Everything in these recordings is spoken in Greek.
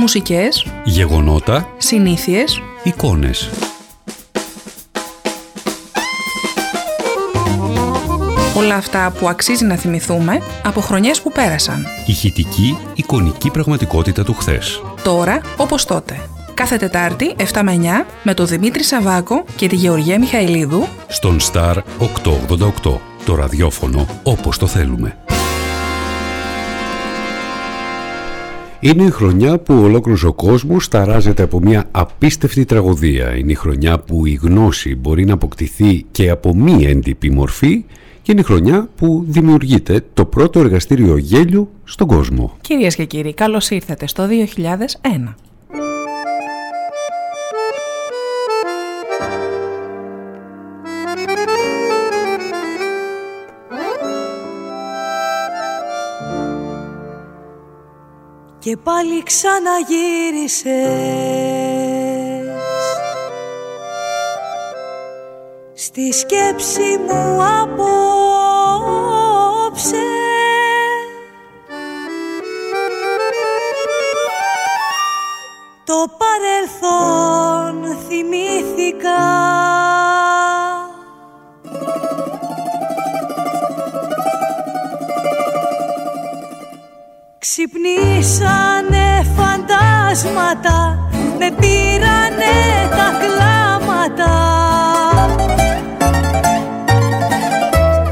Μουσικές, γεγονότα, συνήθειες, εικόνες. Όλα αυτά που αξίζει να θυμηθούμε από χρονιές που πέρασαν. Ηχητική, εικονική πραγματικότητα του χθες. Τώρα όπως τότε. Κάθε Τετάρτη 7 με 9 με τον Δημήτρη Σαβάκο και τη Γεωργία Μιχαηλίδου Στον Star 888. Το ραδιόφωνο όπως το θέλουμε. Είναι η χρονιά που ολόκληρος ο κόσμος ταράζεται από μια απίστευτη τραγωδία. Είναι η χρονιά που η γνώση μπορεί να αποκτηθεί και από μη έντυπη μορφή και είναι η χρονιά που δημιουργείται το πρώτο εργαστήριο γέλιου στον κόσμο. Κυρίες και κύριοι, καλώς ήρθατε στο 2001. Και πάλι ξαναγύρισες. Στη σκέψη μου απόψε. Το παρελθόν θυμήθηκα Ξυπνήσανε φαντάσματα Με πήρανε τα κλάματα.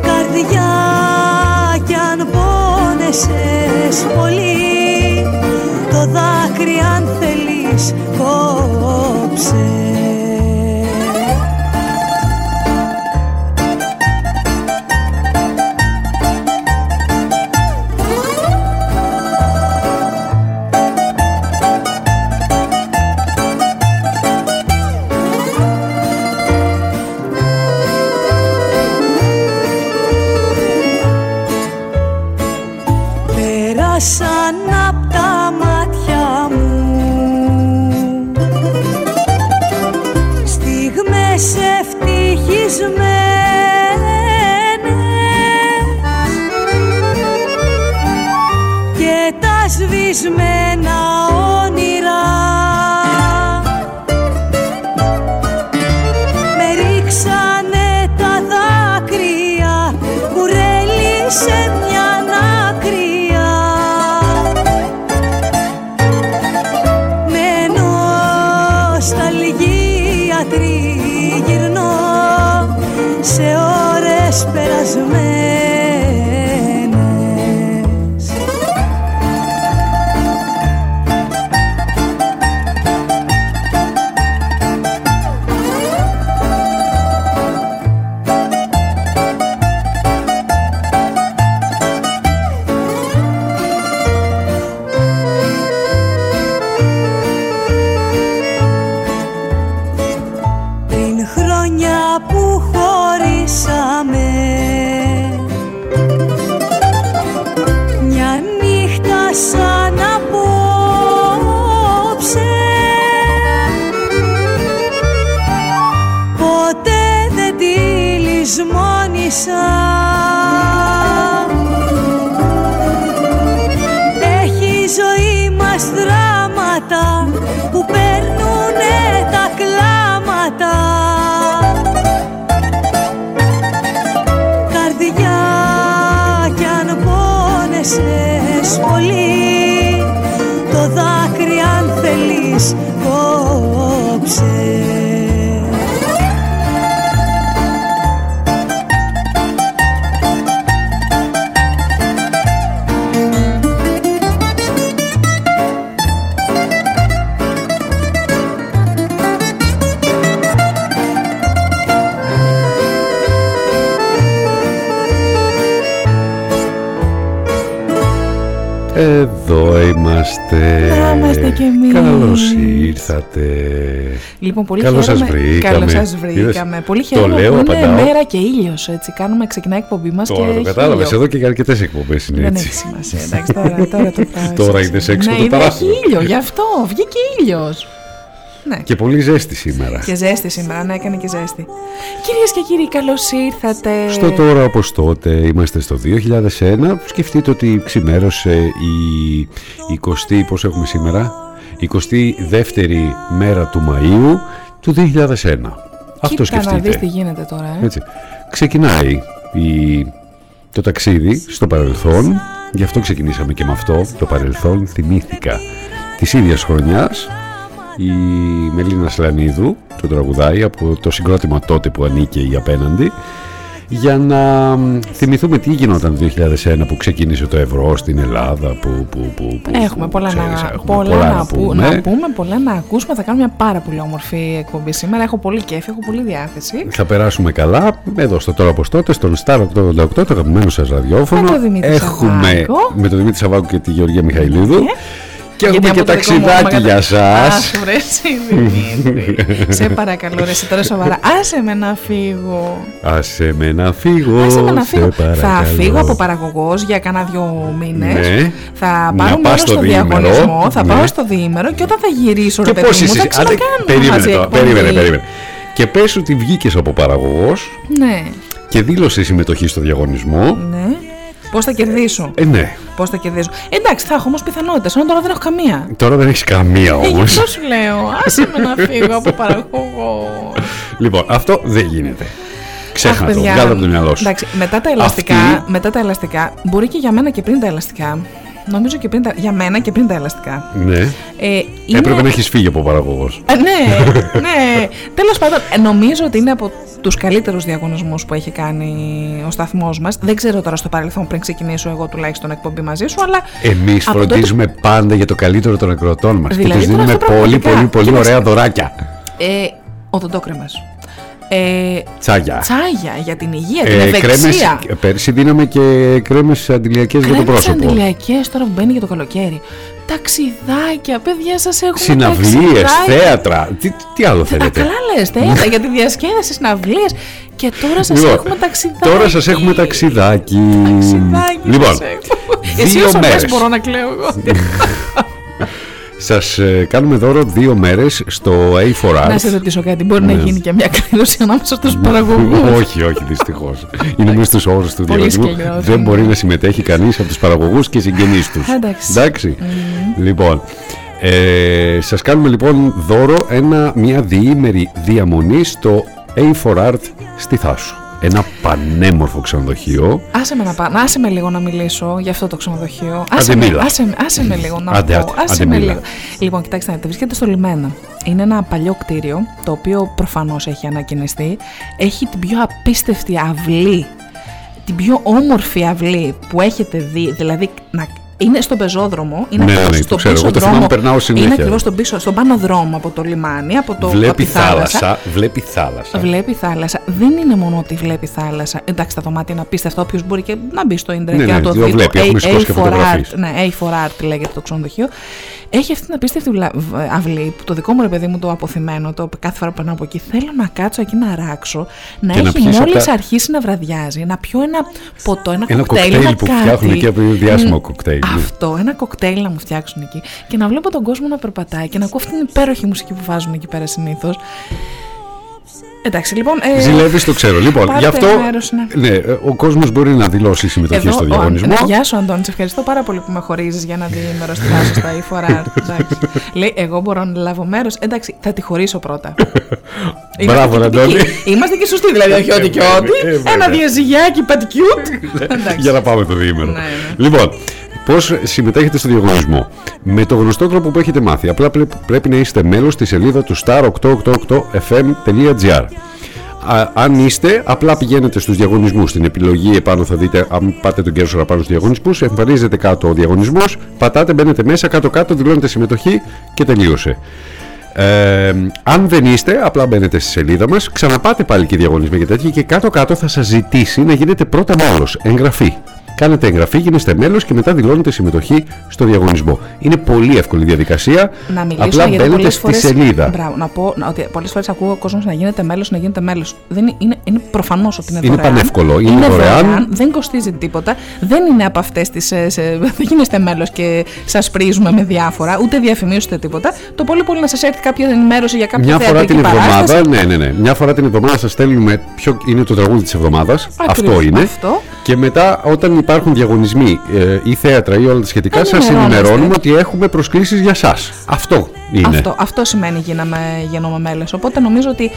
Καρδιά κι αν πόνεσες πολύ Το δάκρυ αν θέλεις κόψε Λοιπόν, πολύ Καλώς σας βρήκαμε. Καλώς σας βρήκαμε. Πολύ χαίρομαι το λέω, που είναι μέρα και ήλιος, έτσι. Κάνουμε, ξεκινάει η εκπομπή μας τώρα και το κατάλαβες, εδώ και για αρκετές εκπομπές είναι Δεν έτσι. έχει σημασία, εντάξει, τώρα, τώρα το πράγμα. τώρα είδες έξω ναι, το παράθυρο. Έχει ήλιο, γι' αυτό, βγήκε ήλιος. Ναι. Και πολύ ζέστη σήμερα. Και ζέστη σήμερα, ναι, έκανε και ζέστη. Κυρίες και κύριοι, καλώς ήρθατε. Στο τώρα όπως τότε, είμαστε στο 2001. Σκεφτείτε ότι ξημέρωσε η 20η, πώς έχουμε σήμερα, 22η μέρα του Μαΐου του 2001. Αυτό σκεφτείτε. να δεις τι γίνεται τώρα. Ε; Έτσι. Ξεκινάει η... το ταξίδι στο παρελθόν, γι' αυτό ξεκινήσαμε και με αυτό, το παρελθόν θυμήθηκα της ίδιας χρονιάς η Μελίνα Σλανίδου, το τραγουδάει από το συγκρότημα τότε που ανήκε η απέναντι για να θυμηθούμε τι γινόταν το 2001 που ξεκίνησε το ευρώ στην Ελλάδα που, που, που, που έχουμε πολλά, να, έχουμε πολλά, πολλά να, πούμε. να πούμε πολλά να ακούσουμε. Θα κάνουμε μια πάρα πολύ όμορφη εκπομπή σήμερα. Έχω πολύ κέφι, έχω πολύ διάθεση. Θα περάσουμε καλά. Εδώ στο τώρα όπως τότε στον Star 888 το αγαπημένο σας ραδιόφωνο με το Δημήτρη έχουμε Σαββάκο. με τον Δημήτρη Σαββάκο και τη Γεωργία Μιχαηλίδου και έχουμε και ταξιδάκι για σας. Αχ, Δημήτρη. Σε παρακαλώ, ρε, τώρα σοβαρά. Άσε με να φύγω. Άσε με να φύγω. Άσε με να φύγω. Θα φύγω από παραγωγός για κάνα δυο μήνες. Ναι. Θα πάρω μέρος στο διαγωνισμό. Θα πάω ναι. στο διήμερο και όταν θα γυρίσω, ρε παιδί μου, θα ξανακάνουμε Περίμενε, περίμενε. Και πες ότι βγήκες από παραγωγός. Ναι. Και δήλωσες συμμετοχή στο διαγωνισμό. Ναι. Πώς θα κερδίσω; Ε, ναι. Πώς θα κερδίσω; Εντάξει, θα έχω όμως πιθανότητε. Ενώ τώρα δεν έχω καμία. Τώρα δεν έχεις καμία όμως. Ε, αυτό σου λέω. Άσε με να φύγω από παραγωγό. Λοιπόν, αυτό δεν γίνεται. Ξέχνα το, βγάλω από το μυαλό σου. Εντάξει, μετά τα, ελαστικά, μετά τα ελαστικά, μπορεί και για μένα και πριν τα ελαστικά, Νομίζω και πριν τα, για μένα και πριν τα ελαστικά. Ναι. Ε, είναι... Έπρεπε να έχεις φύγει από παραγωγός. Ε, ναι, ναι. Τέλος πάντων, ε, νομίζω ότι είναι από τους καλύτερους διαγωνισμούς που έχει κάνει ο σταθμός μας. Δεν ξέρω τώρα στο παρελθόν πριν ξεκινήσω εγώ τουλάχιστον εκπομπή μαζί σου, αλλά. Εμείς φροντίζουμε τότε... πάντα για το καλύτερο των ακροτών μας. Δηλαδή, και του δίνουμε πολύ, πολύ, πολύ ωραία δωράκια. Ε, οδοντόκρεμε. Ε, τσάγια. Τσάγια για την υγεία, ε, την ευεξία. πέρσι δίναμε και κρέμες αντιλιακές για το πρόσωπο. Κρέμε αντιλιακές τώρα που μπαίνει για το καλοκαίρι. Ταξιδάκια, παιδιά σας έχουν Συναυλίες, θέατρα. Τι, τι άλλο θέλετε; Α, καλά λες, θέατρα για τη διασκέδαση, συναυλίες. Και τώρα σας λοιπόν, έχουμε ταξιδάκι. Τώρα σας έχουμε ταξιδάκι. Ταξιδάκι. Λοιπόν, δύο μέρες. μπορώ να κλαίω εγώ. Σας ε, κάνουμε δώρο δύο μέρες στο A4R. Να σε ρωτήσω κάτι, μπορεί να ναι. γίνει και μια κλήρωση ανάμεσα στους παραγωγούς; όχι, όχι, δυστυχώς. Είναι μέσα στους όρους του διαγωνισμού. Δεν μπορεί να συμμετέχει κανείς από τους παραγωγούς και συγγενείς τους. Εντάξει. Λοιπόν, ε, σας κάνουμε λοιπόν δώρο ένα, μια διήμερη διαμονή στο A4Art στη Θάσου. Ένα πανέμορφο ξενοδοχείο. Άσε με, να, άσε με λίγο να μιλήσω για αυτό το ξενοδοχείο. Άσε, με, άσε, άσε με λίγο να άντε, πω. Άσε με λίγο. Λοιπόν, κοιτάξτε, βρίσκεται στο λιμένα. Είναι ένα παλιό κτίριο, το οποίο προφανώς έχει ανακοινιστεί. Έχει την πιο απίστευτη αυλή, την πιο όμορφη αυλή που έχετε δει. Δηλαδή, να είναι στον πεζόδρομο, είναι ναι, ναι, στο ξέρω, πίσω δρόμο. Περνάω είναι ακριβώς στον, πίσω, στον πάνω δρόμο από το λιμάνι, από το Βλέπει θάλασσα. θάλασσα. Βλέπει θάλασσα. Βλέπει θάλασσα. Δεν είναι μόνο ότι βλέπει θάλασσα. Εντάξει, τα δωμάτια είναι απίστευτο. Όποιος μπορεί και να μπει στο ίντερνετ ναι, και να το δει. Βλέπει, A, A4 Art, ναι, A4 Art λέγεται το ξενοδοχείο. Έχει αυτή την απίστευτη αυλή που το δικό μου ρε παιδί μου το αποθυμένο, το κάθε φορά που περνάω από εκεί, θέλω να κάτσω εκεί να ράξω, να και έχει μόλις τα... αρχίσει να βραδιάζει, να πιω ένα ποτό, ένα, ένα κοκτέιλ. Ένα κοκτέιλ που κάτι. φτιάχνουν εκεί από διάσημο κοκτέιλ. Ναι. Αυτό, ένα κοκτέιλ να μου φτιάξουν εκεί και να βλέπω τον κόσμο να περπατάει και να ακούω αυτή την υπέροχη μουσική που βάζουν εκεί πέρα συνήθως. Εντάξει, λοιπόν. Ε, Ζηλεύεις, το ξέρω. Λοιπόν, γι' αυτό. Μέρος, ναι. ναι. ο κόσμος μπορεί να δηλώσει συμμετοχή Εδώ, στο διαγωνισμό. Ναι, γεια σου, Αντώνη. Σε ευχαριστώ πάρα πολύ που με χωρίζεις για ένα διήμερο στη βάση στα φορά. Λέει, εγώ μπορώ να λάβω μέρος. Εντάξει, θα τη χωρίσω πρώτα. Μπράβο, Αντώνη. Είμαστε και σωστοί, δηλαδή, όχι ό,τι και ε, ό,τι. Ε, ένα διαζυγιάκι πατικιούτ. Για να πάμε το διήμερο. Ναι, λοιπόν, Πώς συμμετέχετε στο διαγωνισμό. Με το γνωστό τρόπο που έχετε μάθει. Απλά πρέπει να είστε μέλος στη σελίδα του star888fm.gr. Αν είστε, απλά πηγαίνετε στους διαγωνισμούς Στην επιλογή επάνω θα δείτε, αν πάτε τον κέρσορα πάνω στους διαγωνισμούς, εμφανίζεται κάτω ο διαγωνισμός, πατάτε, μπαίνετε μέσα, κάτω-κάτω, δηλώνετε συμμετοχή και τελείωσε. Ε, αν δεν είστε, απλά μπαίνετε στη σελίδα μας, ξαναπάτε πάλι και διαγωνισμοί και τέτοια και κάτω-κάτω θα σας ζητήσει να γίνετε πρώτα μέλος, εγγραφή. Κάνετε εγγραφή, γίνεστε μέλος και μετά δηλώνετε συμμετοχή στο διαγωνισμό. Είναι πολύ εύκολη διαδικασία. Να μιλήσω, Απλά μπαίνετε στη φορές, σελίδα. Μπράβο, να πω ότι πολλές φορές ακούω ο κόσμος να γίνεται μέλος, να γίνεται μέλος. Είναι, είναι, είναι προφανώς ότι είναι, είναι δωρεάν. πανεύκολο. Είναι, είναι δωρεάν. δωρεάν. Δεν κοστίζει τίποτα. Δεν είναι από αυτές τις. Δεν γίνεστε μέλος και σας πρίζουμε με διάφορα, ούτε διαφημίζετε τίποτα. Το πολύ πολύ να σας έρθει κάποια ενημέρωση για κάποια Μια φορά την εβδομάδα, ναι, ναι, ναι. Μια φορά την εβδομάδα σας στέλνουμε ποιο είναι το τραγούδι της εβδομάδας. Αυτό είναι. Αυτό. Και μετά όταν υπάρχουν διαγωνισμοί ε, ή θέατρα ή όλα τα σχετικά, σας ενημερώνουμε ότι έχουμε προσκλήσεις για εσά. Αυτό είναι. Αυτό, αυτό σημαίνει γίναμε, γίνομαι μέλος. Οπότε νομίζω ότι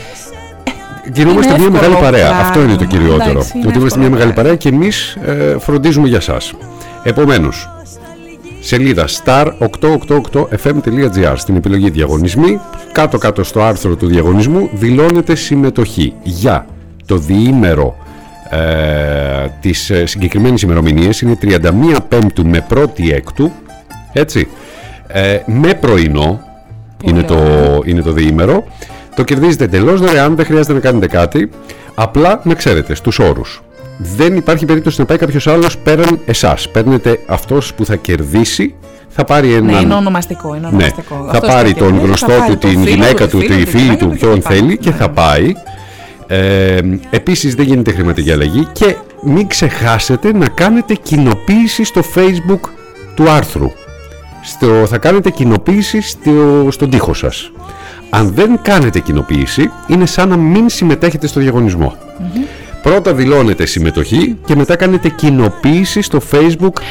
Γινόμαστε μια μεγάλη παρέα. Αυτό είναι το κυριότερο. ότι είμαστε μια μεγάλη παρέα και εμείς ε, φροντίζουμε για εσά. Επομένως, σελίδα star888fm.gr στην επιλογή διαγωνισμοί. Κάτω-κάτω στο άρθρο του διαγωνισμού δηλώνεται συμμετοχή για το διήμερο ε, της ε, συγκεκριμένης ημερομηνίας είναι 31 Πέμπτου με 1η Έκτου έτσι ε, με πρωινό είναι το, είναι το διήμερο το κερδίζετε εντελώς δωρεάν, δεν χρειάζεται να κάνετε κάτι. Απλά να ξέρετε στους όρους. Δεν υπάρχει περίπτωση να πάει κάποιος άλλος πέραν εσάς. Παίρνετε αυτός που θα κερδίσει θα πάρει έναν. Ναι, είναι ονομαστικό. Είναι ονομαστικό. Ναι, θα πάρει τον γνωστό του, την γυναίκα του, τη φίλη του, ποιον θέλει και θα πάει. Ε, επίσης δεν γίνεται χρηματική αλλαγή και μην ξεχάσετε να κάνετε κοινοποίηση στο facebook του άρθρου. Στο, θα κάνετε κοινοποίηση στο, στον τοίχο σας. Αν δεν κάνετε κοινοποίηση, είναι σαν να μην συμμετέχετε στο διαγωνισμό. Πρώτα δηλώνετε συμμετοχή και μετά κάνετε κοινοποίηση στο facebook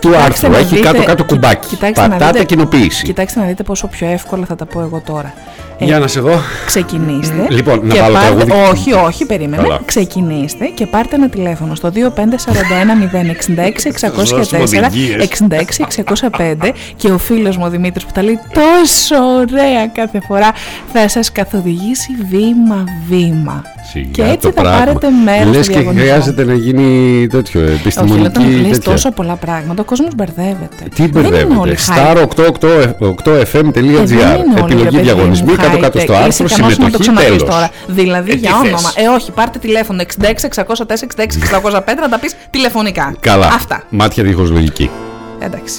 του άρθρου. Έχει κάτω-κάτω κουμπάκι. Πατάτε κοινοποίηση. Κοιτάξτε να δείτε πόσο πιο εύκολα θα τα πω εγώ τώρα. Για να σε δω. Ξεκινήστε. Λοιπόν, να βάλω πάρτε, τραγούδι. Όχι, όχι, περίμενε. Καλά. Ξεκινήστε και πάρτε ένα τηλέφωνο στο 2541 066 604 66 605 και ο φίλος μου ο Δημήτρης που τα λέει τόσο ωραία κάθε φορά θα σας καθοδηγήσει βήμα-βήμα. Σιγά και έτσι το θα πράγμα. πάρετε μέρος Λες και χρειάζεται να γίνει τέτοιο επιστημονική Όχι, όταν λες τέτοια. τόσο πολλά πράγματα, ο κόσμος μπερδεύεται. Τι Δεν είναι όλοι μπερδεύεται. high. star888fm.gr Ε, Επιλογή διαγωνισμοί κάτω-κάτω στο άρθρο συμμετοχή τέλος. Τώρα. Δηλαδή Ε, για τι θες. όνομα. Ε, όχι, πάρτε τηλέφωνο 66 604 66 605 να τα πεις τηλεφωνικά. Καλά. Αυτά. Μάτια δίχως λογική. Εντάξει.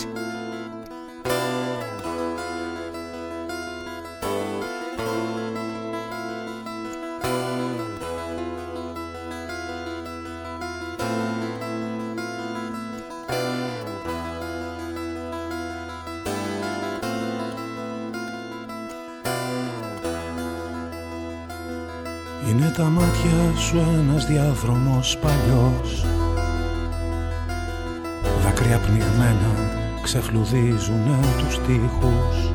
Σου ένας διάδρομος παλιός. Δάκρυα πνιγμένα ξεφλουδίζουνε τους τοίχους.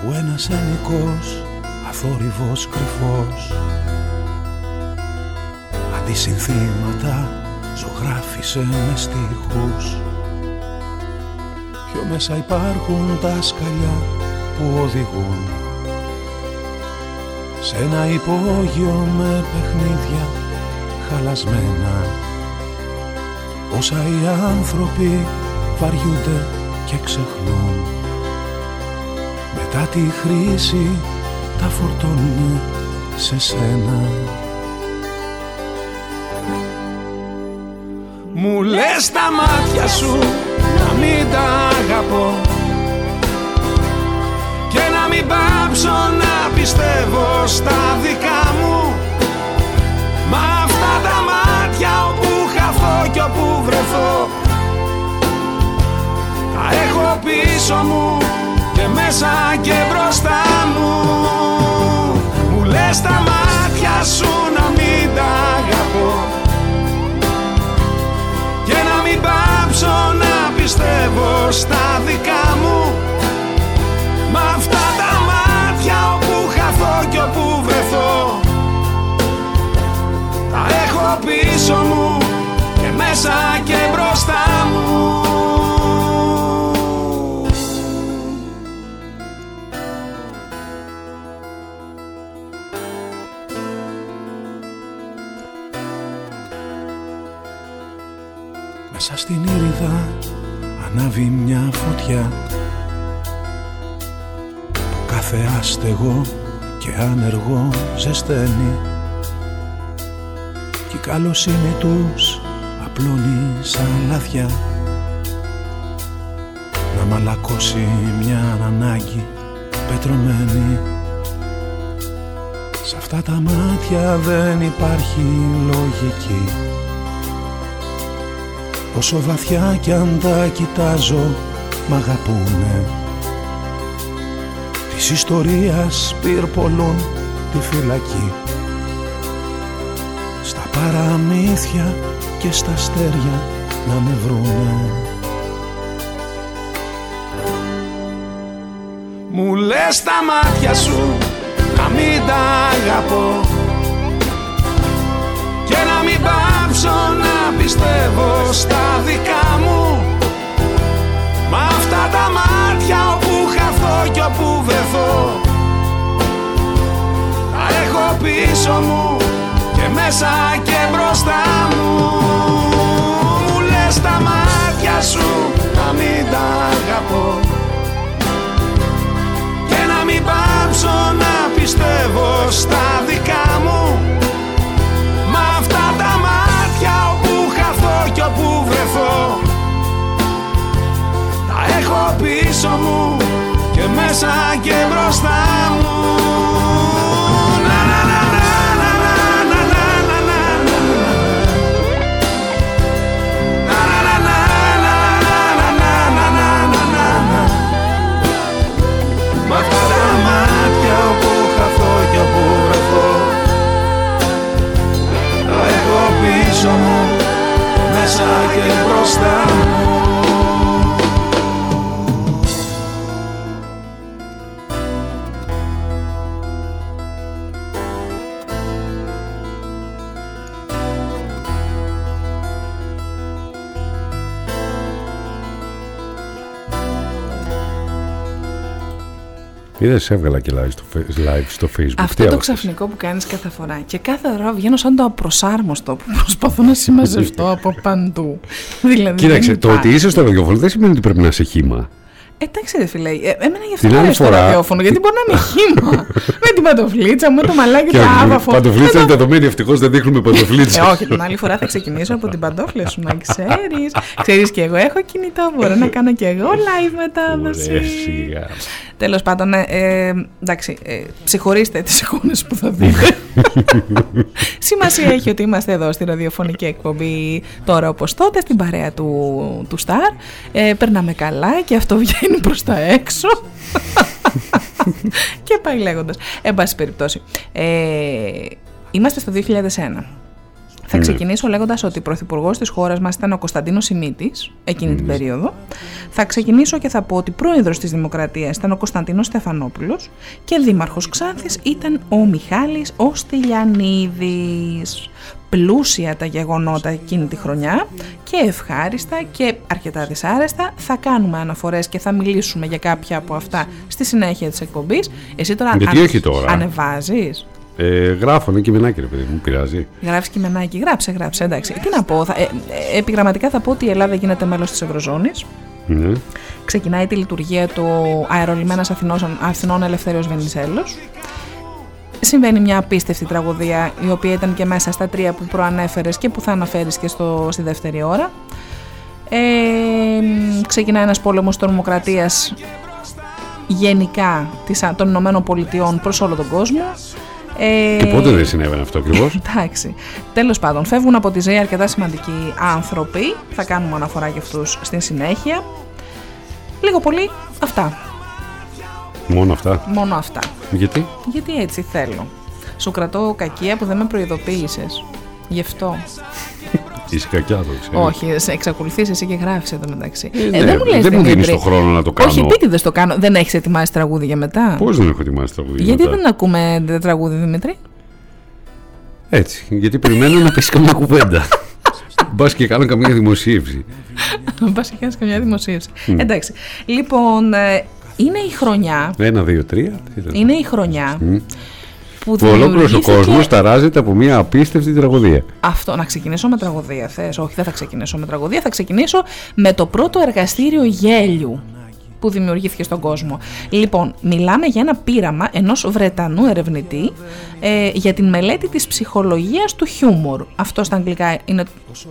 Που ένας ενικός αθόρυβος κρυφός. Αντισυνθήματα ζωγράφισε με στίχους. Πιο μέσα υπάρχουν τα σκαλιά που οδηγούν σε ένα υπόγειο με παιχνίδια χαλασμένα. Όσα οι άνθρωποι βαριούνται και ξεχνούν. Μετά τη χρήση τα φορτώνουν σε σένα. Μου λες τα μάτια σου να μην τα αγαπώ. και να μην πάψω να πιστεύω στα δικά μου. Μα αυτά τα μάτια όπου χαθώ και όπου βρεθώ Τα έχω πίσω μου και μέσα και μπροστά μου. Μου λες τα μάτια σου να μην τα αγαπώ Και να μην πάψω να πιστεύω στα δικά πίσω μου και μέσα και μπροστά μου. Μέσα στην ήριδα ανάβει μια φωτιά. Κάθε άστεγο και άνεργο ζεσταίνει κι η καλοσύνη τους απλώνει σαν λάθια να μαλακώσει μια ανάγκη πετρωμένη. Σ' αυτά τα μάτια δεν υπάρχει λογική. Όσο βαθιά κι αν τα κοιτάζω μ' αγαπούνε. Της ιστορίας πυρπολούν τη φυλακή. Στα παραμύθια και στα αστέρια να με βρούνε. Μου λες τα μάτια σου να μην τα αγαπώ και να μην πάψω να πιστεύω στα δικά μου. Μα αυτά τα μάτια όπου χαθώ και όπου βρεθώ Τα έχω πίσω μου και μέσα και μπροστά μου. Μου λες τα μάτια σου να μην τα αγαπώ. Και να μην πάψω να πιστεύω στα δικά μου. Μα αυτά τα μάτια όπου χαθώ και όπου βρεθώ Τα έχω πίσω μου και μέσα και μπροστά μου μέσα και μπροστά Είδες, έβγαλα και live στο, φε- live στο facebook. Αυτό Τι το άβασες; ξαφνικό που κάνεις κάθε φορά και κάθε φορά βγαίνω σαν το απροσάρμοστο που προσπαθώ να συμμαζευτώ από παντού. δηλαδή Κοίταξε, δεν το ότι υπάρχει. είσαι στο ραδιόφωνο δεν σημαίνει ότι πρέπει να είσαι χήμα. Εντάξει ρε φίλε, ε, εμένα γι' αυτό Την μου άλλη αρέσει το φορά- ραδιόφωνο, γιατί μπορεί να είναι χήμα. με την παντοφλίτσα μου, το μαλάκι, Και το άβαφο. παντοφλίτσα είναι Εδώ- δεδομένη, ευτυχώς δεν δείχνουμε Ε, παντοφλίτσα. όχι, την άλλη φορά θα ξεκινήσω από την παντόφλα σου, να ξέρεις. Ξέρεις και εγώ έχω κινητό, μπορώ να κάνω και εγώ live μετάδοση. Ωραία, σιγά. Τέλος πάντων, ε, ε, εντάξει, ε, ψυχωρήστε τις εικόνες που θα δείτε. Σημασία έχει ότι είμαστε εδώ στη ραδιοφωνική εκπομπή τώρα όπως τότε, στην παρέα του, του Star. Ε, περνάμε καλά και αυτό βγαίνει προς τα έξω. και πάει λέγοντας. Εν πάση περιπτώσει. Ε, είμαστε στο 2001. Θα ξεκινήσω λέγοντας ότι ο πρωθυπουργός της χώρας μας ήταν ο Κωνσταντίνος Σιμίτης εκείνη την περίοδο. Θα ξεκινήσω και θα πω ότι πρόεδρος της Δημοκρατίας ήταν ο Κωνσταντίνος Στεφανόπουλος και δήμαρχος Ξάνθης ήταν ο Μιχάλης ο Στυλιανίδη. Πλούσια τα γεγονότα εκείνη τη χρονιά και ευχάριστα και αρκετά δυσάρεστα. Θα κάνουμε αναφορές και θα μιλήσουμε για κάποια από αυτά στη συνέχεια της εκπομπής. Εσύ τώρα, Γιατί όχι τώρα; ανεβάζεις; Ε, γράφω ένα κειμενάκι, ρε παιδί μου, πειράζει. Γράφεις κειμενάκι, γράψε, γράψε. Εντάξει. Τι να πω, θα, ε, ε, επιγραμματικά θα πω ότι η Ελλάδα γίνεται μέλος της Ευρωζώνης. Ναι. Ξεκινάει τη λειτουργία του αερολιμένας Αθηνών, Αθηνών Ελευθέρω Βενιζέλος. Συμβαίνει μια απίστευτη τραγωδία, η οποία ήταν και μέσα στα τρία που προανέφερες και που θα αναφέρεις και στο, στη δεύτερη ώρα. Ε, ξεκινάει ένας πόλεμος τρομοκρατίας γενικά της, των Ηνωμένων Πολιτειών προς όλο τον κόσμο. Ε, Και πότε δεν συνέβαινε αυτό ακριβώς; Εντάξει. Τέλος πάντων, φεύγουν από τη ζωή αρκετά σημαντικοί άνθρωποι. Θα κάνουμε αναφορά για αυτούς στην συνέχεια. Λίγο πολύ αυτά. Μόνο αυτά. Μόνο αυτά. Γιατί; Γιατί έτσι θέλω. Σου κρατώ κακία που δεν με προειδοποίησες. Γι' αυτό. Είσαι κακιά, το ξέρω. Όχι, σε εξακολουθείς εσύ και γράφεις εδώ μεταξύ. Ε, ναι, δεν μου λες, δεν μου Δημήτρη. δίνεις το χρόνο να το κάνω. Όχι, επίτηδες το κάνω. Δεν έχεις ετοιμάσει τραγούδι για μετά; Πώς δεν έχω ετοιμάσει τραγούδι. Γιατί μετά; δεν ακούμε τραγούδι, Δημήτρη; Έτσι. Γιατί περιμένω να πέσει καμιά κουβέντα. Μπας και κάνω καμία δημοσίευση. Πα και κάνεις καμιά δημοσίευση. Εντάξει. Λοιπόν, ε, είναι η χρονιά. Ένα, δύο, τρία. τι ήταν; Είναι η χρονιά που Που ολόκληρος ο δημιουργήθηκε- κόσμος ταράζεται από μια απίστευτη τραγωδία. Αυτό, να ξεκινήσω με τραγωδία θες; Όχι, δεν θα ξεκινήσω με τραγωδία. Θα ξεκινήσω με το πρώτο εργαστήριο γέλιου που δημιουργήθηκε στον κόσμο. Λοιπόν, μιλάμε για ένα πείραμα ενός Βρετανού ερευνητή ε, για την μελέτη της ψυχολογίας του χιούμορ. Αυτό στα αγγλικά είναι,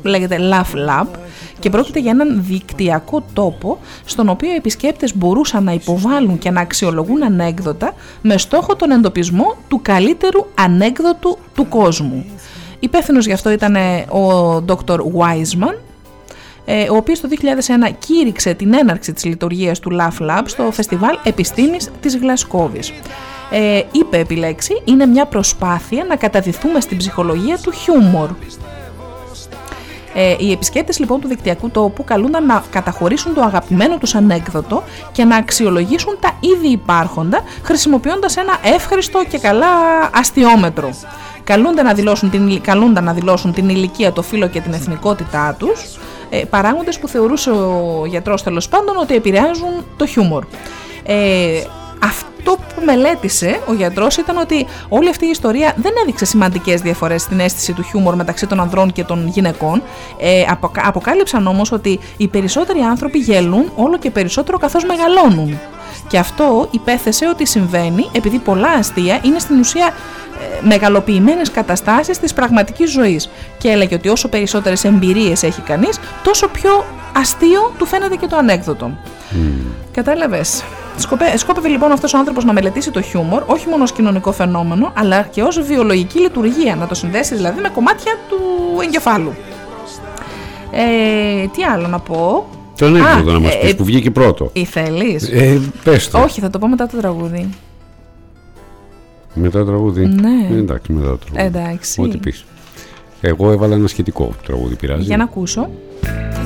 λέγεται Laugh Lab και πρόκειται για έναν δικτυακό τόπο στον οποίο οι επισκέπτες μπορούσαν να υποβάλουν και να αξιολογούν ανέκδοτα με στόχο τον εντοπισμό του καλύτερου ανέκδοτου του κόσμου. Υπεύθυνος γι' αυτό ήταν ε, ο Dr. Wiseman, ε, ο οποίος το 2001 κήρυξε την έναρξη της λειτουργίας του Laugh Lab στο Φεστιβάλ Επιστήμης της Γλασκόβης. Ε, είπε επιλέξει, είναι μια προσπάθεια να καταδυθούμε στην ψυχολογία του χιούμορ. Ε, οι επισκέπτες λοιπόν του δικτυακού τόπου καλούνταν να καταχωρήσουν το αγαπημένο τους ανέκδοτο και να αξιολογήσουν τα ήδη υπάρχοντα χρησιμοποιώντας ένα εύχριστο και καλά αστιόμετρο. Καλούνται να δηλώσουν την, καλούνταν να δηλώσουν την ηλικία, το φύλλο και την εθνικότητά τους, ε, παράγοντες που θεωρούσε ο γιατρός τέλος πάντων ότι επηρεάζουν το χιούμορ. Ε, αυτό που μελέτησε ο γιατρός ήταν ότι όλη αυτή η ιστορία δεν έδειξε σημαντικές διαφορές στην αίσθηση του χιούμορ μεταξύ των ανδρών και των γυναικών. Ε, αποκάλυψαν όμως ότι οι περισσότεροι άνθρωποι γελούν όλο και περισσότερο καθώς μεγαλώνουν. Και αυτό υπέθεσε ότι συμβαίνει επειδή πολλά αστεία είναι στην ουσία ε, μεγαλοποιημένες καταστάσεις της πραγματικής ζωής και έλεγε ότι όσο περισσότερες εμπειρίες έχει κανείς τόσο πιο αστείο του φαίνεται και το ανέκδοτο. Mm. Κατάλαβες. Σκοπέ, σκόπευε λοιπόν αυτός ο άνθρωπος να μελετήσει το χιούμορ όχι μόνο ως κοινωνικό φαινόμενο αλλά και ως βιολογική λειτουργία, να το συνδέσει δηλαδή με κομμάτια του εγκεφάλου. Ε, τι άλλο να πω; Το ανέκδοτο να μας ε, πεις ε, που βγήκε πρώτο. Ή θέλεις; Ε, πες το. Όχι, θα το πω μετά το τραγούδι. Μετά το τραγούδι; Ναι. Ε, εντάξει, μετά το τραγούδι. Εντάξει. Ό,τι πεις. Εγώ έβαλα ένα σχετικό τραγούδι, πειράζει. Για να ακούσω.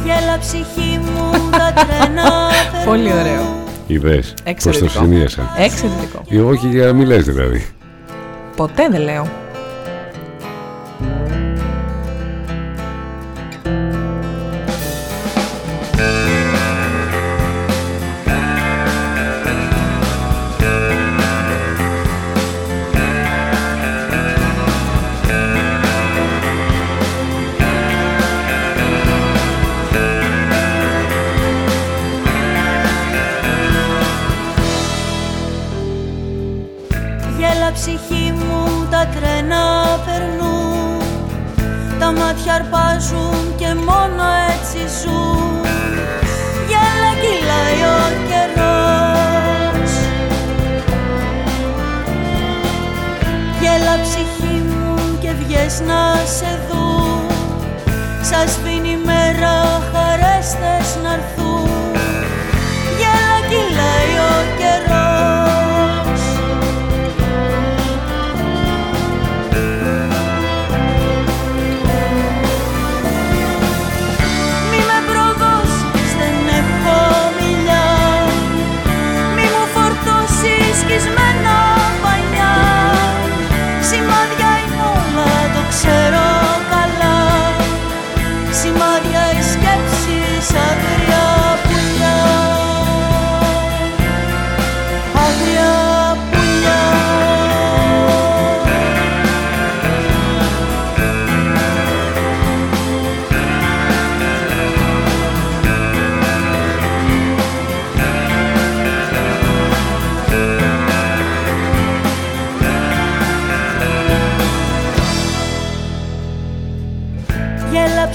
Γέλα ψυχή μου τα τρένα Πολύ ωραίο. Είδες, πώς το συνδύασα. Εξαιρετικό. Ε, όχι για να μιλές δηλαδή. Ποτέ δεν λέω. Μάτια αρπάζουν και μόνο έτσι ζουν. Γέλα κυλάει ο καιρός. Γέλα ψυχή μου και βγες να σε δουν. Σας σβήνει η μέρα χαρές θες να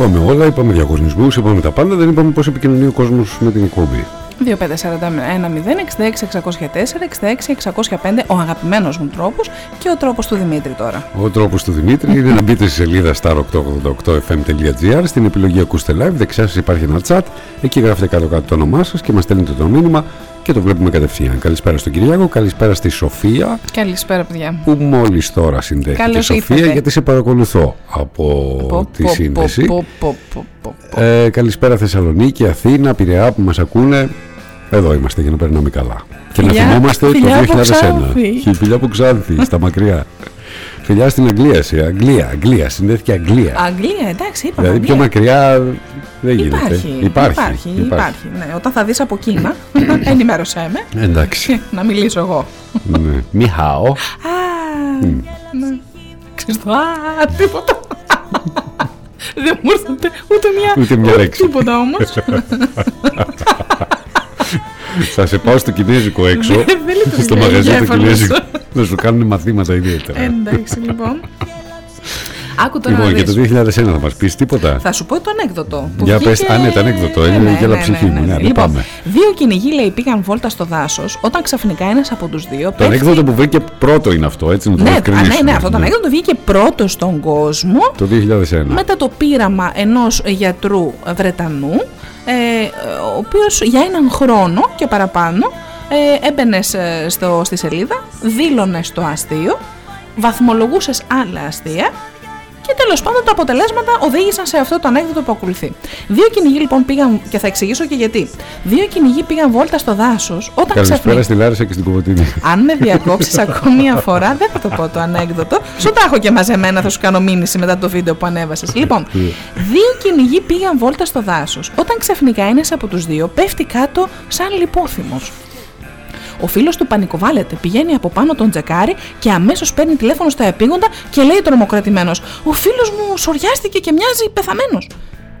Είπαμε όλα, είπαμε διαγωνισμούς, είπαμε τα πάντα, δεν είπαμε πώς επικοινωνεί ο κόσμος με την εκπομπή. 2541 66 ο αγαπημένος μου τρόπος και ο τρόπος του Δημήτρη τώρα. Ο τρόπος του Δημήτρη είναι να μπείτε στη σελίδα star888fm.gr στην επιλογή ακούστε live, δεξιά σας υπάρχει ένα chat, εκεί γράφετε κάτω κάτω το όνομά σας και μας στέλνετε το μήνυμα και το βλέπουμε κατευθείαν. Καλησπέρα στον Κυριάκο, καλησπέρα στη Σοφία. Καλησπέρα, παιδιά. Που μόλις τώρα συνδέθηκε. Σοφία, γιατί σε παρακολουθώ από τη σύνδεση. Ε, καλησπέρα Θεσσαλονίκη, Αθήνα, Πειραιά που μας ακούνε. Εδώ είμαστε για να περνάμε καλά. Και να θυμόμαστε το 2001. Φιλιά που Ξάνθη, στα μακριά. Φιλιά στην Αγγλία, σε Αγγλία, Αγγλία, συνδέθηκε Αγγλία. Αγγλία, εντάξει, είπα. Δηλαδή πιο μακριά δεν γίνεται. Υπάρχει, υπάρχει. Υπάρχει, υπάρχει. Ναι, όταν θα δεις από Κίνα, ενημέρωσέ με. Εντάξει. να μιλήσω εγώ. ναι. Μιχάω. Α, ναι. Ξέρεις το, α, τίποτα. Δεν μου έρθετε ούτε μια, ούτε μια λέξη. Τίποτα όμως. Θα σε πάω στο κινέζικο έξω. στο μαγαζί του κινέζικο. Να σου κάνουν μαθήματα ιδιαίτερα. Εντάξει λοιπόν. Άκου τώρα λοιπόν, για το 2001 θα μας πεις τίποτα; Θα σου πω το ανέκδοτο. Για βγήκε... πες, α, ναι, το ανέκδοτο. Είναι ναι, ναι, ψυχή μου. Ναι, λοιπόν, πάμε. Δύο κυνηγοί λέει πήγαν βόλτα στο δάσος όταν ξαφνικά ένας από τους δύο. Το ανέκδοτο που βγήκε πρώτο είναι αυτό, έτσι να το ναι, ναι, ναι, αυτό το ανέκδοτο βγήκε πρώτο στον κόσμο. Το 2001. Μετά το πείραμα ενός γιατρού Βρετανού ε, ο οποίος για έναν χρόνο και παραπάνω ε, έμπαινε στο, στη σελίδα, δήλωνε το αστείο, βαθμολογούσες άλλα αστεία και τέλος πάντων τα αποτελέσματα οδήγησαν σε αυτό το ανέκδοτο που ακολουθεί. Δύο κυνηγοί λοιπόν πήγαν, και θα εξηγήσω και γιατί. Δύο κυνηγοί πήγαν βόλτα στο δάσος όταν Καλησπέρα στη Λάρισα και στην Κουβωτίνη. Αν με διακόψεις ακόμη μία φορά, δεν θα το πω το ανέκδοτο. Σου τα έχω και μαζεμένα, θα σου κάνω μήνυση μετά το βίντεο που ανέβασες. λοιπόν, δύο κυνηγοί πήγαν βόλτα στο δάσος όταν ξαφνικά ένας από τους δύο πέφτει κάτω σαν λιπόθυμος. Ο φίλος του πανικοβάλλεται, πηγαίνει από πάνω τον τζεκάρι και αμέσως παίρνει τηλέφωνο στα επίγοντα και λέει τρομοκρατημένος: Ο φίλος μου σοριάστηκε και μοιάζει πεθαμένος.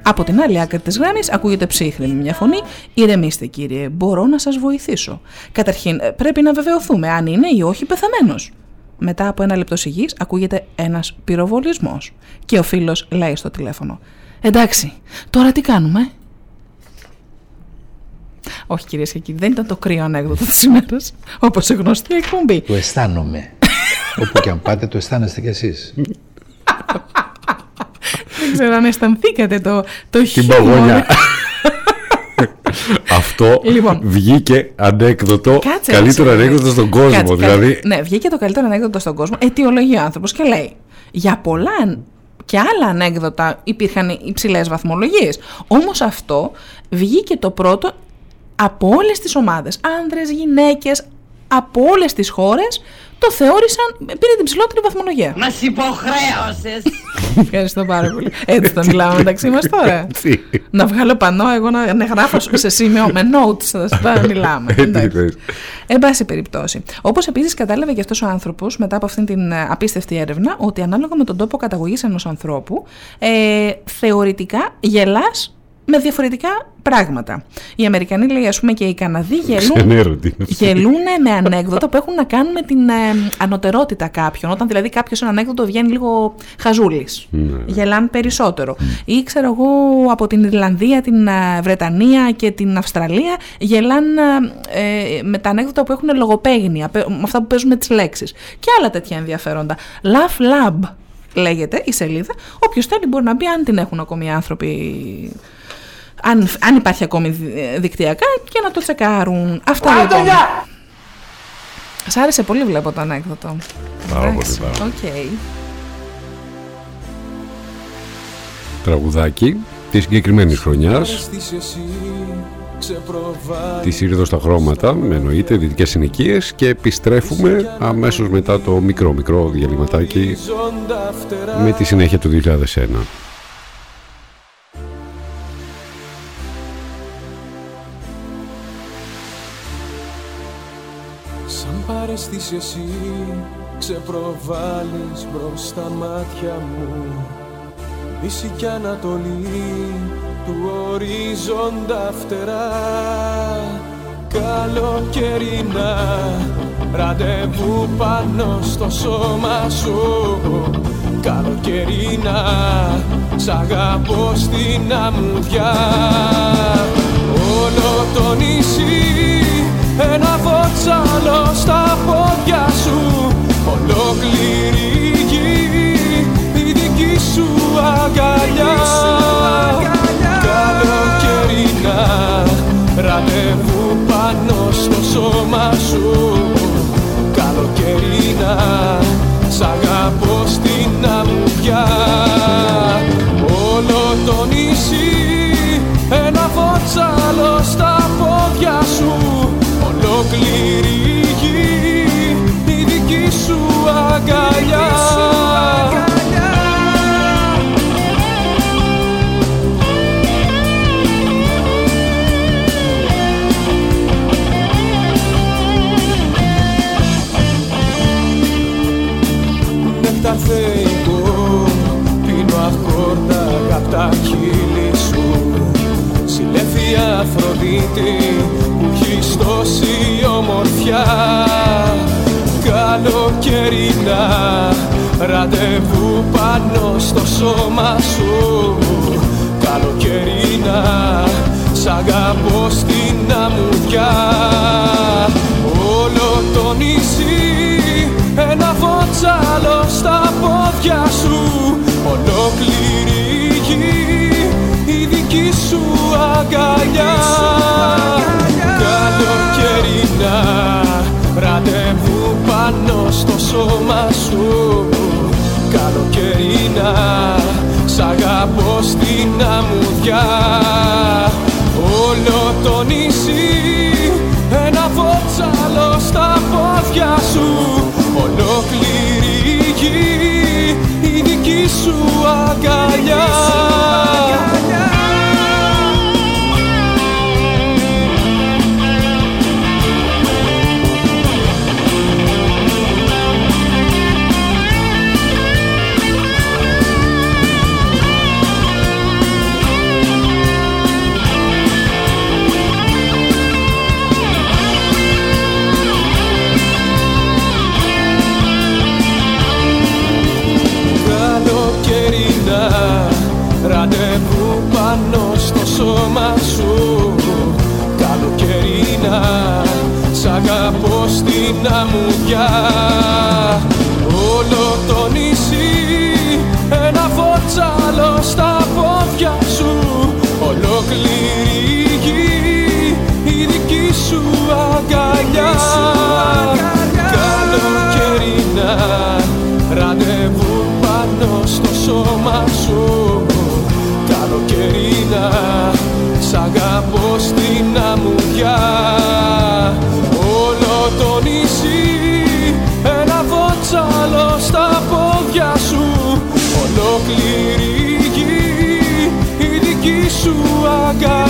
Από την άλλη άκρη της γράμμης ακούγεται ψύχρεμη μια φωνή. Ηρεμήστε, κύριε, μπορώ να σας βοηθήσω. Καταρχήν, ε, πρέπει να βεβαιωθούμε αν είναι ή όχι πεθαμένος. Μετά από ένα λεπτό σιγής ακούγεται ένας πυροβολισμός. Και ο φίλος λέει στο τηλέφωνο: Εντάξει, τώρα τι κάνουμε. Όχι κυρίες και κύριοι, δεν ήταν το κρύο ανέκδοτο της ημέρας, όπως η γνωστή εκπομπή. Το αισθάνομαι. Όπου και αν πάτε, το αισθάνεστε κι εσείς. δεν ξέρω αν αισθανθήκατε το, το Την παγωνιά. Αυτό λοιπόν, βγήκε ανέκδοτο, κάτσε, καλύτερο ανέκδοτο στον κόσμο. Κάτσε, δηλαδή... ναι, βγήκε το καλύτερο ανέκδοτο στον κόσμο. Αιτιολογεί ο άνθρωπος και λέει: Για πολλά και άλλα ανέκδοτα υπήρχαν υψηλές βαθμολογίες. Όμως αυτό βγήκε το πρώτο από όλες τις ομάδες, άνδρες, γυναίκες, από όλες τις χώρες, το θεώρησαν, πήρε την ψηλότερη βαθμολογία. Μα υποχρέωσε! Ευχαριστώ πάρα πολύ. Έτσι θα μιλάμε μεταξύ μας τώρα. να βγάλω πανό, εγώ να, να γράφω σε σημείο με notes, θα μιλάμε. Εν πάση περιπτώσει. Όπως επίσης κατάλαβε και αυτός ο άνθρωπος μετά από αυτήν την ε, απίστευτη έρευνα, ότι ανάλογα με τον τόπο καταγωγής ενός ανθρώπου, ε, θεωρητικά γελάς με διαφορετικά πράγματα. Οι Αμερικανοί, λέει, ας πούμε, και οι Καναδοί γελούν, γελούν με ανέκδοτα που έχουν να κάνουν με την ε, ανωτερότητα κάποιων. Όταν δηλαδή κάποιος ένα ανέκδοτο βγαίνει λίγο χαζούλης. Ναι. Γελάνε περισσότερο. Ή ξέρω εγώ από την Ιρλανδία, την ε, Βρετανία και την Αυστραλία γελάνε ε, με τα ανέκδοτα που έχουν λογοπαίγνια, με αυτά που παίζουν με τις λέξεις. Και άλλα τέτοια ενδιαφέροντα. Laugh Lab λέγεται η σελίδα. Όποιος θέλει μπορεί να μπει, αν την έχουν ακόμη οι άνθρωποι αν, αν υπάρχει ακόμη δικτυακά και να το τσεκάρουν. Αυτά λοιπόν. Σ' άρεσε πολύ βλέπω το ανέκδοτο. Πάρα πολύ, okay. Τραγουδάκι της συγκεκριμένης χρονιάς. Τη Ήρδο στα χρώματα, εννοείται, δυτικές συνοικίες και επιστρέφουμε αμέσως μετά το μικρό μικρό διαλυματάκι με τη συνέχεια του 2001. Παρεστείς εσύ ξεπροβάλλεις μπρος στα μάτια μου. Δύση κι Ανατολή του ορίζοντα φτερά. Καλοκαιρινά ραντεβού πάνω στο σώμα σου. Καλοκαιρινά σ' αγαπώ στην αμμουδιά. Όλο το νησί ένα βότσαλο στα πόδια σου. Ολόκληρη γη η δική σου αγκαλιά. Καλοκαιρινά ραντεβού πάνω στο σώμα σου. Καλοκαιρινά σ' αγαπώ στην αμμουδιά. Όλο το νησί Ολόκληρη γη η δική σου αγκαλιά. Νεκταρ θεϊκό πίνω αχόρτα απ' τα χείλη σου. Συλλέφη Αφροδίτη που έχεις τόση ομορφιά. Καλοκαιρινά ραντεβού πάνω στο σώμα σου. Καλοκαιρινά σ' αγαπώ στην αμμουδιά. Όλο το νησί ένα βότσαλο στα πόδια σου. Ολόκληρη γη η δική σου αγκαλιά Καλοκαιρινά ραντεβού πάνω στο σώμα σου. Καλοκαιρινά σ' αγαπώ στην αμμουδιά. Όλο το νησί ένα βότσαλο στα πόδια σου. Ολόκληρη γη η δική σου αγκαλιά Καλοκαιρινά σ' αγαπώ στην αμμουδιά. Όλο το νησί ένα βότσαλο στα πόδια σου. Ολόκληρη γη η δική σου αγκαλιά. Καλοκαιρινά ραντεβού πάνω στο σώμα σου Καλοκαιρινά σ' αγαπώ στην αμμουδιά. Όλο το νησί ένα βότσαλο στα πόδια σου. Ολόκληρη γη η δική σου αγκαλιά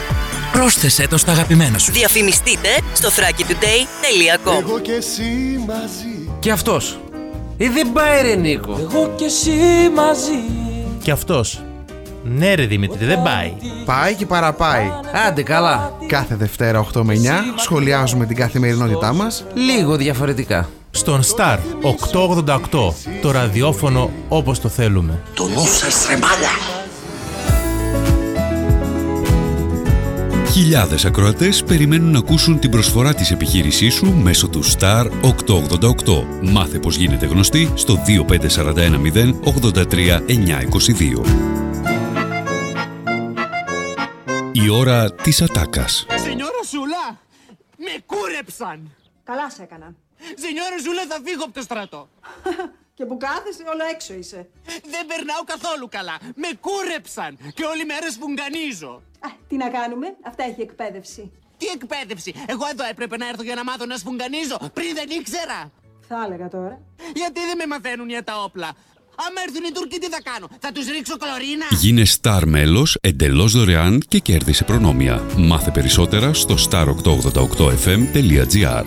Πρόσθεσέ το στα αγαπημένα σου. Διαφημιστείτε στο thrakitoday.com Εγώ και εσύ μαζί Και αυτός. Ή δεν πάει ρε Νίκο. Εγώ και εσύ μαζί Και αυτός. Ναι ρε Δημήτρη, δεν πάει. Πάει και παραπάει. Άντε καλά. Κάθε Δευτέρα 8 με 9 σχολιάζουμε την καθημερινότητά μας Λίγο διαφορετικά. Στον Star 888. Το ραδιόφωνο όπως το θέλουμε. Το νου σας τρεμάλα. Χιλιάδες ακροατές περιμένουν να ακούσουν την προσφορά της επιχείρησής σου μέσω του Star 888. Μάθε πως γίνεται γνωστή στο 25410 83 922. Η ώρα της ατάκας. Σενιόρα Ζούλα, με κούρεψαν. Καλά σε έκαναν. Σενιόρα Ζούλα, θα φύγω από το στρατό. Και που κάθεσαι όλο έξω είσαι. Δεν περνάω καθόλου καλά. Με κούρεψαν και όλη μέρα σφουγγανίζω. Α, τι να κάνουμε, αυτά έχει εκπαίδευση. Τι εκπαίδευση; Εγώ εδώ έπρεπε να έρθω για να μάθω να σφουγγανίζω πριν δεν ήξερα. Θα έλεγα τώρα. Γιατί δεν με μαθαίνουν για τα όπλα. Αν έρθουν οι Τούρκοι τι θα κάνω; Θα τους ρίξω κλωρίνα; Γίνε Star μέλος εντελώς δωρεάν και κέρδισε προνόμια. Μάθε περισσότερα στο star888fm.gr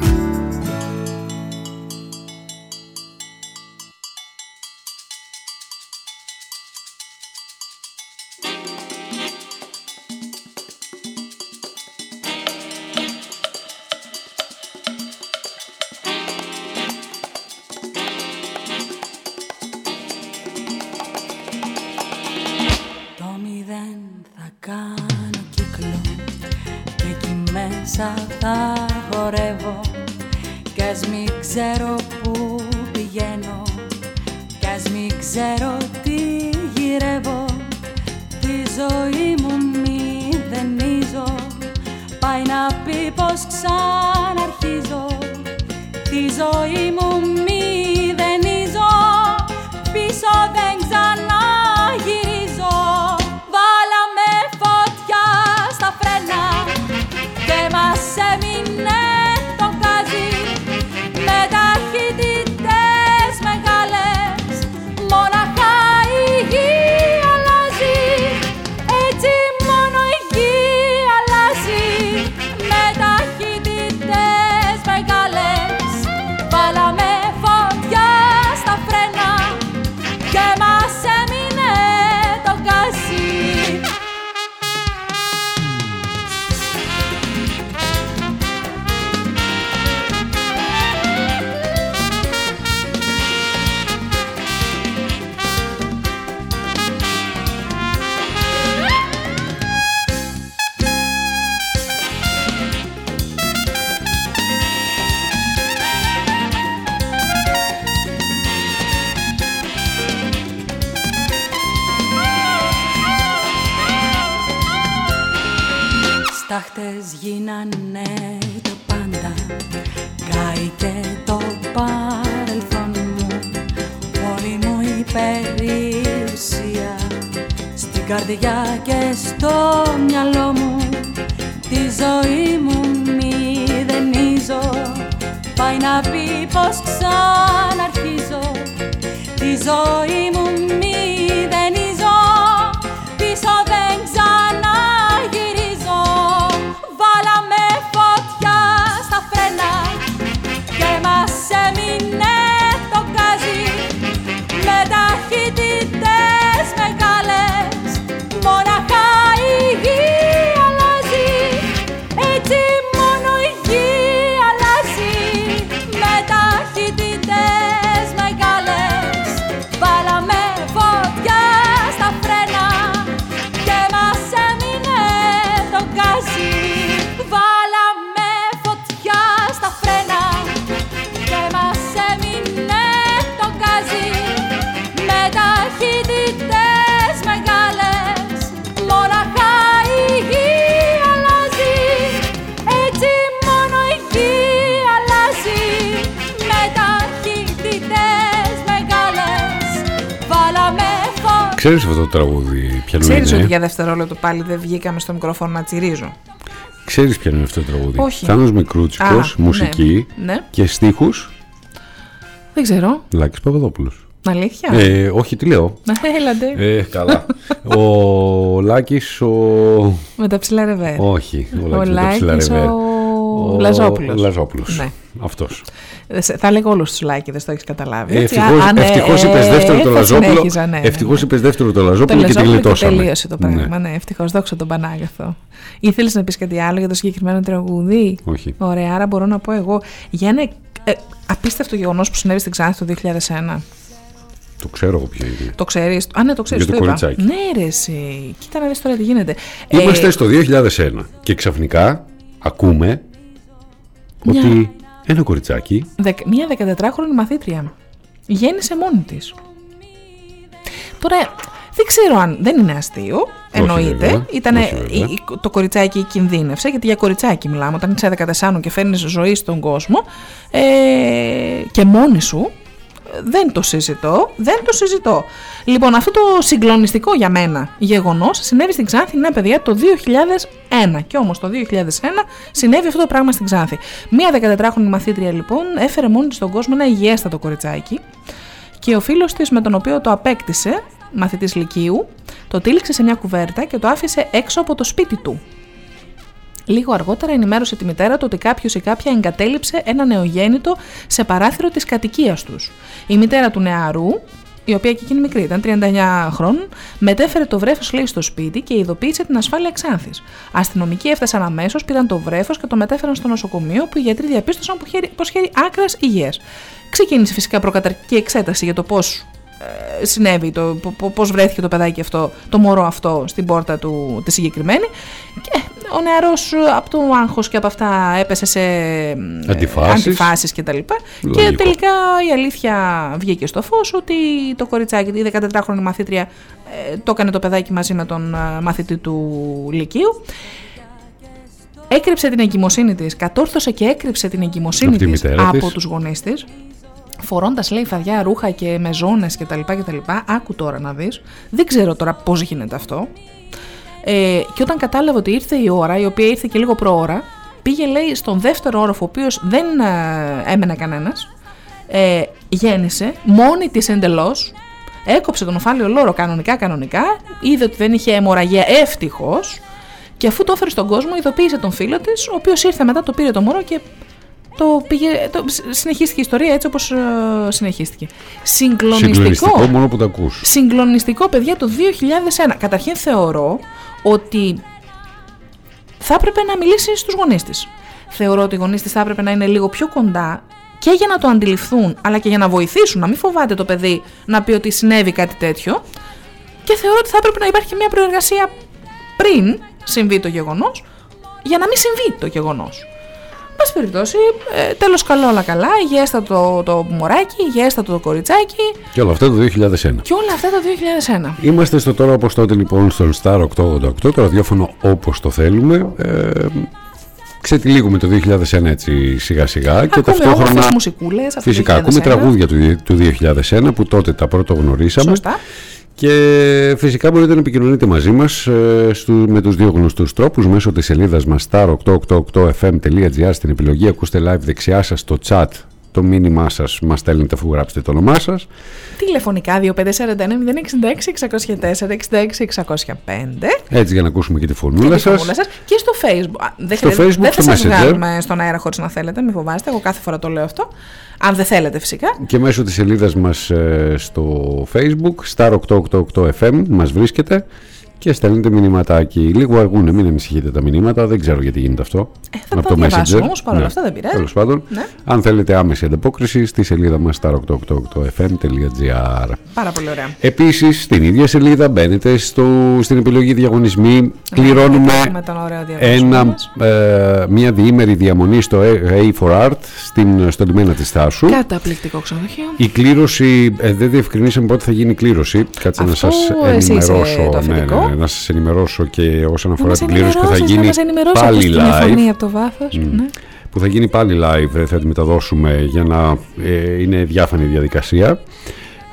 φωτιά Ξέρεις αυτό το τραγούδι ποιανού Ξέρεις είναι. ότι για δευτερόλεπτο πάλι δεν βγήκαμε στο μικρόφωνο να τσιρίζω. Ξέρεις ποιο είναι αυτό το τραγούδι; Όχι. Θάνος Μικρούτσικος, Α, ναι. μουσική Ναι. και στίχους Δεν ξέρω. Λάκης Παπαδόπουλος. Αλήθεια; Ε, όχι, τι λέω. Έλατε. Ε, καλά. ο Λάκης ο... Με τα ψηλά ρεβέ. Όχι, ο Ο Λάκης με τα ψηλά Λάκης ρεβέ. ο Λαζόπουλος. Λαζόπουλος. Ναι. Αυτός. Ε, σε- Θα λέγω όλους τους Λάκηδες, το έχεις καταλάβει. Ε, έτσι. ευτυχώς, Α, ναι, ευτυχώς ε, είπες δεύτερο το θα Λαζόπουλο. συνέχιζα, ναι, ναι, ευτυχώς ναι. είπες δεύτερο το Το Λαζόπουλο και τη Λαζόπουλο και γλιτώσαμε. τελείωσε το πράγμα. Ναι, ευτυχώς, δόξα τον Πανάγαθο. Ήθελες να πεις κάτι άλλο για το συγκεκριμένο τραγούδι; Όχι. Ωραία, άρα μπορώ να πω εγώ για ένα ε, απίστευτο γεγονός που συνέβη στην Ξάνθη το 2001. Το ξέρω εγώ ποιο είναι. Το ξέρεις; Α, ναι, το ξέρεις. Για το είπα. κοριτσάκι. Ναι, ρε, εσύ. Κοίτα να δεις τώρα τι γίνεται. Είμαστε Ε, στο 2001 και ξαφνικά ακούμε Μια- ότι ένα κοριτσάκι δεκ- Μία 14χρονη μαθήτρια γέννησε μόνη της. Τώρα, δεν ξέρω αν δεν είναι αστείο, εννοείται. βέβαια, Ήτανε, όχι βέβαια. η- η- το κοριτσάκι κινδύνευσε, γιατί για κοριτσάκι μιλάμε, όταν είσαι 14 και φέρνεις ζωή στον κόσμο ε, και μόνη σου, δεν το συζητώ, δεν το συζητώ. Λοιπόν, αυτό το συγκλονιστικό για μένα γεγονός συνέβη στην Ξάνθη, ναι παιδιά, το 2001. Και όμως το 2001 συνέβη αυτό το πράγμα στην Ξάνθη. Μία 14χρονη μαθήτρια λοιπόν έφερε μόνη της στον κόσμο ένα υγιέστατο κοριτσάκι και ο φίλος της με τον οποίο το απέκτησε, μαθητής Λυκείου, το τύλιξε σε μια κουβέρτα και το άφησε έξω από το σπίτι του. Λίγο αργότερα ενημέρωσε τη μητέρα του ότι κάποιος ή κάποια εγκατέλειψε ένα νεογέννητο σε παράθυρο της κατοικίας τους. Η μητέρα του νεαρού, η οποία και εκείνη μικρή ήταν, 39 χρόνων, μετέφερε το βρέφος λέει στο σπίτι και ειδοποίησε την ασφάλεια Ξάνθης. Αστυνομικοί έφτασαν αμέσως, πήραν το βρέφος και το μετέφεραν στο νοσοκομείο που οι γιατροί διαπίστωσαν πως χέρι άκρας υγεία. Ξεκίνησε φυσικά προκαταρκτική εξέταση για το πώς ε, συνέβη, το, πώς βρέθηκε το παιδάκι αυτό, το μωρό αυτό στην πόρτα του τη συγκεκριμένη. Και ο νεαρός από το άγχος και από αυτά έπεσε σε αντιφάσεις, αντιφάσεις και τα λοιπά. Και τελικά η αλήθεια βγήκε στο φως ότι το κοριτσάκι, η 14χρονη μαθήτρια ε, το έκανε το παιδάκι μαζί με τον ε, μαθητή του Λυκείου. Έκρυψε την εγκυμοσύνη της, κατόρθωσε και έκρυψε την εγκυμοσύνη της από τους γονείς της φορώντας λέει φαδιά ρούχα και με ζώνε κτλ. κτλ. Άκου τώρα να δεις. Δεν ξέρω τώρα πώς γίνεται αυτό. Ε, και όταν κατάλαβε ότι ήρθε η ώρα, η οποία ήρθε και λίγο προώρα, πήγε λέει στον δεύτερο όροφο, ο οποίος δεν ε, έμενε κανένας. Ε, γέννησε μόνη της εντελώς. Έκοψε τον οφάλιο λόρο κανονικά, κανονικά. Είδε ότι δεν είχε αιμορραγία, ευτυχώς. Και αφού το έφερε στον κόσμο, ειδοποίησε τον φίλο της, ο οποίος ήρθε μετά, το πήρε το μωρό και το πήγε, το, συνεχίστηκε η ιστορία έτσι όπως ε, συνεχίστηκε. Συγκλονιστικό, Συγκλονιστικό μόνο που το ακούς. Συγκλονιστικό παιδιά το 2001. Καταρχήν θεωρώ ότι θα έπρεπε να μιλήσει στους γονείς της. Θεωρώ ότι οι γονείς της θα έπρεπε να είναι λίγο πιο κοντά και για να το αντιληφθούν αλλά και για να βοηθήσουν, να μην φοβάται το παιδί να πει ότι συνέβη κάτι τέτοιο και θεωρώ ότι θα έπρεπε να υπάρχει μια προεργασία πριν συμβεί το γεγονός για να μην συμβεί το γεγονός. Πάση περιπτώσει, ε, τέλος καλό όλα καλά, υγιέστατο το, το μωράκι, υγιέστατο το κοριτσάκι. Και όλα αυτά το 2001. Και όλα αυτά το 2001. Είμαστε στο τώρα όπως τότε λοιπόν στον Star 888, το ραδιόφωνο όπως το θέλουμε. Ε, ξετυλίγουμε το 2001 έτσι σιγά σιγά και ταυτόχρονα μουσικούλες, φυσικά ακούμε τραγούδια του, του 2001 που τότε τα πρώτο γνωρίσαμε Σωστά. Και φυσικά μπορείτε να επικοινωνείτε μαζί μας ε, στου, με τους δύο γνωστούς τρόπους μέσω της σελίδας μας star888fm.gr στην επιλογή ακούστε live δεξιά σας στο chat το μήνυμά σας μας στέλνετε αφού γράψετε το όνομά σας. Τηλεφωνικά 2549 066 604 66 605 Έτσι για να ακούσουμε και τη φωνούλα σας. Και στο facebook. Δεν, στο facebook, δεν θα στο σας βγάλουμε στον αέρα χωρίς να θέλετε Μην φοβάστε, εγώ κάθε φορά το λέω αυτό. Αν δεν θέλετε φυσικά. Και μέσω της σελίδας μας ε, στο facebook, star888fm, μας βρίσκεται και στέλνετε μηνυματάκι. Λίγο αργούν, μην ανησυχείτε τα μηνύματα, δεν ξέρω γιατί γίνεται αυτό. Ε, θα από το Messenger. όμως παρόλα ναι. αυτά δεν πειράζει. Τέλος πάντων, ναι. αν θέλετε άμεση ανταπόκριση στη σελίδα μας star888fm.gr Πάρα πολύ ωραία. Επίσης, στην ίδια σελίδα μπαίνετε στο, στην επιλογή διαγωνισμοί, κληρώνουμε ένα, ε, μια διήμερη διαμονή στο A for Art στην, στο λιμένα της Θάσου. Καταπληκτικό ξενοδοχείο. Η κλήρωση, ε, δεν διευκρινίσαμε πότε θα γίνει η κλήρωση. Κάτσε να σας ενημερώσω. Ναι, ναι, να σας ενημερώσω και όσον αφορά την κλήρωση που θα γίνει πάλι live. Από το βάθος, ναι. Που θα γίνει πάλι live, θα τη μεταδώσουμε για να ε, είναι διάφανη διαδικασία.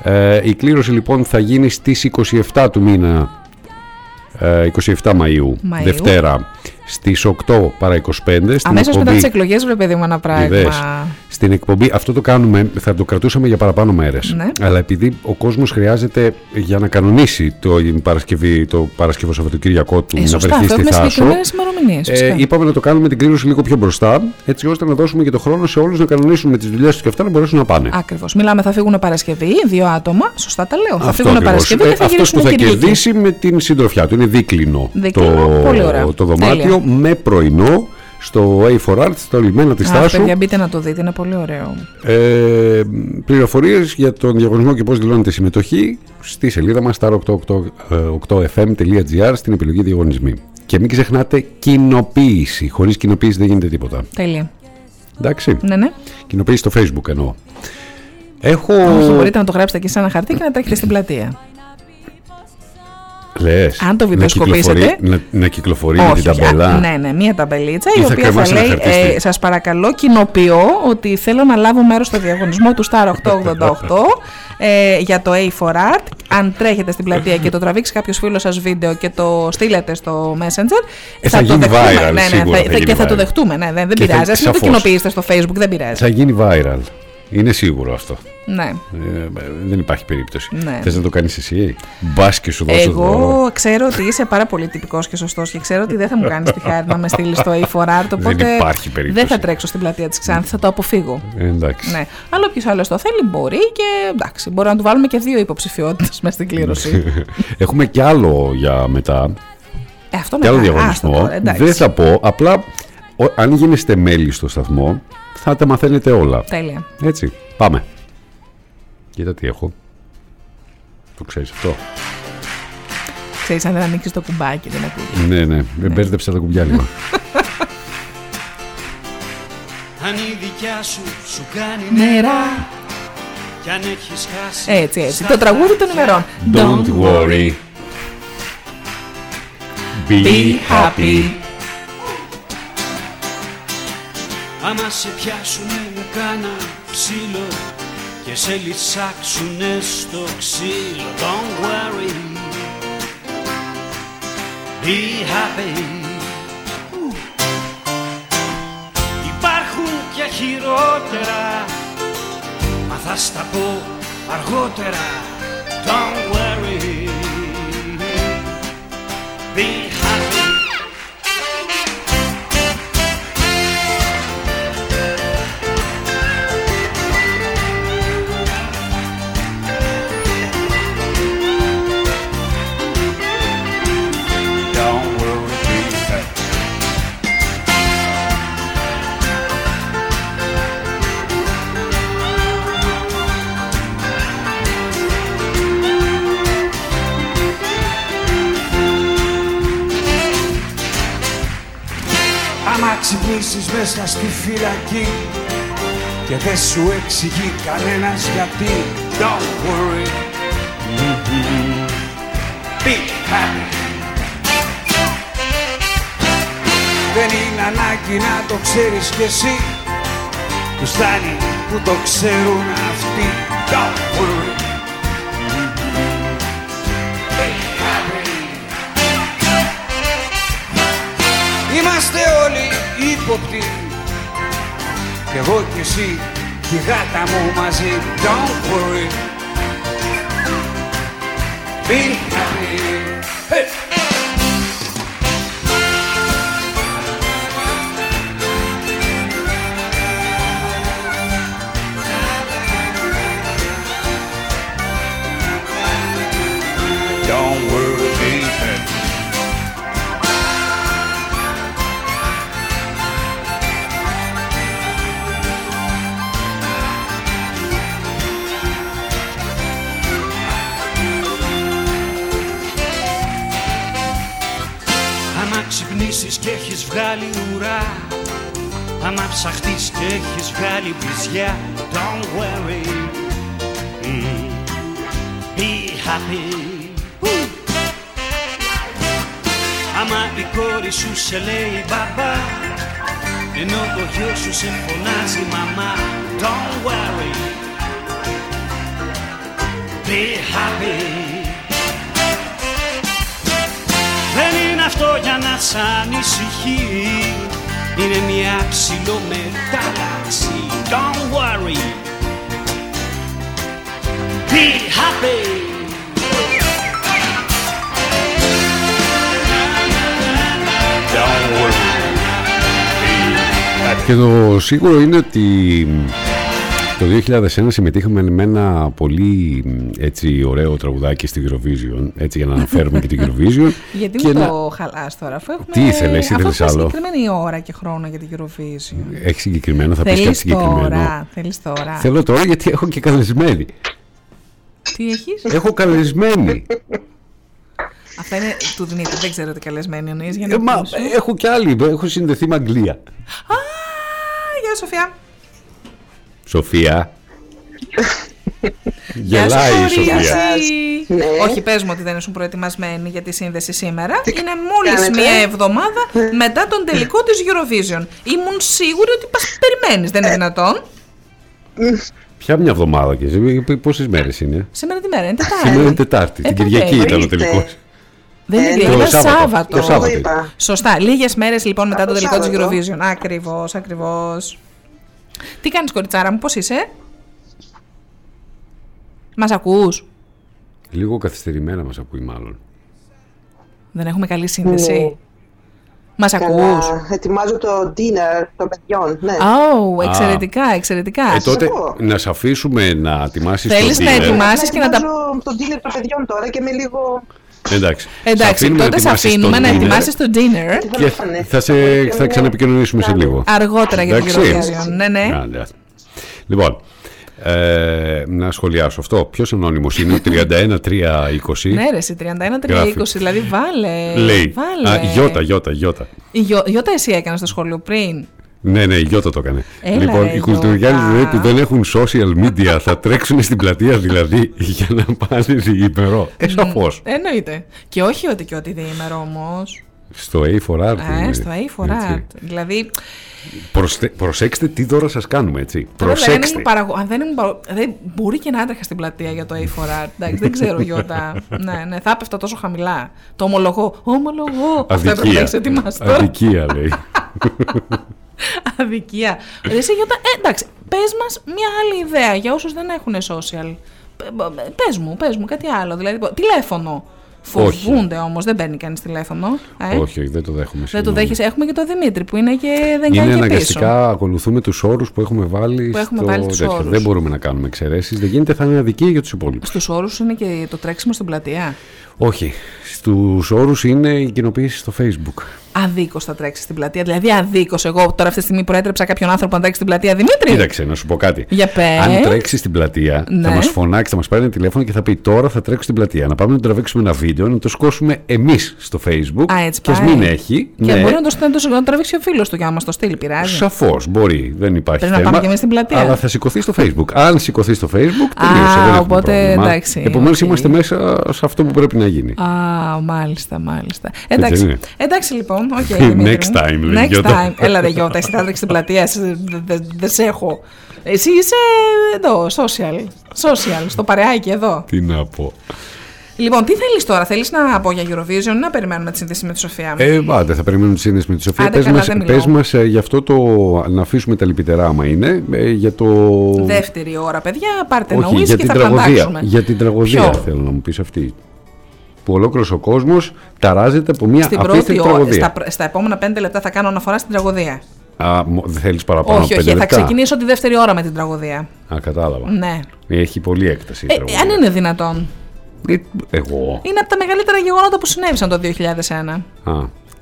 Ε, η κλήρωση λοιπόν θα γίνει στις 27 του μήνα, 27 Μαΐου, Μαΐου. Δευτέρα στις 8 παρά 25. Αμέσως μετά τις εκλογές βρε παιδί μου ένα πράγμα. Στην εκπομπή, αυτό το κάνουμε, θα το κρατούσαμε για παραπάνω μέρες. Ναι. Αλλά επειδή ο κόσμος χρειάζεται για να κανονίσει το Παρασκευή, το Παρασκευό Σαββατοκύριακό του ε, να βρεθεί στη Θάσο. Ε, είπαμε να το κάνουμε την κλήρωση λίγο πιο μπροστά, έτσι ώστε να δώσουμε και το χρόνο σε όλους να κανονίσουν με τις δουλειές τους και αυτά να μπορέσουν να πάνε. Ακριβώς. Μιλάμε, θα φύγουν Παρασκευή, δύο άτομα. Σωστά τα λέω. Θα φύγουν Παρασκευή και θα ε, Αυτός που θα κερδίσει με την συντροφιά του. Είναι δίκλινο, το, το δωμάτιο με πρωινό στο A4Art, στο λιμένα της Τάσου. παιδιά, μπείτε να το δείτε, είναι πολύ ωραίο. Ε, πληροφορίες για τον διαγωνισμό και πώς δηλώνετε συμμετοχή στη σελίδα μας star888fm.gr στην επιλογή διαγωνισμοί. Και μην ξεχνάτε κοινοποίηση. Χωρίς κοινοποίηση δεν γίνεται τίποτα. Τέλεια. Εντάξει. Ναι, ναι. Κοινοποίηση στο facebook εννοώ. Έχω... Όχι, μπορείτε να το γράψετε και σε ένα χαρτί και να τα έχετε στην πλατεία. Κλαίες. Αν το Να βιντεοσκοπήσετε- κυκλοφορεί- Να, να κυκλοφορεί με την όχι, ταμπέλα. α, ναι, ναι, μία ταμπελίτσα Ή η θα οποία θα κρεμάσει ένα λέει χαρτιστή. ε, Σας παρακαλώ κοινοποιώ ότι θέλω να λάβω μέρος στο διαγωνισμό του Star 888 ε, για το A4Art. Αν τρέχετε στην πλατεία και το τραβήξει κάποιος φίλος σας βίντεο και το στείλετε στο Messenger Ε, θα το γίνει δεχτούμε. viral, ναι, ναι, σίγουρα θα- θα θα- γίνει και θα το viral. δεχτούμε. Ναι, δεν, δεν Και θα- πειράζει. Ας μην το σαφώς. κοινοποιήσετε στο Facebook, δεν πειράζει. Θα γίνει viral. Είναι σίγουρο αυτό. Ναι. Ε, δεν υπάρχει περίπτωση. Ναι. Θες να το κάνεις εσύ; Μπας και σου δώσω δώρο. Εγώ ξέρω ότι είσαι πάρα πολύ τυπικός και σωστός και ξέρω ότι δεν θα μου κάνεις τη χάρη να με στείλεις στο A4Art. Οπότε υπάρχει περίπτωση. δεν θα τρέξω στην πλατεία της Ξάνθη, θα το αποφύγω. Ε, εντάξει. Ναι. Αλλά όποιο άλλος το θέλει μπορεί και εντάξει, μπορεί να του βάλουμε και δύο υποψηφιότητες μέσα στην κλήρωση. Έχουμε κι άλλο για μετά. ε, αυτό Κι άλλο μετά. διαγωνισμό. άστο τώρα, εντάξει. Δεν θα πω. Απλά ο- αν γίνεστε μέλη στο σταθμό θα τα μαθαίνετε όλα. Τέλεια. Έτσι. Πάμε. Κοίτα τι έχω. Το ξέρεις αυτό; Ξέρεις αν δεν ανοίξεις το κουμπάκι, δεν ακούγεται. Ναι, ναι. Με μπέρδεψα τα κουμπιά λίγο. Αν η δικιά σου σου κάνει Νερά. Κι αν έχεις χάσει Έτσι, έτσι. Το τραγούδι των ημερών. Don't worry. Be Be happy. happy. Άμα σε πιάσουνε με κάνα ψήλο Και σε λυσάξουνε στο ξύλο Don't worry. Be happy. Υπάρχουν και χειρότερα Μα θα στα πω αργότερα. Don't worry Άμα ξυπνήσεις μέσα στη φυλακή και δεν σου εξηγεί κανένας γιατί. Don't worry. Be happy. Δεν είναι ανάγκη να το ξέρεις κι εσύ. Τους φτάνει που το ξέρουν αυτοί. Don't worry ύποπτοι Κι εγώ κι εσύ κι η γάτα μου μαζί Don't worry. Be happy Ενώ το γιο σου σε φωνάζει μαμά Don't worry. Be happy. Δεν είναι αυτό για να σ' ανησυχεί. Είναι μια ψηλομετάλλαξη. Don't worry. Be happy Και το σίγουρο είναι ότι το 2001 συμμετείχαμε με ένα πολύ έτσι ωραίο τραγουδάκι στη Eurovision, έτσι για να αναφέρουμε και την Eurovision. Γιατί και μου να- το χαλάς τώρα, αφού έχουμε. Τι ήθελες, αφού ήθελες έχουμε άλλο; συγκεκριμένη ώρα και χρόνο για την Eurovision. Έχει συγκεκριμένο, θα πεις κάτι Θέλεις συγκεκριμένο. τώρα, θέλεις τώρα. Θέλω τώρα γιατί έχω και καλεσμένη. Τι έχεις; Έχω καλεσμένη. Αυτά είναι του Δημήτρη, δεν ξέρω τι καλεσμένη εννοείς για Ε, να μα, ακούσω. έχω και άλλη. Έχω συνδεθεί με Αγγλία. Α, γεια Σοφία. Σοφία. Γεια σου, Γελάει η κόρη, γεια Σοφία. σου. Ναι. Όχι, πες μου ότι δεν ήσουν προετοιμασμένη για τη σύνδεση σήμερα. Είναι μόλις κάνετε; μία εβδομάδα μετά τον τελικό της Eurovision. Ήμουν σίγουρη ότι πας περιμένεις, δεν είναι δυνατόν. Ποια μια εβδομάδα και εσύ, πόσες μέρες είναι; Σήμερα τι μέρα είναι, Τετάρτη. Σήμερα είναι Τετάρτη. Ε, Την τότε. Κυριακή ήταν ο Ορίστε. τελικός. Δεν είναι Ε, Κυριακή, το ήταν Σάββατο. Σάββατο. Το Σάββατο. Το είπα. Σωστά. Λίγες μέρες λοιπόν μετά Από το το τελικό της Σάββατο. Eurovision. Ακριβώς, ακριβώς. Τι κάνεις, κοριτσάρα μου, πώς είσαι; Μας ακούς; Λίγο καθυστερημένα μας ακούει, μάλλον. Δεν έχουμε καλή σύνδεση. Ναι. Μας Καλά. ακούς; Ετοιμάζω το dinner των παιδιών. Ναι. Oh, εξαιρετικά, εξαιρετικά. Ε, τότε ακούω. να σε αφήσουμε να ετοιμάσεις το Θέλεις να dinner. ετοιμάσεις και να τα- Ετοιμάζω το dinner των παιδιών τώρα και με λίγο. Εντάξει. Εντάξει, αφήνουμε να τότε σε ετοιμάσεις αφήνουμε το να dinner ετοιμάσεις το dinner Και θα, σε, θα ξαναεπικοινωνήσουμε σε λίγο. αργότερα για την Εντάξει. Eurovision. Ναι, ναι. Άντε. Λοιπόν, ε, να σχολιάσω αυτό. Ποιος ανώνυμος είναι, 31-3-20. Ναι, ρε, εσύ 31-3-20, Γράφει. δηλαδή βάλε. Λέει. Βάλε. Α, Γιώτα, Γιώτα, Γιώτα. Η Γιώ- Γιώτα, εσύ έκανες στο σχολείο πριν; Ναι, ναι, η Γιώτα το έκανε. Έλα, λοιπόν, ρε, οι κουλτουριάλοι Γιώτα. λέει που δεν έχουν social media θα τρέξουν στην πλατεία δηλαδή για να πάνε διήμερο. Ε, σαφώς. Εννοείται. Και όχι ότι και ότι διήμερο όμως. Στο A4R. Ε, είναι, στο A4 έτσι. Art. Δηλαδή, Προστε- προσέξτε τι δώρα σας κάνουμε, έτσι. τώρα δεν Προσέξτε. ήμουν παραγω... αν δεν ήμουν παρα- δεν μπορεί και να έτρεχα στην πλατεία για το A4 Art. Εντάξει, δεν ξέρω, Γιώτα. ναι, ναι, θα έπεφτα τόσο χαμηλά. Το ομολογώ. Ομολογώ. Αυτό έπρεπε να Αδικία. έχει ετοιμάσει τώρα. Αδικία, λέει. Αδικία. Ρε, Εσύ, Γιώτα, ε, εντάξει, πες μας μια άλλη ιδέα για όσους δεν έχουν social. Πε μου, πες μου κάτι άλλο. Δηλαδή, τηλέφωνο. Όχι. Φοβούνται όμως, δεν παίρνει κανείς τηλέφωνο. Ε; όχι, όχι, δεν το δέχομαι. Δεν το συγγνώμη. δέχεσαι. Έχουμε και τον Δημήτρη που είναι και δεν Είναι κάνει και πίσω. αναγκαστικά, ακολουθούμε τους όρους που έχουμε βάλει. Που έχουμε στο βάλει τους τέτοιο. όρους. Δεν μπορούμε να κάνουμε εξαιρέσεις. Δεν γίνεται, θα είναι αδικία για τους υπόλοιπους. Στους όρους είναι και το τρέξιμο στην πλατεία. Όχι. Στους όρους είναι η κοινοποίηση στο Facebook. Αδίκως θα τρέξεις στην πλατεία. Δηλαδή, αδίκως. Εγώ τώρα αυτή τη στιγμή προέτρεψα κάποιον άνθρωπο να τρέξει στην πλατεία. Δημήτρη. Κοίταξε, να σου πω κάτι. Για πες. Αν τρέξεις στην πλατεία, Ναι. θα μας φωνάξει, θα μας πάρει ένα τηλέφωνο και θα πει τώρα θα τρέξω στην πλατεία. Να πάμε να τραβήξουμε ένα βίντεο, να το σηκώσουμε εμείς στο Facebook. Α, έτσι και ας πάει. μην έχει. Και ναι, μπορεί να το, να το, να το τραβήξει ο φίλος του για να μας το στείλει. Πειράζει. Σαφώς μπορεί, δεν υπάρχει Πρέπει να θέμα. πάμε και εμείς στην πλατεία. Αλλά θα σηκωθεί στο Facebook. Αν σηκωθεί στο Facebook, τελείωσε. δεν έχουμε οπότε, πρόβλημα. εντάξει, Επομένως, οκ. είμαστε μέσα σε αυτό που πρέπει να γίνει. Α, μάλιστα, μάλιστα. δεν Εντάξει, είναι. εντάξει λοιπόν. Okay, Δημήτρη. Next time, λέει, Next Γιώτα. time. Έλα ρε Γιώτα, εσύ θα τρέξεις στην πλατεία, εσύ δεν δε, δε σε έχω. Εσύ είσαι εδώ, social. Social, στο παρεάκι εδώ. Τι να πω. Λοιπόν, τι θέλεις τώρα, θέλεις να πω για Eurovision ή να περιμένουμε τη σύνδεση με τη Σοφία. Ε, άντε, θα περιμένουμε τη σύνδεση με τη Σοφία. Άντε, Πες καλά, μας, δεν μιλάω. πες μας ε, γι' αυτό το. Να αφήσουμε τα λυπητερά άμα είναι. ε, για το. Δεύτερη ώρα, παιδιά, πάρτε Όχι, ένα για ουίσκι την θα τραγωδία. φαντάξουμε. Για την τραγωδία Ποιο; θέλω να μου πεις αυτή. Που ολόκληρος ο κόσμος ταράζεται από μια Στην απίστευτη πρώτη ώρα, τραγωδία. στα, πr- στα επόμενα πέντε λεπτά θα κάνω αναφορά στην τραγωδία. Α, μο- δεν θέλεις παραπάνω όχι, από όχι, πέντε θα λεπτά; ξεκινήσω τη δεύτερη ώρα με την τραγωδία. Α, κατάλαβα. Ναι. Έχει πολύ έκταση η Ε, τραγωδία. αν είναι δυνατόν. Ε, εγώ. Είναι από τα μεγαλύτερα γεγονότα που συνέβησαν το 2001. Α,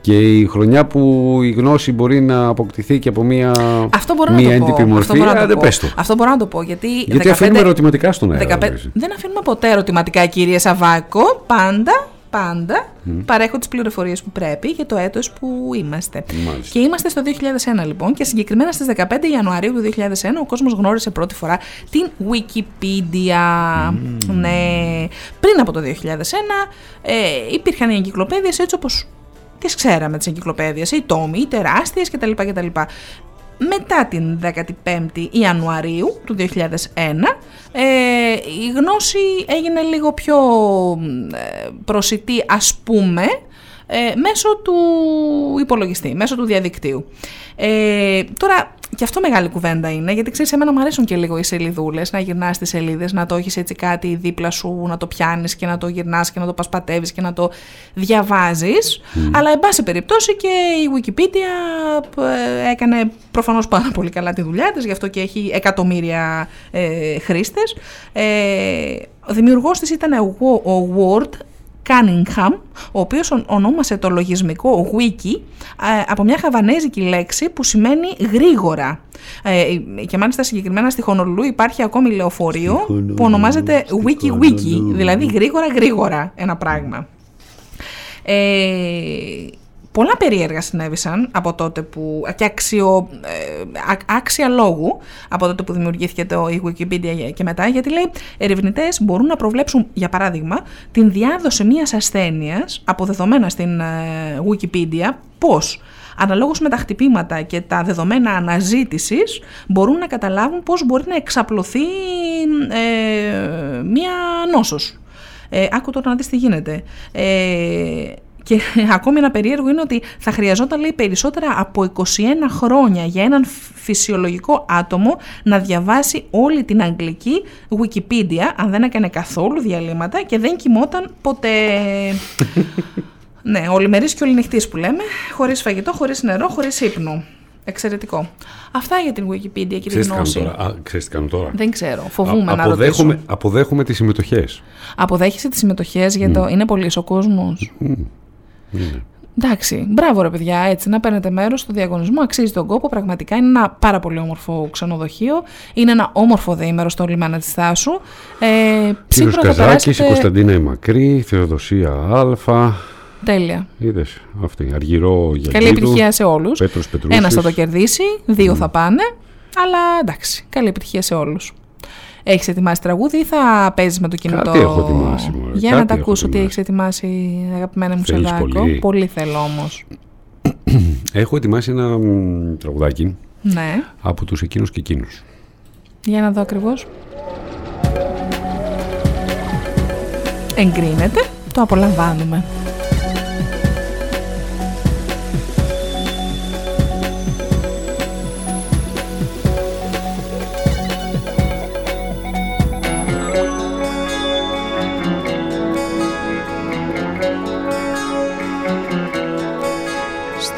και η χρονιά που η γνώση μπορεί να αποκτηθεί και από μια, Αυτό μπορώ μια να το έντυπη πω. μορφή. Αυτό μπορώ να το Άντε, πω. πες το. Αυτό μπορώ να το πω. Γιατί, Γιατί 15 αφήνουμε ερωτηματικά στον αέρα. 15 νομίζω. Δεν αφήνουμε ποτέ ερωτηματικά, κύριε Σαββάκο. Πάντα, πάντα παρέχω τις πληροφορίες που πρέπει για το έτος που είμαστε. Μάλιστα. Και είμαστε στο 2001 λοιπόν και συγκεκριμένα στις 15 Ιανουαρίου του 2001 ο κόσμος γνώρισε πρώτη φορά την Wikipedia. Ναι. Πριν από το 2001 ε, υπήρχαν οι εγκυκλοπαίδειες έτσι όπως τις ξέραμε τις εγκυκλοπαίδειες, οι τόμοι, οι τεράστιες κτλ. κτλ. Μετά την 15η Ιανουαρίου του 2001 ε, η γνώση έγινε λίγο πιο ε, προσιτή ας πούμε ε, μέσω του υπολογιστή, μέσω του διαδικτύου. Ε, τώρα και αυτό μεγάλη κουβέντα είναι, γιατί ξέρεις, εμένα μου αρέσουν και λίγο οι σελίδουλες, να γυρνάς τις σελίδες, να το έχεις έτσι κάτι δίπλα σου, να το πιάνεις και να το γυρνάς και να το πασπατεύεις και να το διαβάζεις. Αλλά, εν πάση περιπτώσει, και η Wikipedia ε, έκανε προφανώς πάρα πολύ καλά τη δουλειά της, γι' αυτό και έχει εκατομμύρια ε, χρήστες. Ε, ο δημιουργός της ήταν ο, ο Ward Cunningham, ο οποίος ον- ονόμασε το λογισμικό wiki ε, από μια χαβανέζικη λέξη που σημαίνει γρήγορα. Ε, και μάλιστα συγκεκριμένα στη Χονολουλού υπάρχει ακόμη λεωφορείο που ονομάζεται wiki wiki, δηλαδή γρήγορα γρήγορα ένα πράγμα. Ε, πολλά περίεργα συνέβησαν από τότε που, και αξιο, ε, α- άξια λόγου από τότε που δημιουργήθηκε το, η Wikipedia και μετά, γιατί λέει ερευνητές μπορούν να προβλέψουν, για παράδειγμα, την διάδοση μιας ασθένειας από δεδομένα στην ε, Wikipedia, πώς αναλόγως με τα χτυπήματα και τα δεδομένα αναζήτησης μπορούν να καταλάβουν πώς μπορεί να εξαπλωθεί ε, μία νόσος. Ε, άκου τώρα να δεις τι γίνεται. Ε, και ακόμη ένα περίεργο είναι ότι θα χρειαζόταν λέει, περισσότερα από 21 χρόνια για έναν φυσιολογικό άτομο να διαβάσει όλη την αγγλική Wikipedia, αν δεν έκανε καθόλου διαλύματα και δεν κοιμόταν ποτέ. ναι, ολημερής και οληνυχτής που λέμε, χωρίς φαγητό, χωρίς νερό, χωρίς ύπνο. Εξαιρετικό. Αυτά για την Wikipedia και την Ξέρεις τι κάνουν γνώση. τώρα; Α, ξέρεις τι κάνουν τώρα; Δεν ξέρω. Φοβούμαι Α- να αποδέχομαι, ρωτήσω. αποδέχομαι τις συμμετοχές. Αποδέχεσαι τις συμμετοχές για το... Είναι πολύ ο κόσμος. Είναι. Εντάξει, μπράβο ρε παιδιά, έτσι να παίρνετε μέρος στο διαγωνισμό, αξίζει τον κόπο. Πραγματικά είναι ένα πάρα πολύ όμορφο ξενοδοχείο. Είναι ένα όμορφο διήμερο στο λιμάνι της Θάσου. Ε, Κύριος σίγουρα θα Καζάκης, η περάσετε. Κωνσταντίνα η Μακρύ, η Θεοδοσία Α. Τέλεια. Είδες, αυτή, Αργυρό Γιαγγίδου. Καλή επιτυχία σε όλους. Πέτρος Πετρούσης. Ένα θα το κερδίσει, δύο θα πάνε. Αλλά εντάξει, καλή επιτυχία σε όλους. Έχεις ετοιμάσει τραγούδι ή θα παίζεις με το κινητό. Κάτι έχω ετοιμάσει, μωρέ, Για κάτι να τα έχω ακούσω τι ετοιμάσει. έχεις ετοιμάσει, αγαπημένα μου Θέλεις Σεδάκο. πολύ; πολύ θέλω όμως. Έχω ετοιμάσει ένα μ, τραγουδάκι Ναι, από τους εκείνους και εκείνους. για να δω ακριβώς. Εγκρίνεται, το απολαμβάνουμε.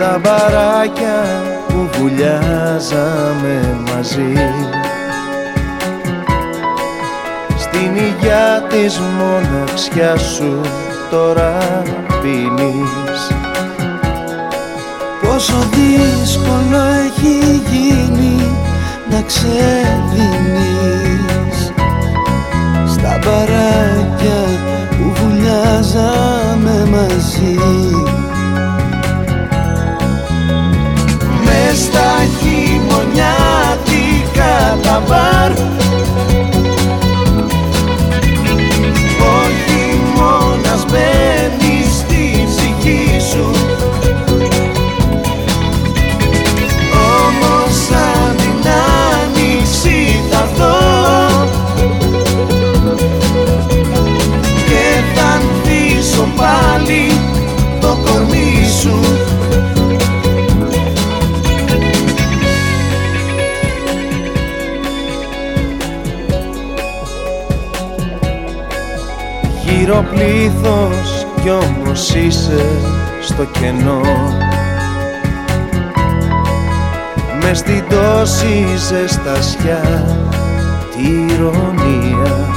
Στα μπαράκια που βουλιάζαμε μαζί. Στην υγειά της μοναξιάς σου τώρα πίνεις. Πόσο δύσκολο έχει γίνει να ξεδίνεις Στα μπαράκια που βουλιάζαμε μαζί χειμωνιάτικα τα μπαρ. Ο χειμώνας μπαίνεις στη ψυχή σου. Όμως αν την άνοιξη θα δω Και θα ανθίσω πάλι το κορμί σου Γύρω πλήθος κι όμως είσαι στο κενό. Μες στην τόση ζεστασιά τη ηρωνία.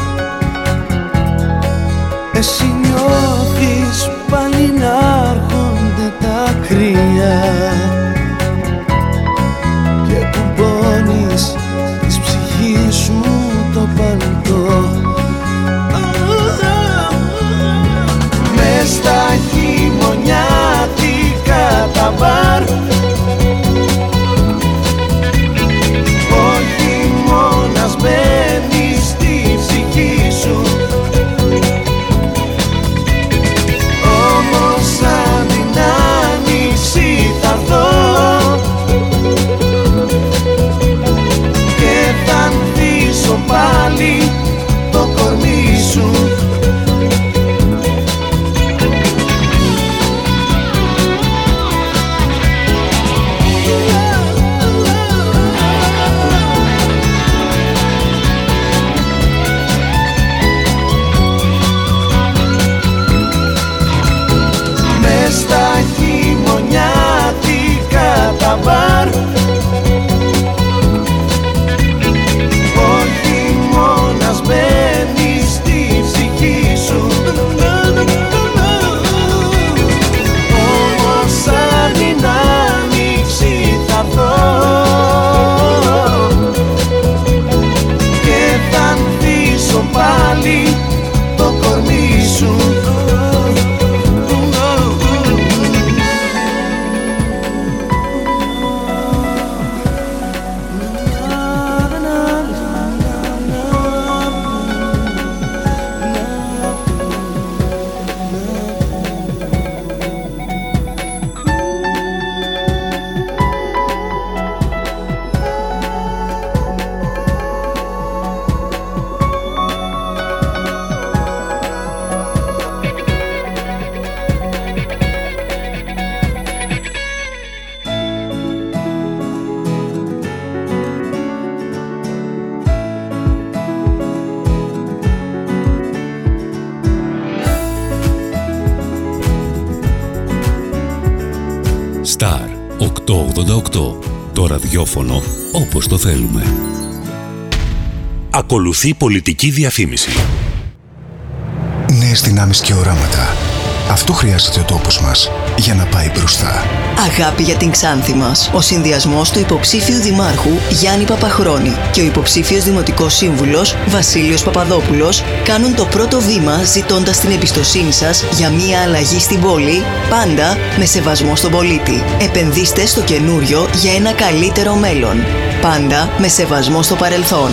Εσύ νιώθεις πάλι να έρχονται τα κρύα όπως το θέλουμε. Ακολουθεί πολιτική διαφήμιση. Νέες δυνάμεις και οράματα. Αυτό χρειάζεται ο τόπος μας για να πάει μπροστά. Αγάπη για την Ξάνθη μας. Ο συνδυασμός του υποψήφιου δημάρχου Γιάννη Παπαχρόνη και ο υποψήφιος δημοτικός σύμβουλος Βασίλειος Παπαδόπουλος κάνουν το πρώτο βήμα ζητώντας την εμπιστοσύνη σας για μια αλλαγή στην πόλη, πάντα με σεβασμό στον πολίτη. Επενδύστε στο καινούριο για ένα καλύτερο μέλλον. Πάντα με σεβασμό στο παρελθόν.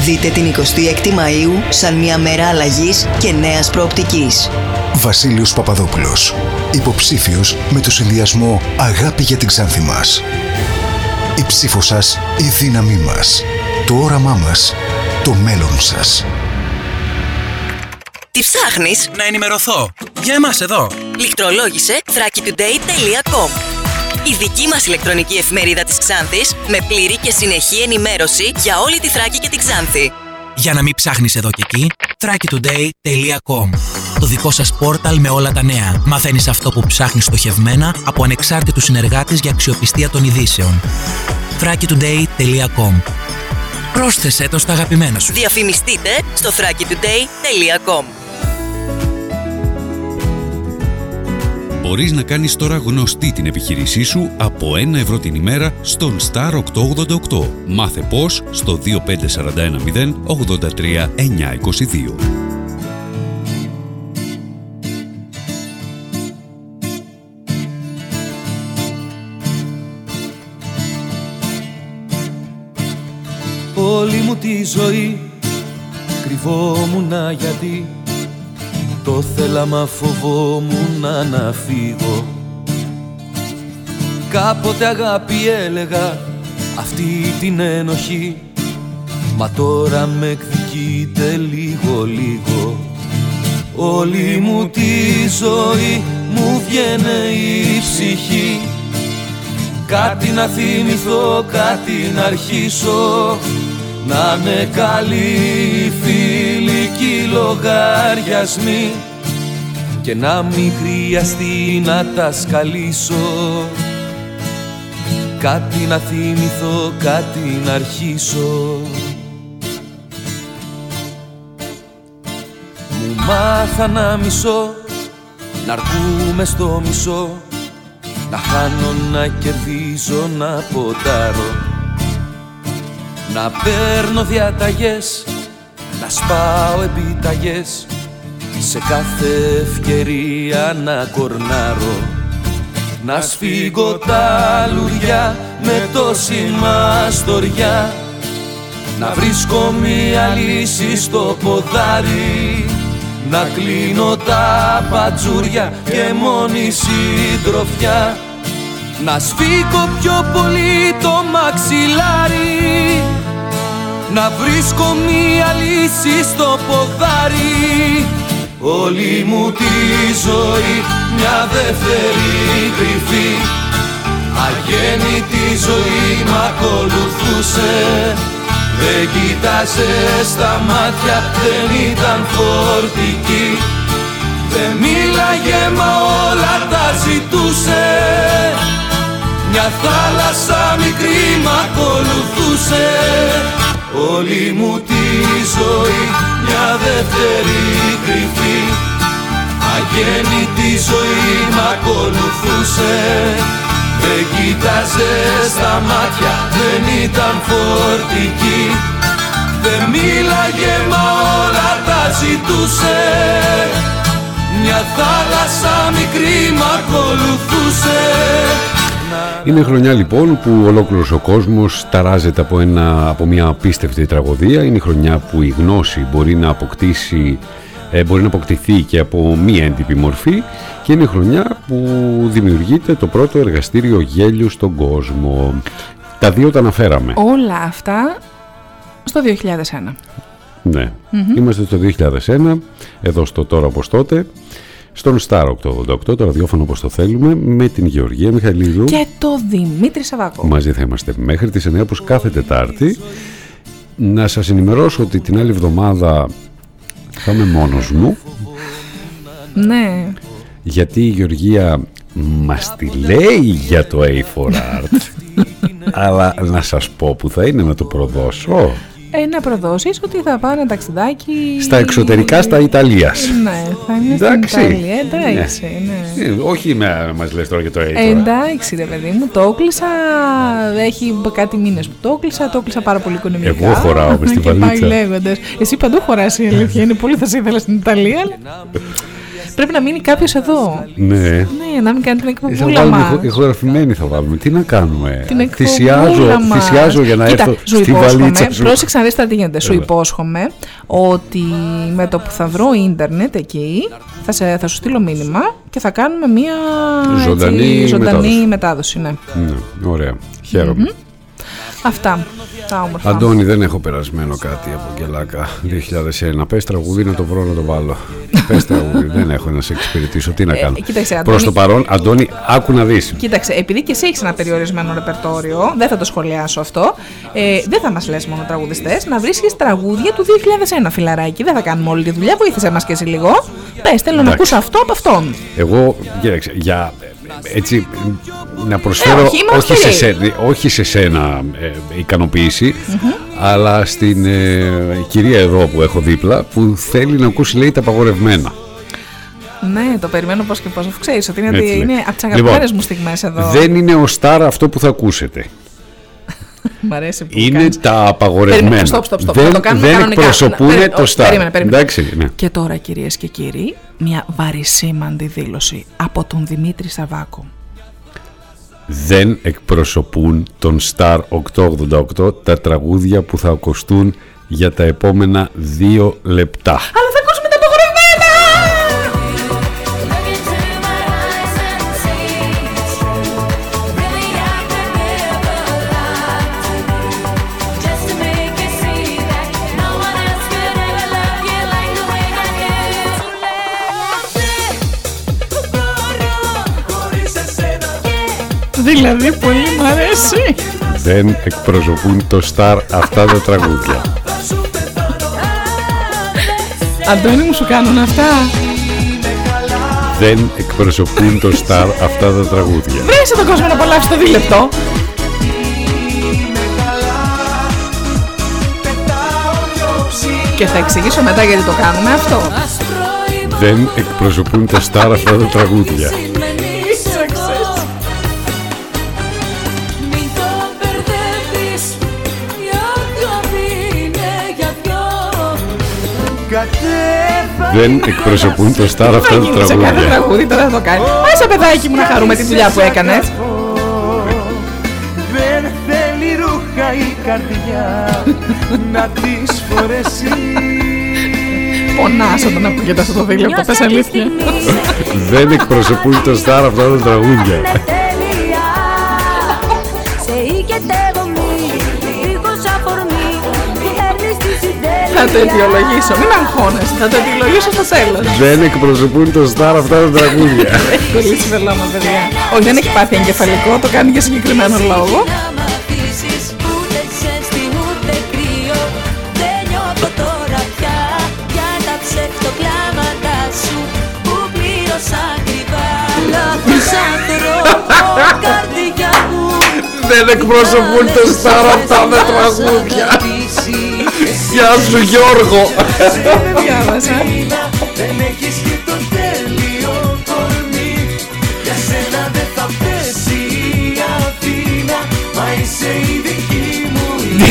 Δείτε την 26η Μαΐου σαν μια μέρα αλλαγής και νέας προοπτικής. Βασίλειος Παπαδόπουλος. Υποψήφιος με το συνδυασμό Αγάπη για την Ξάνθη μας. Η ψήφος σας, η δύναμή μας. Το όραμά μας, το μέλλον σας. Τι ψάχνεις; Να ενημερωθώ. Για εμάς εδώ. Λιχτρολόγησε thrakitoday.com Η δική μας ηλεκτρονική εφημερίδα της Ξάνθης με πλήρη και συνεχή ενημέρωση για όλη τη Θράκη και την Ξάνθη. Για να μην ψάχνεις εδώ και εκεί, thrakitoday.com Το δικό σας πόρταλ με όλα τα νέα. Μαθαίνεις αυτό που ψάχνεις στοχευμένα από ανεξάρτητους συνεργάτες για αξιοπιστία των ειδήσεων. thrakitoday.com Πρόσθεσέ το στα αγαπημένα σου. Διαφημιστείτε στο thrakitoday.com Μπορείς να κάνεις τώρα γνωστή την επιχείρησή σου από 1 ευρώ την ημέρα στον Star 888. Μάθε πώς στο 25410 83 τη ζωή. Κρυβόμουν γιατί το θέλα μα φοβόμουν να φύγω Κάποτε αγάπη έλεγα αυτή την ένοχη Μα τώρα με εκδικείται λίγο λίγο. Όλη μου τη ζωή μου βγαίνε η ψυχή. Κάτι να θυμηθώ, κάτι να αρχίσω Να είναι καλοί φιλικοί λογαριασμοί. Και να μην χρειαστεί να τα σκαλίσω. Κάτι να θυμηθώ, κάτι να αρχίσω. Μου μάθα να μισώ, να αρκούμε στο μισό. Να χάνω, να κερδίζω, να ποντάρω Να παίρνω διαταγές, να σπάω επιταγές. Σε κάθε ευκαιρία να κορνάρω Να σφίγγω τα λουριά με τόση μαστοριά Να βρίσκω μία λύση στο ποδάρι να κλείνω τα πατζούρια και μόνη συντροφιά. Να σφίγγω πιο πολύ το μαξιλάρι Να βρίσκω μία λύση στο ποδάρι. Όλη μου τη ζωή μια δεύτερη κρυφή. Αγέννητη ζωή μ' ακολουθούσε. Δεν κοίταζε στα μάτια, δεν ήταν φορτική. Δεν μίλαγε μα όλα τα ζητούσε. Μια θάλασσα μικρή μ' ακολουθούσε Όλη μου τη ζωή μια δεύτερη κρυφή. Αγέννητη ζωή μ' ακολουθούσε. Δεν κοίταζε στα μάτια, δεν ήταν φορτική. Δεν μίλαγε μα όλα τα ζητούσε. Μια θάλασσα μικρή μ' ακολουθούσε Είναι χρονιά λοιπόν που ολόκληρος ο κόσμος ταράζεται από, ένα, από μια απίστευτη τραγωδία. Είναι χρονιά που η γνώση μπορεί να αποκτήσει ε, μπορεί να αποκτηθεί και από μία έντυπη μορφή και είναι χρονιά που δημιουργείται το πρώτο εργαστήριο γέλιου στον κόσμο. Τα δύο τα αναφέραμε. Όλα αυτά στο 2001. Ναι, είμαστε στο 2001, εδώ στο τώρα όπως τότε, στον Star 888, το ραδιόφωνο όπως το θέλουμε, με την Γεωργία Μιχαλίδου. Και το Δημήτρη Σαββάκο. Μαζί θα είμαστε μέχρι τις 9 όπως κάθε Τετάρτη. Να σας ενημερώσω ότι την άλλη εβδομάδα θα είμαι μόνος μου. Ναι. Γιατί η Γεωργία μας τη λέει για το A4 Art αλλά να σας πω που θα είναι να το προδώσω Ε, να προδώσεις ότι θα πάνε ταξιδάκι... στα εξωτερικά στα Ιταλίας Ναι, θα είναι Εντάξει. στην Ιταλία. Εντάξει, ναι. Ε, όχι με, μας λες τώρα για το A4 Ε, εντάξει ρε παιδί μου, το έκλεισα, έχει κάτι μήνες που το έκλεισα, το έκλεισα πάρα πολύ οικονομικά. Εγώ χωράω μες στη Και πάει βαλίτσα. λέγοντας. Εσύ παντού χωράς η αλήθεια, είναι πολύ θα σε ήθελα στην Ιταλία, αλλά πρέπει να μείνει κάποιος εδώ. Ναι Ναι, να μην κάνει την Ε, Θα εκπομπούλα βάλουμε μας. ηχο- ηχογραφημένη θα βάλουμε. Τι να κάνουμε; Την εκπομπούλα θυσιάζω, μας. θυσιάζω για να Κοίτα, έρθω σου στη υπόσχομαι, βαλίτσα σου. Πρόσεξε να δεις τώρα τι γίνεται. Σου Έλα. υπόσχομαι ότι με το που θα βρω ίντερνετ εκεί θα, σε, θα σου στείλω μήνυμα και θα κάνουμε μία Ζωντανή έτσι, ζωντανή μετάδοση. μετάδοση. ναι. Ναι, ωραία. Χαίρομαι. Μμμ. Αυτά τα όμορφα. Αντώνη, δεν έχω περασμένο κάτι από κελάκα 2001. Πες τραγούδι να το βρω να το βάλω. Πες τραγούδι, δεν έχω να σε εξυπηρετήσω. Τι να κάνω. Ε, κοίταξε, Προς Αντώνη- το παρόν, Αντώνη, άκου να δεις. Κοίταξε, επειδή και εσύ έχεις ένα περιορισμένο ρεπερτόριο, δεν θα το σχολιάσω αυτό. Ε, δεν θα μας λες μόνο τραγουδιστές, να βρίσκεις τραγούδια του 2001, φιλαράκι. Δεν θα κάνουμε όλη τη δουλειά. Βοήθησε μας και εσύ λίγο. Πες, θέλω να Εντάξει. ακούσω αυτό από αυτόν. Εγώ, κοίταξε, για έτσι να προσφέρω Ε, όχι, είμαι όχι, σε οκ. σένα, όχι σε σένα ε, ικανοποίηση, αλλά στην ε, κυρία εδώ που έχω δίπλα που θέλει να ακούσει λέει τα απαγορευμένα. Ναι, το περιμένω πώς και πώς. Αφού ξέρεις ότι είναι, Έτσι λέει. είναι από τις Λοιπόν, αγαπημένες μου στιγμές εδώ. Δεν είναι ο Σταρ αυτό που θα ακούσετε. Μ' αρέσει που Είναι κάνεις. τα απαγορευμένα. Περίμενε, stop, stop, stop. Δεν, να το κάνουμε δεν κανονικά. εκπροσωπούν Να- το όχι, Σταρ. Περίμενε, περίμενε. Εντάξει, ναι. Και τώρα, κυρίες και κύριοι, μια βαρισίμαντη δήλωση από τον Δημήτρη Σαββάκο. Δεν εκπροσωπούν τον Star 888 τα τραγούδια που θα ακουστούν για τα επόμενα δύο λεπτά. Αλλά Δηλαδή, πολύ μ' αρέσει. Δεν εκπροσωπούν το Star αυτά τα τραγούδια. Αντώνη μου σου κάνουν αυτά; Δεν εκπροσωπούν το Star αυτά τα τραγούδια. Βρέσε τον κόσμο να απολαύσει το δίλεπτο. Και θα εξηγήσω μετά γιατί το κάνουμε αυτό. Δεν εκπροσωπούν το Star αυτά τα τραγούδια. Δεν εκπροσωπούν το Star αυτά τα Σε κάθε τραγούδια. τραγούδι τώρα θα το κάνει. Άσε παιδάκι μου να χαρούμε τη δουλειά που έκανες. Δεν θέλει ρούχα η καρδιά να τις φορέσει Πονάς όταν ακούγεται αυτό το δίλεπτο, πες αλήθεια. Δεν εκπροσωπούν το Star αυτά τα τραγούδια. Θα το αιτιολογήσω, μην αγχώνεσαι, θα το αιτιολογήσω στο τέλος. Δεν εκπροσωπούν το Star αυτά τα τραγούδια. Έχει κολλήσει βελόνα, παιδιά. Όχι, δεν έχει πάθει εγκεφαλικό, το κάνει για συγκεκριμένο λόγο. Ούτε ζέστη ούτε κρύο Δεν νιώθω τώρα πια Για τα ψευτοκλάματα σου Που πλήρωσα ακριβά Λάθος άνθρωπο καρδιά μου Δεν εκπροσωπούν το Star αυτά τα τραγούδια. Γεια σου Γιώργο. Δεν διάβασα. Δεν έχεις και το τέλειο κορμί Για σένα δεν θα πέσει η Αθήνα Μα είσαι η δική μου η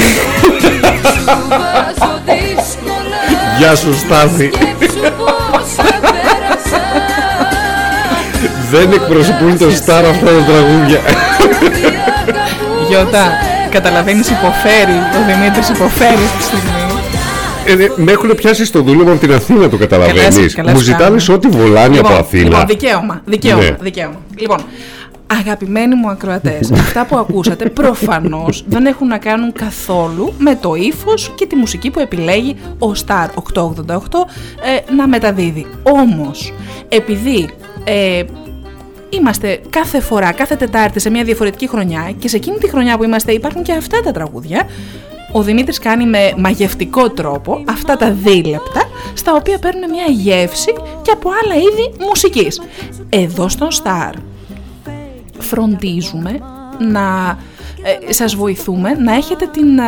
Βάζω δύσκολα Γεια σου Στάθη. Σκέψου πως σε πέρασα Δεν εκπροσωπούν το Star αυτά τα τραγούδια. Γιώτα, καταλαβαίνεις υποφέρει, ο Δημήτρης υποφέρει αυτή τη στιγμή. Ε, ε, με έχουν πιάσει στο δούλευμα από την Αθήνα, το καταλαβαίνεις. Καλά, καλά, Μου σου ζητάνε κάνουν. ό,τι βολάνει από Λοιπόν, Αθήνα. Λοιπόν, δικαίωμα, δικαίωμα, Ναι. δικαίωμα. Λοιπόν, αγαπημένοι μου ακροατές, αυτά που ακούσατε προφανώς δεν έχουν να κάνουν καθόλου με το ύφος και τη μουσική που επιλέγει ο Star 888 ε, να μεταδίδει. Όμως, επειδή ε, Είμαστε κάθε φορά, κάθε Τετάρτη σε μια διαφορετική χρονιά και σε εκείνη τη χρονιά που είμαστε υπάρχουν και αυτά τα τραγούδια. Ο Δημήτρης κάνει με μαγευτικό τρόπο αυτά τα δίλεπτα στα οποία παίρνουν μια γεύση και από άλλα είδη μουσικής. Εδώ στον Star φροντίζουμε να ε, σας βοηθούμε να έχετε την ε,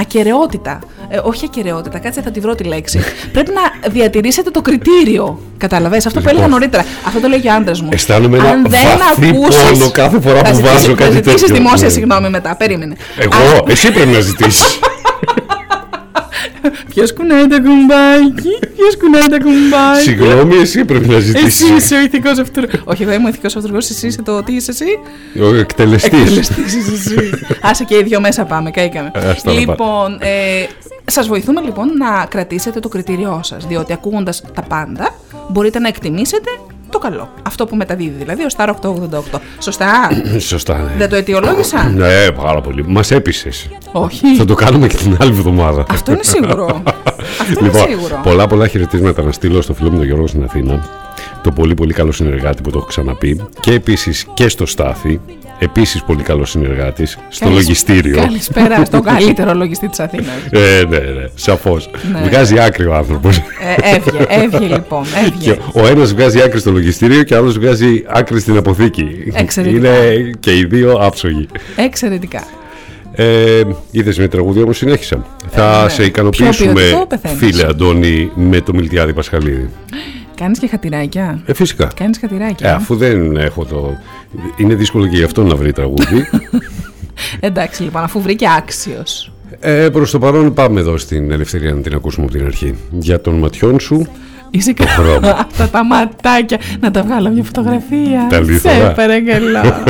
ακαιρεότητα. Ε, όχι ακαιρεότητα, κάτσε θα τη βρω τη λέξη. Πρέπει να διατηρήσετε το κριτήριο. Κατάλαβες, αυτό που έλεγα νωρίτερα. Αυτό το λέει και ο άντρας μου. Αισθάνομαι ένα Αν δεν βαθύ ακούσεις- πόνο κάθε φορά Θα που ζητήσεις- βάζω κάτι Θα ζητήσεις τέτοιο. δημόσια Ναι. συγγνώμη μετά, περίμενε. Εγώ, εσύ πρέπει να ζητήσεις. Ποιος κουνάει το κουμπάκι, ποιος κουνάει το κουμπάκι; Συγγνώμη, εσύ πρέπει να ζητήσεις. Εσύ είσαι ο ηθικός αυτούργος. Όχι, εγώ είμαι ο ηθικός αυτούργος, εσύ είσαι το τι είσαι εσύ; Ο εκτελεστής. Εκτελεστής είσαι εσύ. Άσε και οι δύο μέσα πάμε, καήκαμε. Ε, ας τα λοιπόν, ε, σας βοηθούμε λοιπόν να κρατήσετε το κριτήριό σας. Διότι ακούγοντας τα πάντα, μπορείτε να εκτιμήσετε το καλό. Αυτό που μεταδίδει δηλαδή ο Star 888. Σωστά. Σωστά, ναι. Δεν το αιτιολόγησα. Ναι, πάρα πολύ. Μας έπεισες. Όχι. Θα το κάνουμε και την άλλη εβδομάδα. Αυτό είναι σίγουρο. Αυτό είναι λοιπόν, σίγουρο. πολλά πολλά χαιρετίσματα να στείλω στο φίλο μου τον Γιώργο στην Αθήνα. Το πολύ πολύ καλό συνεργάτη που το έχω ξαναπεί. Και επίσης και στο Στάθη. Επίσης πολύ καλός συνεργάτης. Στο Καλησ- λογιστήριο. Καλησπέρα στον καλύτερο λογιστή της Αθήνας. Ε, ναι, ναι, σαφώς. Ναι. Βγάζει άκρη ο άνθρωπος. Ε, έβγε, έβγε λοιπόν. Έβγε. Και ο ένας βγάζει άκρη στο λογιστήριο και ο άλλος βγάζει άκρη στην αποθήκη. Εξαιρετικά. Είναι και οι δύο άψογοι. Εξαιρετικά. Ε, Είδες με τραγούδια όμως συνέχισα. Θα ναι. σε Πιο ικανοποιήσουμε, ποιοτικό πεθαίνεις. φίλε Αντώνη, με το Μιλτιάδη Πασχαλίδη. Κάνεις και χατηράκια; Ε, φυσικά. Κάνεις χατηράκια. Ε, αφού δεν έχω το. Είναι δύσκολο και γι' αυτό να βρει τραγούδι. Εντάξει λοιπόν, αφού βρήκε άξιος. ε, Προς το παρόν, πάμε εδώ στην ελευθερία να την ακούσουμε από την αρχή. Για των ματιών σου. Είσαι Το χρώμα. καλά. Αυτά τα ματάκια. Να τα βγάλω μια φωτογραφία. Τα λίθωρα. Σε παρακαλώ.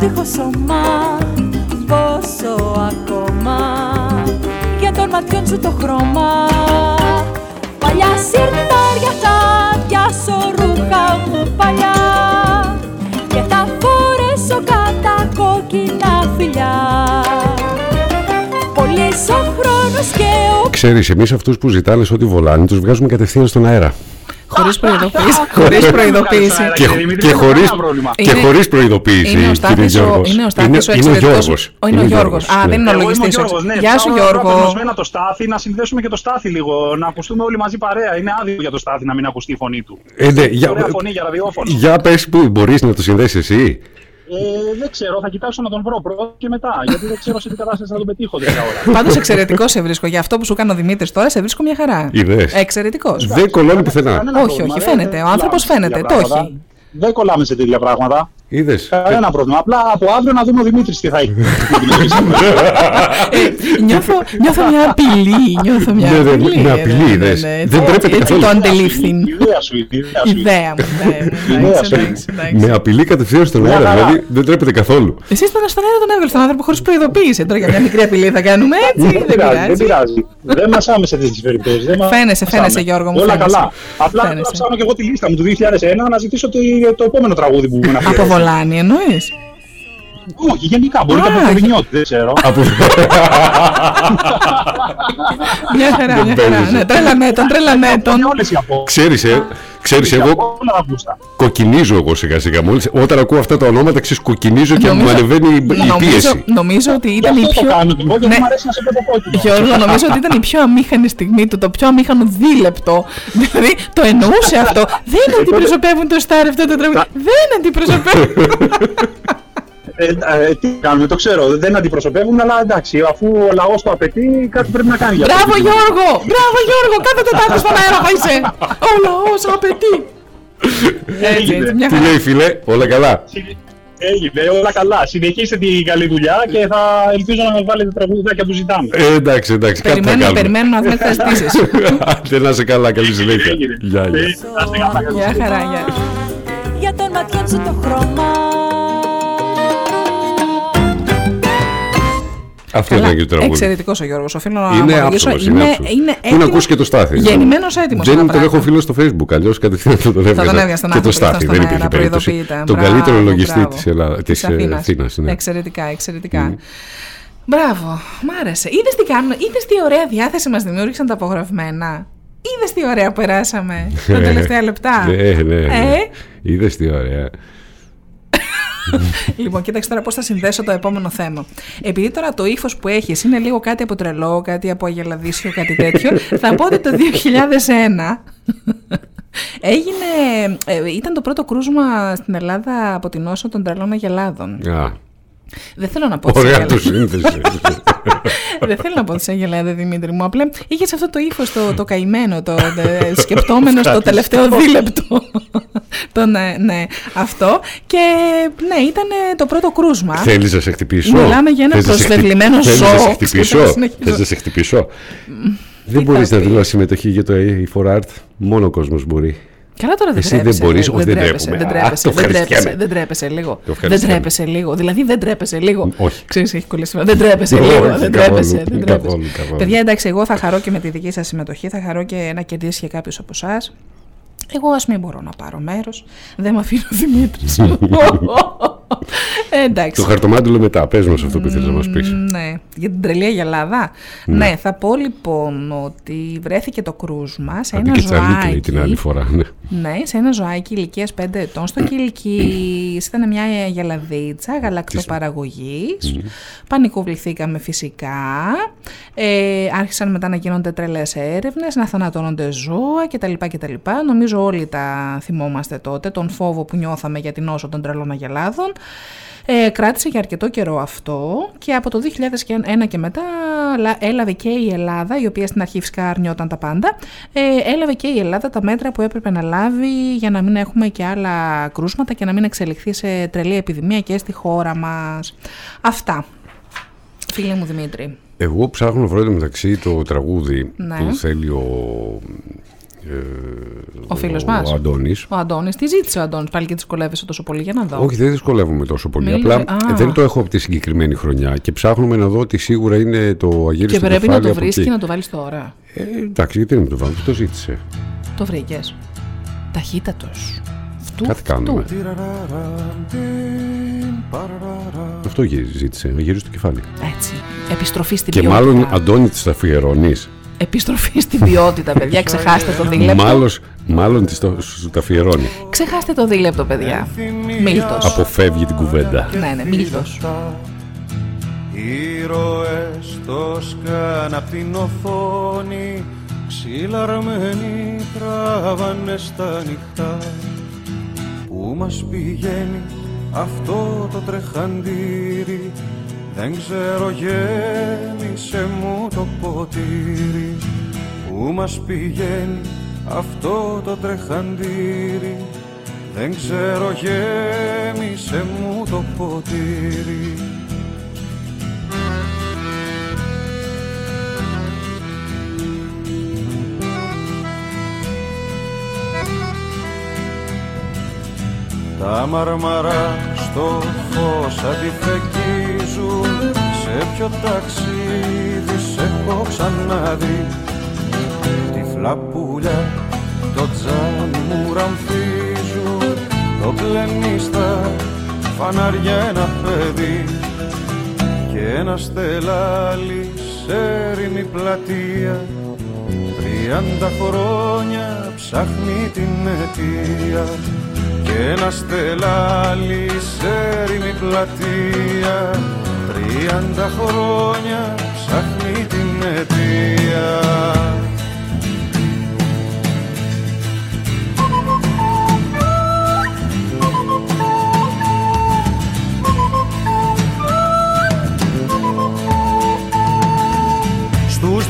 δίχως σώμα Πόσο ακόμα. Για των ματιών σου το χρώμα. Παλιά σιρτάρια θα πιάσω ρούχα μου παλιά. Και θα φορέσω κατά κόκκινα φιλιά. Πολύς ο χρόνος και ο Ξέρεις, εμείς αυτούς που ζητάνε ό,τι βολάνε, τους βγάζουμε κατευθείαν στον αέρα. Χωρίς προειδοποίηση. Χωρίς προειδοποίηση. Και, και χωρί και Είναι- χωρίς προειδοποίηση, Είναι ο κύριε Στάθης ο, Γιώργος. είναι ο, Στάθης ο είναι, είναι ο εξαιρετικός- Γιώργος. Ο, είναι ο Γιώργος. Α, ναι. δεν είναι ο Εγώ είμαι ο λογιστής. Γιώργος, ναι. Γεια σου Φτάω Γιώργο. απεγνωσμένα το Στάθη, να συνδέσουμε και το Στάθη λίγο. Να ακουστούμε όλοι μαζί παρέα. Είναι άδειο για το Στάθη να μην ακουστεί η φωνή του. Ε, ναι, Έχει για, Ωραία φωνή για ραδιόφωνο. για πες που μπορείς να το συνδέσεις εσύ. Ε, δεν ξέρω, θα κοιτάξω να τον βρω πρώτα και μετά. Γιατί δεν ξέρω σε τι κατάσταση θα τον πετύχω τέτοια ώρα. Πάντως εξαιρετικός σε βρίσκω. Για αυτό που σου κάνει ο Δημήτρης τώρα, σε βρίσκω μια χαρά. Είδες. Εξαιρετικός. Δεν κολλώνει πουθενά. Κανένα Όχι, πρόβλημα, όχι, δεν- φαίνεται. δεν Ο άνθρωπος κολλάμε σε φαίνεται, τέτοια το πράγματα. έχει. Δεν κολλάμε σε τέτοια πράγματα. Είδες. Κανένα πρόβλημα. Απλά από αύριο να δούμε ο Δημήτρης τι θα έχει. Νιώθω, νιώθω μια απειλή. Νιώθω μια Ναι, ναι, απειλή. με απειλή, ναι, ναι, είδες. ναι, Δεν έτσι- πρέπει Έτσι καθόλου. το αντελήφθη. Η ιδέα σου, η ιδέα σου. Ιδέα μου. ιδέα μου. Ιδέα Εντάξει, σου. εντάξει, εντάξει. Με απειλή κατευθείαν στον Μια αέρα, χαρά. δηλαδή δεν τρέπεται καθόλου. Εσείς τώρα στον αέρα τον έβγαλε τον άνθρωπο χωρίς προειδοποίηση. Τώρα για μια μικρή απειλή θα κάνουμε έτσι. Δεν Δεν πειράζει, δεν πειράζει. πειράζει. Δεν μασάμε σε τέτοιε περιπτώσει. Φαίνεσαι, φαίνεσαι, Γιώργο μου, Όλα φαίνεσαι. καλά. Απλά Φαίνεσαι. τώρα ψάχνω και εγώ τη λίστα μου του 2001 να ζητήσω το, το επόμενο τραγούδι που μου να Από Βολάνη εννοείς; Όχι, γενικά. Μπορεί Α, και από το Βινιώτη, δεν ξέρω. Από... Μια χαρά, Δεν μια χαρά. παίζεσαι. Ναι, τρέλανέ τον, τρέλανέ τον. Όλες οι απόψεις. Ξέρεις, ε, Ξέρεις, Είχε εγώ όλα τα γούστα. κοκκινίζω εγώ σιγά σιγά. Μόλις, όταν ακούω αυτά τα ονόματα, ξέρεις, κοκκινίζω και μου Νομίζω- ανεβαίνει η- η Νομίζω, πίεση. νομίζω ότι ήταν η αυτό το πιο. κάνω και εγώ, γιατί Ναι. μου αρέσει να σε βλέπω κόκκινο. Γιώργο, νομίζω ότι ήταν η πιο αμήχανη στιγμή του, το πιο αμήχανο δίλεπτο. Δηλαδή το εννοούσε αυτό. Δεν αντιπροσωπεύουν το Στάρ αυτό το τραγούδι. Δεν αντιπροσωπεύουν. Ε, ε, τι κάνουμε, το ξέρω. Δεν αντιπροσωπεύουν, αλλά εντάξει, αφού ο λαός το απαιτεί, κάτι πρέπει να κάνει για Μπράβο αυτό. Γιώργο! Μπράβο Γιώργο! Κάθε Τετάρτη στον αέρα θα είσαι! Ο λαός απαιτεί! Έτσι, έτσι, μια Τι χαρά. λέει, φίλε, όλα καλά; Έγινε, όλα καλά. Συνεχίστε την καλή δουλειά και θα ελπίζω να με βάλετε τραγουδάκια που ζητάμε. Ε, εντάξει, εντάξει, κάτι θα Περιμένουμε, κάνουμε. περιμένουμε να δούμε τις θα ζητήσεις. Άντε να είσαι καλά, καλή συνέχεια. Γεια, γεια. Γεια χαρά, γεια. Για των ματιών σου το χρώμα Αυτό ήταν και το τραγούδι. Εξαιρετικός ο Γιώργος. Οφείλω να Είναι ομολογήσω. άψογος, είναι άψογος. είναι Πού να ακούσει και το Στάθη. Γεννημένος έτοιμος. Τζένι τον έχω φίλο στο facebook, αλλιώς κατευθείαν θα τον έβγαζα. τον έβγαζα στον Και το άνθρωπο, Στάθη, στον δεν αέρα, υπήρχε περίπτωση. προειδοποιείται. Τον Μπράβο, καλύτερο λογιστή μπράβο. της, Ελλάδας, της, ε, Αθήνας. Αθήνας. ναι. Εξαιρετικά, εξαιρετικά. Μπράβο, μ' άρεσε. Είδες τι κάνουν, είδες τι ωραία διάθεση μας δημιούργησαν τα απογραφμένα. Είδες τι ωραία περάσαμε τα τελευταία λεπτά; Ναι, ναι, ναι. Ε, Είδες τι ωραία. Λοιπόν, κοίταξε τώρα πώς θα συνδέσω το επόμενο θέμα. Επειδή τώρα το ύφος που έχεις είναι λίγο κάτι από τρελό, κάτι από αγελαδίσιο, κάτι τέτοιο, θα πω ότι το 2001 έγινε. ε, ήταν το πρώτο κρούσμα στην Ελλάδα από την όσο των τρελών αγελάδων. Α, Δεν θέλω να πω. Ωραία τις το αγελάδες. σύνθεση. Δεν θέλω να πω της Αγελάδα Δημήτρη μου. Απλά είχες αυτό το ύφος το, το καημένο, το ε, σκεπτόμενο στο τελευταίο δίλεπτο. το, ναι, ναι, αυτό. Και ναι, ήταν το πρώτο κρούσμα. Θέλεις να σε χτυπήσω; Μιλάμε για ένα Θες να σε προσβεβλημένο χτυ- Θέλεις να σε ζώο. χτυπήσω. Ξέρω, συνεχίζω. Θες να σε χτυπήσω. Δεν μπορείς να δηλώσεις συμμετοχή για το A4 Art. Μόνο ο κόσμος μπορεί. Καλά τώρα δεν Εσύ δεν τρέπεσαι, μπορείς, ρε, όχι, δεν τρέπεσαι, τρέπομαι. Δεν Α, τρέπεσαι, το δεν τρέπεσαι, ευχαριστιέμαι. δεν τρέπεσαι λίγο. Το Δεν ευχαριστιέμαι. τρέπεσαι λίγο. Δηλαδή δεν τρέπεσαι λίγο. Όχι. Ξέρεις, έχει κολλήσει. Δεν τρέπεσαι Όχι, λίγο. καθόλου, Δεν τρέπεσαι. Δεν καθόλου, τρέπεσαι. καθόλου. Παιδιά, εντάξει, εγώ θα χαρώ και με τη δική σας συμμετοχή. Θα χαρώ και να κερδίσει και κάποιο από εσάς. Εγώ ας μην μπορώ να πάρω μέρος. Δεν με αφήνει ο Δημήτρης. ε, εντάξει. Το χαρτομάτιλο μετά. Πες μας αυτό που θέλεις να μας πεις. Ναι, για την τρελή Αγελάδα. Ναι. Ναι. θα πω λοιπόν ότι βρέθηκε το κρούσμα σε Θα μπει ένα και τσαλίκι λέει, ζωάκι. την άλλη φορά. ναι. Ναι, σε ένα ζωάκι ηλικίας 5 ετών στο Κιλκής. Ήταν μια γελαδίτσα γαλακτοπαραγωγής. Πανικοβληθήκαμε φυσικά. Ε, άρχισαν μετά να γίνονται τρελές έρευνες, να θανατώνονται ζώα κτλ. κτλ. Νομίζω όλοι τα θυμόμαστε τότε, τον φόβο που νιώθαμε για την όσο των τρελών αγελάδων. Ε, κράτησε για αρκετό καιρό αυτό και από το 2001 και μετά λα- έλαβε και η Ελλάδα, η οποία στην αρχή φυσικά αρνιόταν τα πάντα, ε, έλαβε και η Ελλάδα τα μέτρα που έπρεπε να λάβει για να μην έχουμε και άλλα κρούσματα και να μην εξελιχθεί σε τρελή επιδημία και στη χώρα μας. Αυτά. Φίλε μου Δημήτρη. Εγώ ψάχνω να βρω μεταξύ το τραγούδι Ναι. που θέλει ο. Ε, Ο φίλος μας. Ο Αντώνης. Ο Αντώνης. Τι ζήτησε ο Αντώνης, πάλι και δυσκολεύεσαι τόσο πολύ για να δω. Όχι, δεν δυσκολεύομαι τόσο πολύ. Μίλησε- Απλά Α. δεν το έχω από τη συγκεκριμένη χρονιά και ψάχνουμε να δω ότι σίγουρα είναι το αγγέλιο και στο πρέπει να κεφάλι το από βρεις εκεί. και να το βάλεις τώρα. Ε, εντάξει, γιατί να μην το βάλω, το ζήτησε. Το βρήκες. Ταχύτατος. Φτου, Κάτι κάνουμε. φτου. Αυτό γε- ζήτησε, αγγέλιο στο κεφάλι. Έτσι. Επιστροφή στην Και ποιότητα. μάλλον Αντώνη της τα αφιερώνεις. Επιστροφή στην ποιότητα, παιδιά. Ξεχάστε το δίλεπτο. Μάλλον, μάλλον της το, σου τα αφιερώνει. Ξεχάστε το δίλεπτο, παιδιά. Μίλτος. Αποφεύγει την κουβέντα. Ναι, ναι, Μίλτος. Ήρωες το σκάν απ' την οθόνη Ξυλαρμένοι τράβανε στα νυχτά Πού μας πηγαίνει αυτό το τρεχαντήρι Δεν ξέρω γέμισε μου το ποτήρι Πού μας πηγαίνει αυτό το τρεχαντήρι. Δεν ξέρω γέμισε μου το ποτήρι Τα μαρμαρά στο φως αντιφεκίζουν Σε ποιο ταξίδι σε έχω ξαναδεί. Τη φλαπούλια το τζάμι μου ραμφίζουν. Το πλένει στα φανάρια ένα παιδί. Και ένα στελάλι σε έρημη πλατεία Τριάντα χρόνια ψάχνει την αιτία και ένα στελάλι σε έρημη πλατεία. Τριάντα χρόνια ψάχνει την αιτία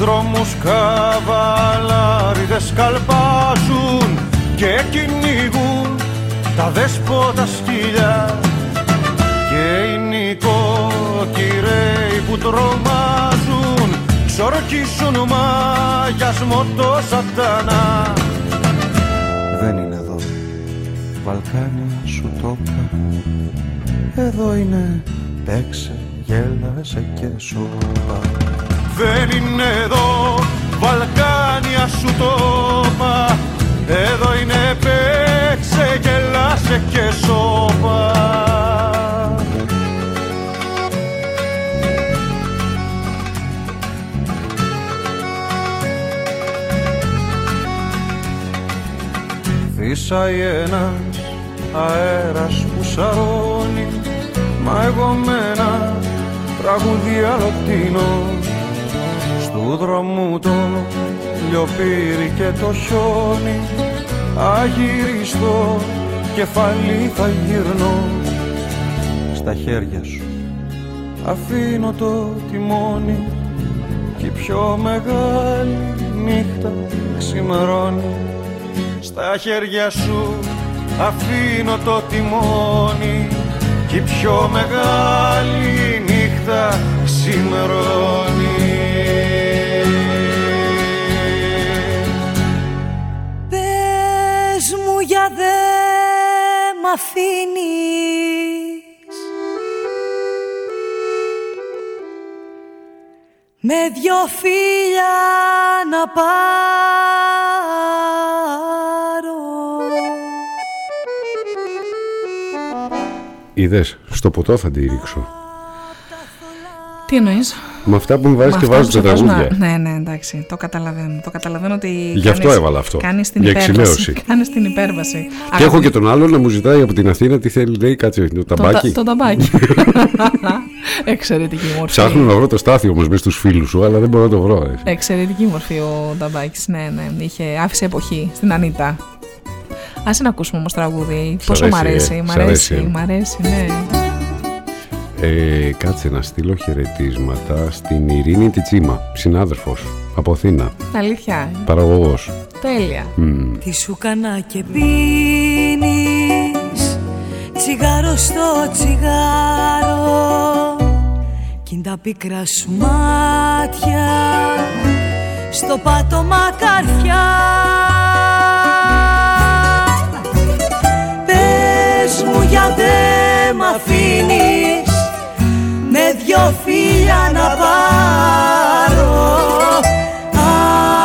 δρόμους καβαλάριδες καλπάζουν και κυνηγούν τα δέσποτα σκυλιά. Και οι νοικοκυρέοι που τρομάζουν ξορκίσουν μαγιασμό το σατανά Δεν είναι εδώ Βαλκάνια σου το είπα Εδώ είναι παίξε, γέλασε και σώπα Δεν είναι εδώ. Βαλκάνια σου το είπα. Εδώ είναι παίξε, γέλασε και σώπα. Φύσαει ένας αέρας που σαρώνει Μα εγώ με ένα τραγούδι αλωτίνο Στου δρόμου το λιοπύρι και το χιόνι Αγυριστό κεφάλι θα γυρνώ. Στα χέρια σου αφήνω το τιμόνι Κι η πιο μεγάλη νύχτα ξημερώνει. Στα χέρια σου αφήνω το τιμόνι Κι η πιο μεγάλη νύχτα ξημερώνει μ' αφήνεις Με δυο φίλια να πάρω Είδες, στο ποτό θα τη ρίξω. Τι εννοείς; Με αυτά που μου βάζεις Με και αυτά βάζω που τα σε βάζουν τραγούδια. να- Ναι, ναι, εντάξει, το καταλαβαίνω. Το καταλαβαίνω ότι. Γι' αυτό κάνεις- έβαλα αυτό. Κάνεις την Για υπέρβαση. εξηλαίωση. Κάνεις την υπέρβαση. Και έχω και τον άλλο να μου ζητάει από την Αθήνα τι θέλει, λέει, κάτσε το Το, ταμπάκι. τα- το ταμπάκι. Εξαιρετική μορφή. Ψάχνω να βρω το στάθι όμως μέσα στους φίλους σου, αλλά δεν μπορώ να το βρω. ε. Εξαιρετική μορφή ο Ταμπάκης, ναι, ναι. Είχε, άφησε εποχή στην Ανίτα. Άσε να ακούσουμε όμως τραγούδι. Σ' Πόσο μ' αρέσει, αρέσει, ε. μ' Σ' αρέσει, αρέσει, ε. μ' αρέσει, ναι. Ε, κάτσε να στείλω χαιρετίσματα στην Ειρήνη Τιτσίμα, συνάδελφος από Αθήνα, Αλήθεια. παραγωγός. Τέλεια. Μμμ. Τι σου κανά και πίνεις Τσιγάρο στο τσιγάρο Κι είναι τα πικρά σου μάτια Στο πάτωμα καρφιά Πες μου γιατί μ' αφήνεις; Με δυο φίλια να πάρω.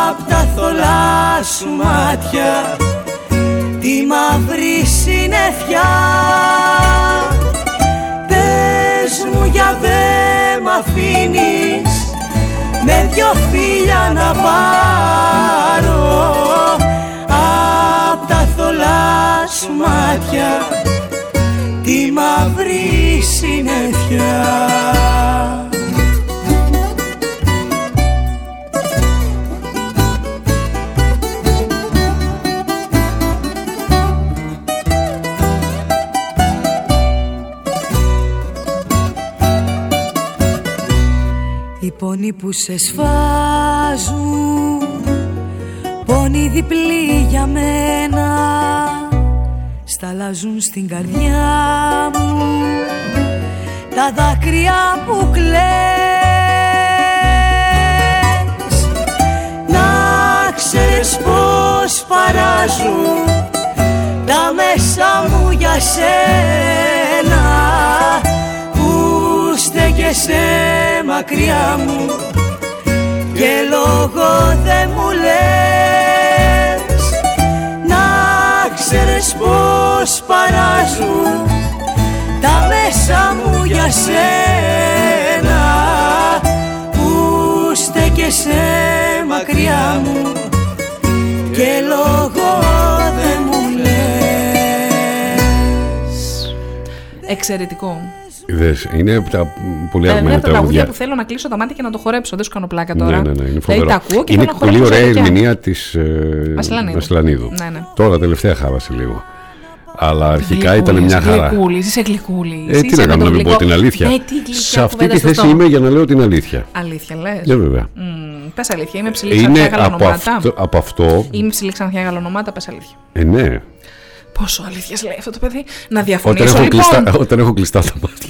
Απ' τα θολά σου μάτια Τη μαύρη συννεφιά. Πες μου για δε μ' αφήνεις Με δυο φίλια να πάρω. Απ' τα θολά σου μάτια Τη μαύρη συννεφιά. Οι πόνοι που σε σφάζουν Πόνοι διπλοί για μένα Σταλάζουν στην καρδιά μου. Τα δάκρυα που κλαις. Να ξέρεις πως παράζουν Τα μέσα μου για σένα. Που στέκεσαι μακριά μου Και λόγο δεν μου λες. Να ήξερες πως παράζουν τα μέσα μου για σένα. Που στέκεσαι μακριά μου και λόγω δεν μου λες. Εξαιρετικό. Είδες, είναι από τα πολύ Ε, αγαπημένα είναι από τα τραγούδια τραγούδια. που θέλω να κλείσω τα μάτια και να το χορέψω. Δεν σου κάνω πλάκα Ναι, τώρα. ναι, ναι, είναι Δηλαδή, φοβερό. τα ακούω και είναι θέλω να πολύ χορέψω ωραία η ζωρικιά. ερμηνεία της ε, Βασιλανίδου. Βασιλανίδου. Ναι, ναι. Τώρα τελευταία χάβασε λίγο. Αλλά αρχικά Γλυκούλης, ήταν μια χαρά. Γλυκούλης, είσαι γλυκούλης. Ε, τι είσαι να με κάνω το να μην πω γλυκό. την αλήθεια. Ναι, τι γλυκιά Σε αυτή κουβέντα τη στο θέση στόμα. είμαι για να λέω την αλήθεια. Αλήθεια λες. Ναι, βέβαια. Μμ, πες αλήθεια, είμαι ψηλή ξανθιά Είναι από γαλανομάτα. αυτό, από αυτό. Είμαι ψηλή ξανθιά γαλανομάτα, πες αλήθεια. Ε, ναι. Πόσο αλήθειες λέει αυτό το παιδί. Να Όταν διαφωνήσω έχω, λοιπόν. κλειστά, όταν έχω κλειστά τα μάτια.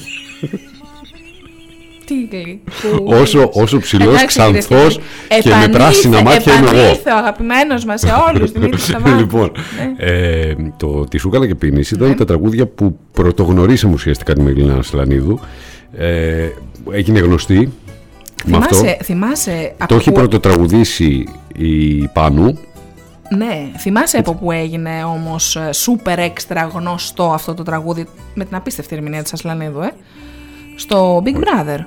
Τι γλυκούλης. Όσο, όσο ψηλός, Εντάξει, κύριε ξανθός Στυλή. και με Επανήλθε- πράσινα μάτια είμαι εγώ. Επανήλθε ο αγαπημένος μας σε όλους Δημήτρη Σταμάτη. λοιπόν, Ναι. ε, το «Τη Σούκαλα και πίνεις» ήταν τα τραγούδια που πρωτογνωρίσαμε ουσιαστικά τη Μεγλίνα Σλανίδου. Ε, έγινε γνωστή με αυτό. Θυμάσαι, θυμάσαι Το από έχει που- πρωτοτραγουδήσει η Πάνου. Ναι, θυμάσαι από που έγινε όμως ε, super extra γνωστό αυτό το τραγούδι με την απίστευτη ερμηνεία της Ασλανίδου, ε; Στο Big Brother.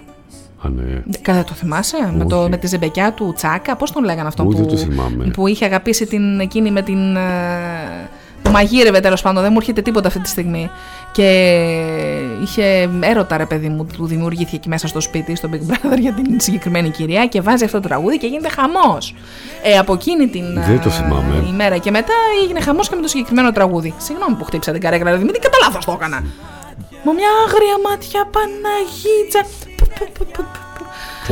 Α, ναι. Κατά το θυμάσαι, με, το, με τη ζεμπεκιά του Τσάκα, πώς τον λέγανε αυτό Ούτε που, το θυμάμαι. που είχε αγαπήσει την, εκείνη με την... ε, που μαγείρευε τέλος πάντων, δεν μου έρχεται τίποτα αυτή τη στιγμή. Και είχε έρωτα ρε παιδί μου, του δημιουργήθηκε εκεί μέσα στο σπίτι, στο Big Brother για την συγκεκριμένη κυρία και βάζει αυτό το τραγούδι και γίνεται χαμός. Ε, από εκείνη την Δεν το ε, θυμάμαι. ημέρα και μετά έγινε χαμός και με το συγκεκριμένο τραγούδι. Συγγνώμη που χτύπησα την καρέκλα, δηλαδή, Δημήτρη, κατά λάθο το έκανα. Μου μια άγρια μάτια Παναγίτσα.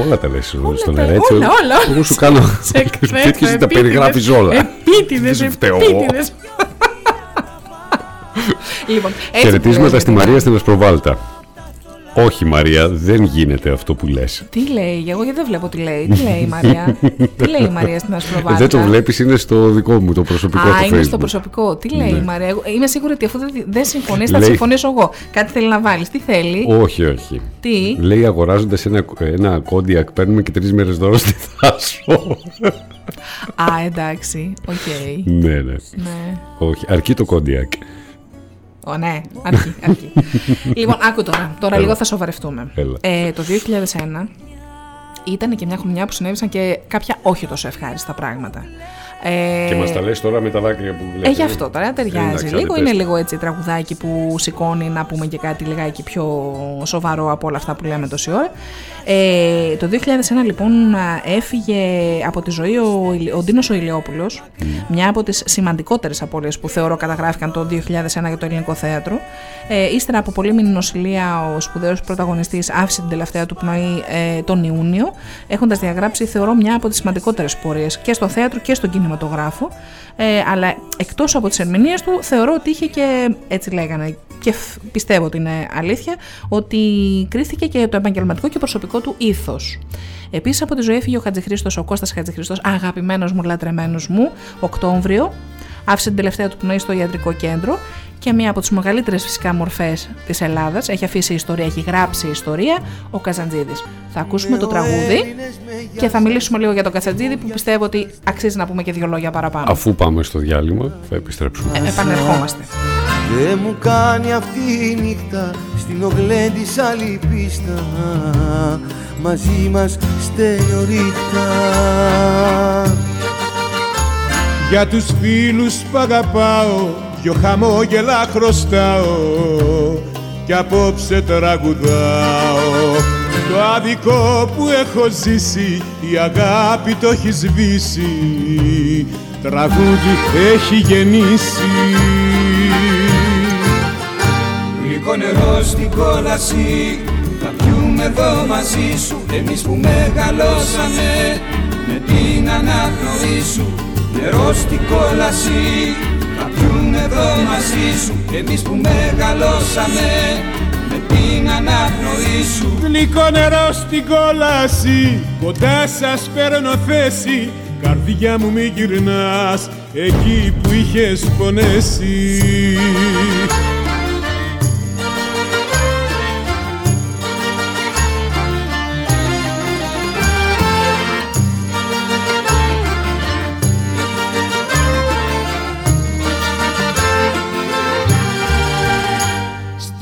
Όλα τα λες στον τα- αέρα έτσι. όλα, όλα. Εγώ σου κάνω Σε εκθέτω, τέτοιες τα επίτηδες, περιγράφεις όλα. Επίτηδες, Δεν σου φταίω. επίτηδες. Λοιπόν, έτσι που Χαιρετίσματα έγινε. στη Μαρία στην Ασπροβάλτα. Όχι Μαρία, δεν γίνεται αυτό που λες. Τι λέει, εγώ γιατί δεν βλέπω τι λέει. Τι λέει η Μαρία; τι λέει η Μαρία στην Ασπροβάλτα. Δεν το βλέπεις, είναι στο δικό μου το προσωπικό Α, το είναι Facebook. στο προσωπικό. Τι λέει Ναι. η Μαρία; Εγώ είμαι σίγουρη ότι αφού δεν- δεν συμφωνείς, θα Λέει- συμφωνήσω εγώ. Κάτι θέλει να βάλεις. Τι θέλει; Όχι, όχι. Τι; Λέει αγοράζοντας ένα, ένα Kodiaq παίρνουμε και τρεις μέρες δώρο στη Θάσο. Α, εντάξει. Οκ. ναι, ναι. Ναι. Όχι, αρκεί το Kodiaq. Ω, ναι, αρκεί, αρκεί. λοιπόν, άκου τώρα. Τώρα Έλα. λίγο θα σοβαρευτούμε. Έλα. Ε, το 2001 ήταν και μια χρονιά που συνέβησαν και κάποια όχι τόσο ευχάριστα πράγματα. Ε, Και μας τα λες τώρα με τα δάκρυα που Ε, βλέπεις. γι' αυτό τώρα ταιριάζει Εντάξει, λίγο. άντε, Είναι πες. λίγο έτσι τραγουδάκι που σηκώνει να πούμε και κάτι λιγάκι πιο σοβαρό από όλα αυτά που λέμε τόση ώρα. Ε, το 2001 λοιπόν α, έφυγε από τη ζωή ο, Ηλι- ο Ντίνος ο Ηλιόπουλος, μια από τις σημαντικότερες απώλειες που θεωρώ καταγράφηκαν το 2001 για το ελληνικό θέατρο. Ε, ύστερα από πολύ νοσηλεία ο σπουδαίος πρωταγωνιστής άφησε την τελευταία του πνοή ε, τον Ιούνιο, έχοντας διαγράψει θεωρώ μια από τις σημαντικότερες πορείες και στο θέατρο και στον κινηματογράφο. Ε, αλλά εκτός από τις ερμηνείες του θεωρώ ότι είχε και, έτσι λέγανε, και φ- πιστεύω ότι είναι αλήθεια, ότι κρίθηκε και το επαγγελματικό και προσωπικό του ήθος. Επίσης από τη ζωή έφυγε ο Χατζηχρήστος, ο Κώστας Χατζηχρήστος, αγαπημένος μου, λατρεμένος μου, Οκτώβριο, άφησε την τελευταία του πνοή στο ιατρικό κέντρο και μία από τις μεγαλύτερες φυσικά μορφές της Ελλάδας, έχει αφήσει ιστορία, έχει γράψει ιστορία, ο Καζαντζίδης. Θα ακούσουμε το τραγούδι και θα μιλήσουμε λίγο για τον Καζαντζίδη που πιστεύω ότι αξίζει να πούμε και δύο λόγια παραπάνω. Αφού πάμε στο διάλειμμα θα επιστρέψουμε. Ε, επανερχόμαστε. Δεν μου κάνει αυτή η νύχτα στην ογλέ της άλλη πίστα μαζί μας στενιωρίχτα Για τους φίλους που αγαπάω Δυο χαμόγελα χρωστάω Κι απόψε τραγουδάω. Το άδικο που έχω ζήσει Η αγάπη το έχει σβήσει. Τραγούδι έχει γεννήσει. Γλυκό νερό στην κόλαση Θα πιούμε εδώ μαζί σου. Εμείς που μεγαλώσαμε Με την αναπνοή σου. Νερό στην κόλαση Θα πιούμε εδώ μαζί σου. Εμείς που μεγαλώσαμε Με την αναπνοή σου. Γλυκό νερό στην κόλαση Κοντά σας παίρνω θέση. Καρδιά μου μη γυρνάς Εκεί που είχες πονέσει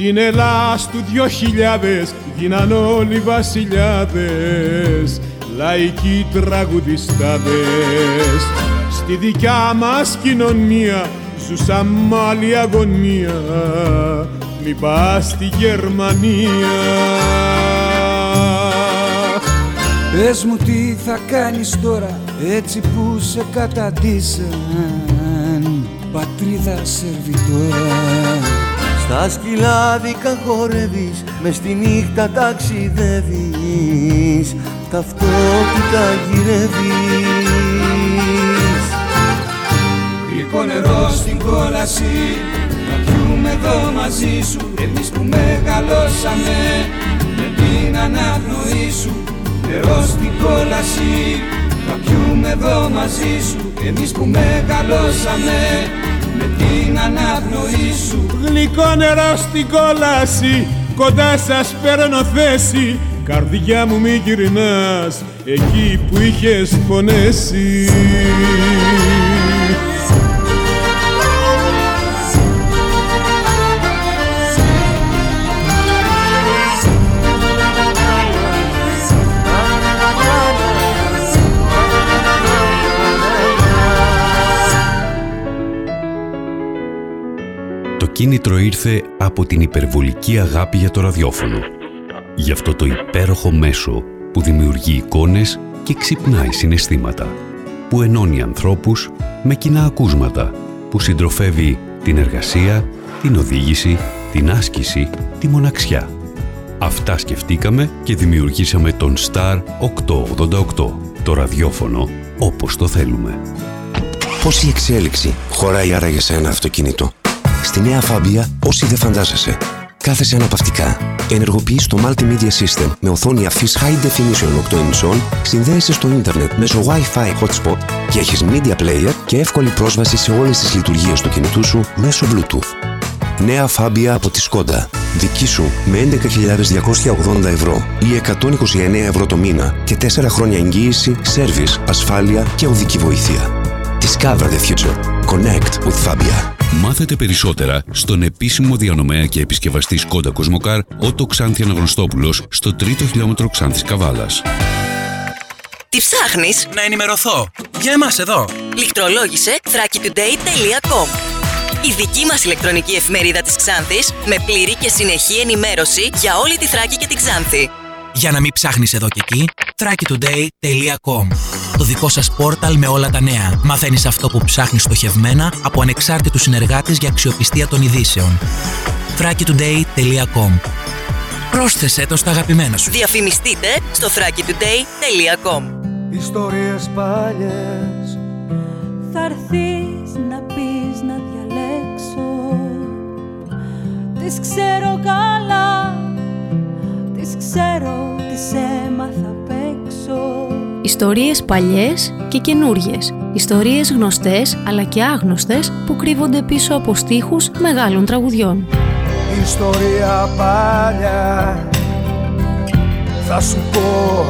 Στην Ελλάς του δυο χιλιάδες γίναν όλοι βασιλιάδες λαϊκοί τραγουδιστάδες. Στη δικιά μας κοινωνία ζούσαν μ' άλλη αγωνία Μην πας στη Γερμανία. Πες μου τι θα κάνεις τώρα έτσι που σε καταντήσαν πατρίδα σερβιτόρα Στα σκυλάδικα χορεύεις, μες στη νύχτα ταξιδεύεις. Ταυτότητα γυρεύεις. Γλυκό νερό στην κόλαση Να πιούμε εδώ μαζί σου. Εμείς που μεγαλώσαμε Με την αναπνοή σου. Νερό στην κόλαση Να πιούμε εδώ μαζί σου. Εμείς που μεγαλώσαμε Με την αναπνοή σου. Γλυκό νερό στην κόλαση Κοντά σας παίρνω θέση. Καρδιά μου μη γυρνάς Εκεί που είχες πονέσει κίνητρο ήρθε από την υπερβολική αγάπη για το ραδιόφωνο. Γι' αυτό το υπέροχο μέσο που δημιουργεί εικόνες και ξυπνάει συναισθήματα. Που ενώνει ανθρώπους με κοινά ακούσματα. Που συντροφεύει την εργασία, την οδήγηση, την άσκηση, τη μοναξιά. Αυτά σκεφτήκαμε και δημιουργήσαμε τον Star 888. Το ραδιόφωνο όπως το θέλουμε. Πώς η εξέλιξη χωράει άραγε σε ένα αυτοκίνητο; Στη νέα Fabia, όσοι δεν φαντάζεσαι. Κάθεσαι αναπαυτικά. Ενεργοποιείς το Multimedia System με οθόνη αφής High Definition 8 inch συνδέεσαι στο ίντερνετ μέσω Wi-Fi hotspot και έχεις Media Player και εύκολη πρόσβαση σε όλες τις λειτουργίες του κινητού σου μέσω Bluetooth. Νέα Fabia από τη Skoda. Δική σου με 11.280 ευρώ ή 129 ευρώ το μήνα και 4 χρόνια εγγύηση, σέρβις, ασφάλεια και οδική βοήθεια. Discover the future. Connect with Fabia. Μάθετε περισσότερα στον επίσημο διανομέα και επισκευαστή Σκόντα Κοσμοκάρ Ότο Ξάνθη Αναγνωστόπουλος στο τρίτο χιλιόμετρο Ξάνθης Καβάλας. Τι ψάχνεις; Να ενημερωθώ. Για εμάς εδώ. Λιχτρολόγησε thrakitoday.com Η δική μας ηλεκτρονική εφημερίδα της Ξάνθης με πλήρη και συνεχή ενημέρωση για όλη τη Θράκη και την Ξάνθη. Για να μην ψάχνεις εδώ και εκεί, thrakitoday.com Το δικό σας πόρταλ με όλα τα νέα. Μαθαίνεις αυτό που ψάχνεις στοχευμένα από ανεξάρτητους συνεργάτες για αξιοπιστία των ειδήσεων. thrakitoday.com Πρόσθεσέ το στα αγαπημένα σου. Διαφημιστείτε στο thrakitoday.com Ιστορίες παλιές Θα έρθεις να πεις να διαλέξω Τις ξέρω καλά Τις ξέρω, τις έμαθα απ' έξω Ιστορίες παλιές και καινούριες. Ιστορίες γνωστές αλλά και άγνωστες που κρύβονται πίσω από στίχους μεγάλων τραγουδιών. Ιστορία παλιά Θα σου πω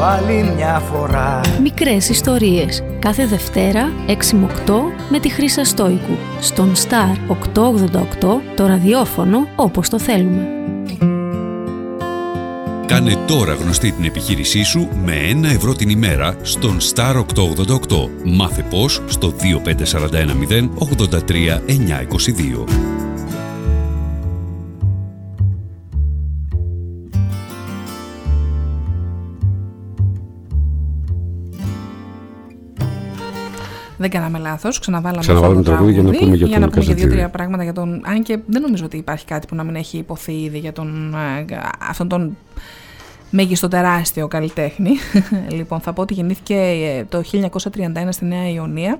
άλλη μια φορά Μικρές ιστορίες. Κάθε Δευτέρα 6 με 8 με τη Χρύσα Στόικου. Στον Star 888 το ραδιόφωνο όπως το θέλουμε. Κάνε τώρα γνωστή την επιχείρησή σου με 1 ευρώ την ημέρα στον Star 888. Μάθε πώς στο 25410 83 922. Δεν κάναμε λάθος. Ξαναβάλαμε, Ξαναβάλαμε αυτό το τραγούδι για να πούμε για για τον να πούμε και Καζατζίδη. δύο-τρία πράγματα για τον. Αν και δεν νομίζω ότι υπάρχει κάτι που να μην έχει υποθεί ήδη για τον, ε, αυτόν τον μέγιστο τεράστιο καλλιτέχνη. λοιπόν, θα πω ότι γεννήθηκε ε, το 1931 στη Νέα Ιωνία.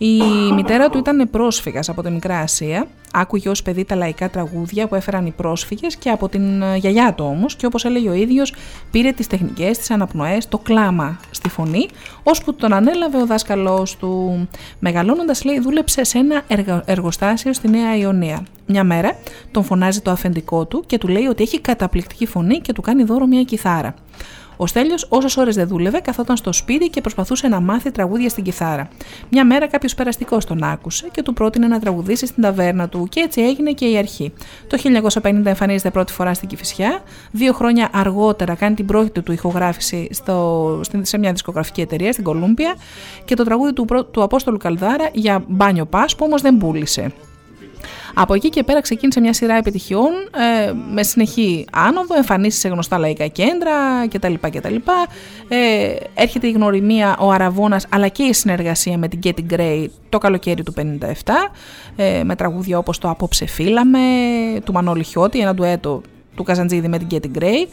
Η μητέρα του ήταν πρόσφυγας από τη Μικρά Ασία. Άκουγε ως παιδί τα λαϊκά τραγούδια που έφεραν οι πρόσφυγες και από την ε, γιαγιά του όμως και όπως έλεγε ο ίδιος πήρε τις τεχνικές, τις αναπνοές, το κλάμα στη φωνή ώσπου τον ανέλαβε ο δάσκαλός του. Μεγαλώνοντας λέει δούλεψε σε ένα εργα- εργοστάσιο στη Νέα Ιωνία. Μια μέρα τον φωνάζει το αφεντικό του και του λέει ότι έχει καταπληκτική φωνή και του κάνει δώρο μια κιθάρα. Ο Στέλιος, όσες ώρες δεν δούλευε, καθόταν στο σπίτι και προσπαθούσε να μάθει τραγούδια στην κιθάρα. Μια μέρα κάποιος περαστικός τον άκουσε και του πρότεινε να τραγουδήσει στην ταβέρνα του, και έτσι έγινε και η αρχή. Το 1950 εμφανίζεται πρώτη φορά στην Κηφισιά. Δύο χρόνια αργότερα κάνει την πρώτη του ηχογράφηση στο, στην- σε μια δισκογραφική εταιρεία στην Κολούμπια και το τραγούδι του, πρω- του Απόστολου Καλδάρα για μπάνιο πα που όμως δεν πούλησε. Από εκεί και πέρα ξεκίνησε μια σειρά επιτυχιών ε, με συνεχή άνοδο, εμφανίσεις σε γνωστά λαϊκά κέντρα κτλ. κτλ. Ε, έρχεται η γνωριμία, ο Αραβώνας αλλά και η συνεργασία με την Getty Gray το καλοκαίρι του 57 ε, με τραγούδια όπως το «Απόψε φύλαμε» του Μανώλη Χιώτη, ένα ντουέτο του Καζαντζίδη με την Getty Gray.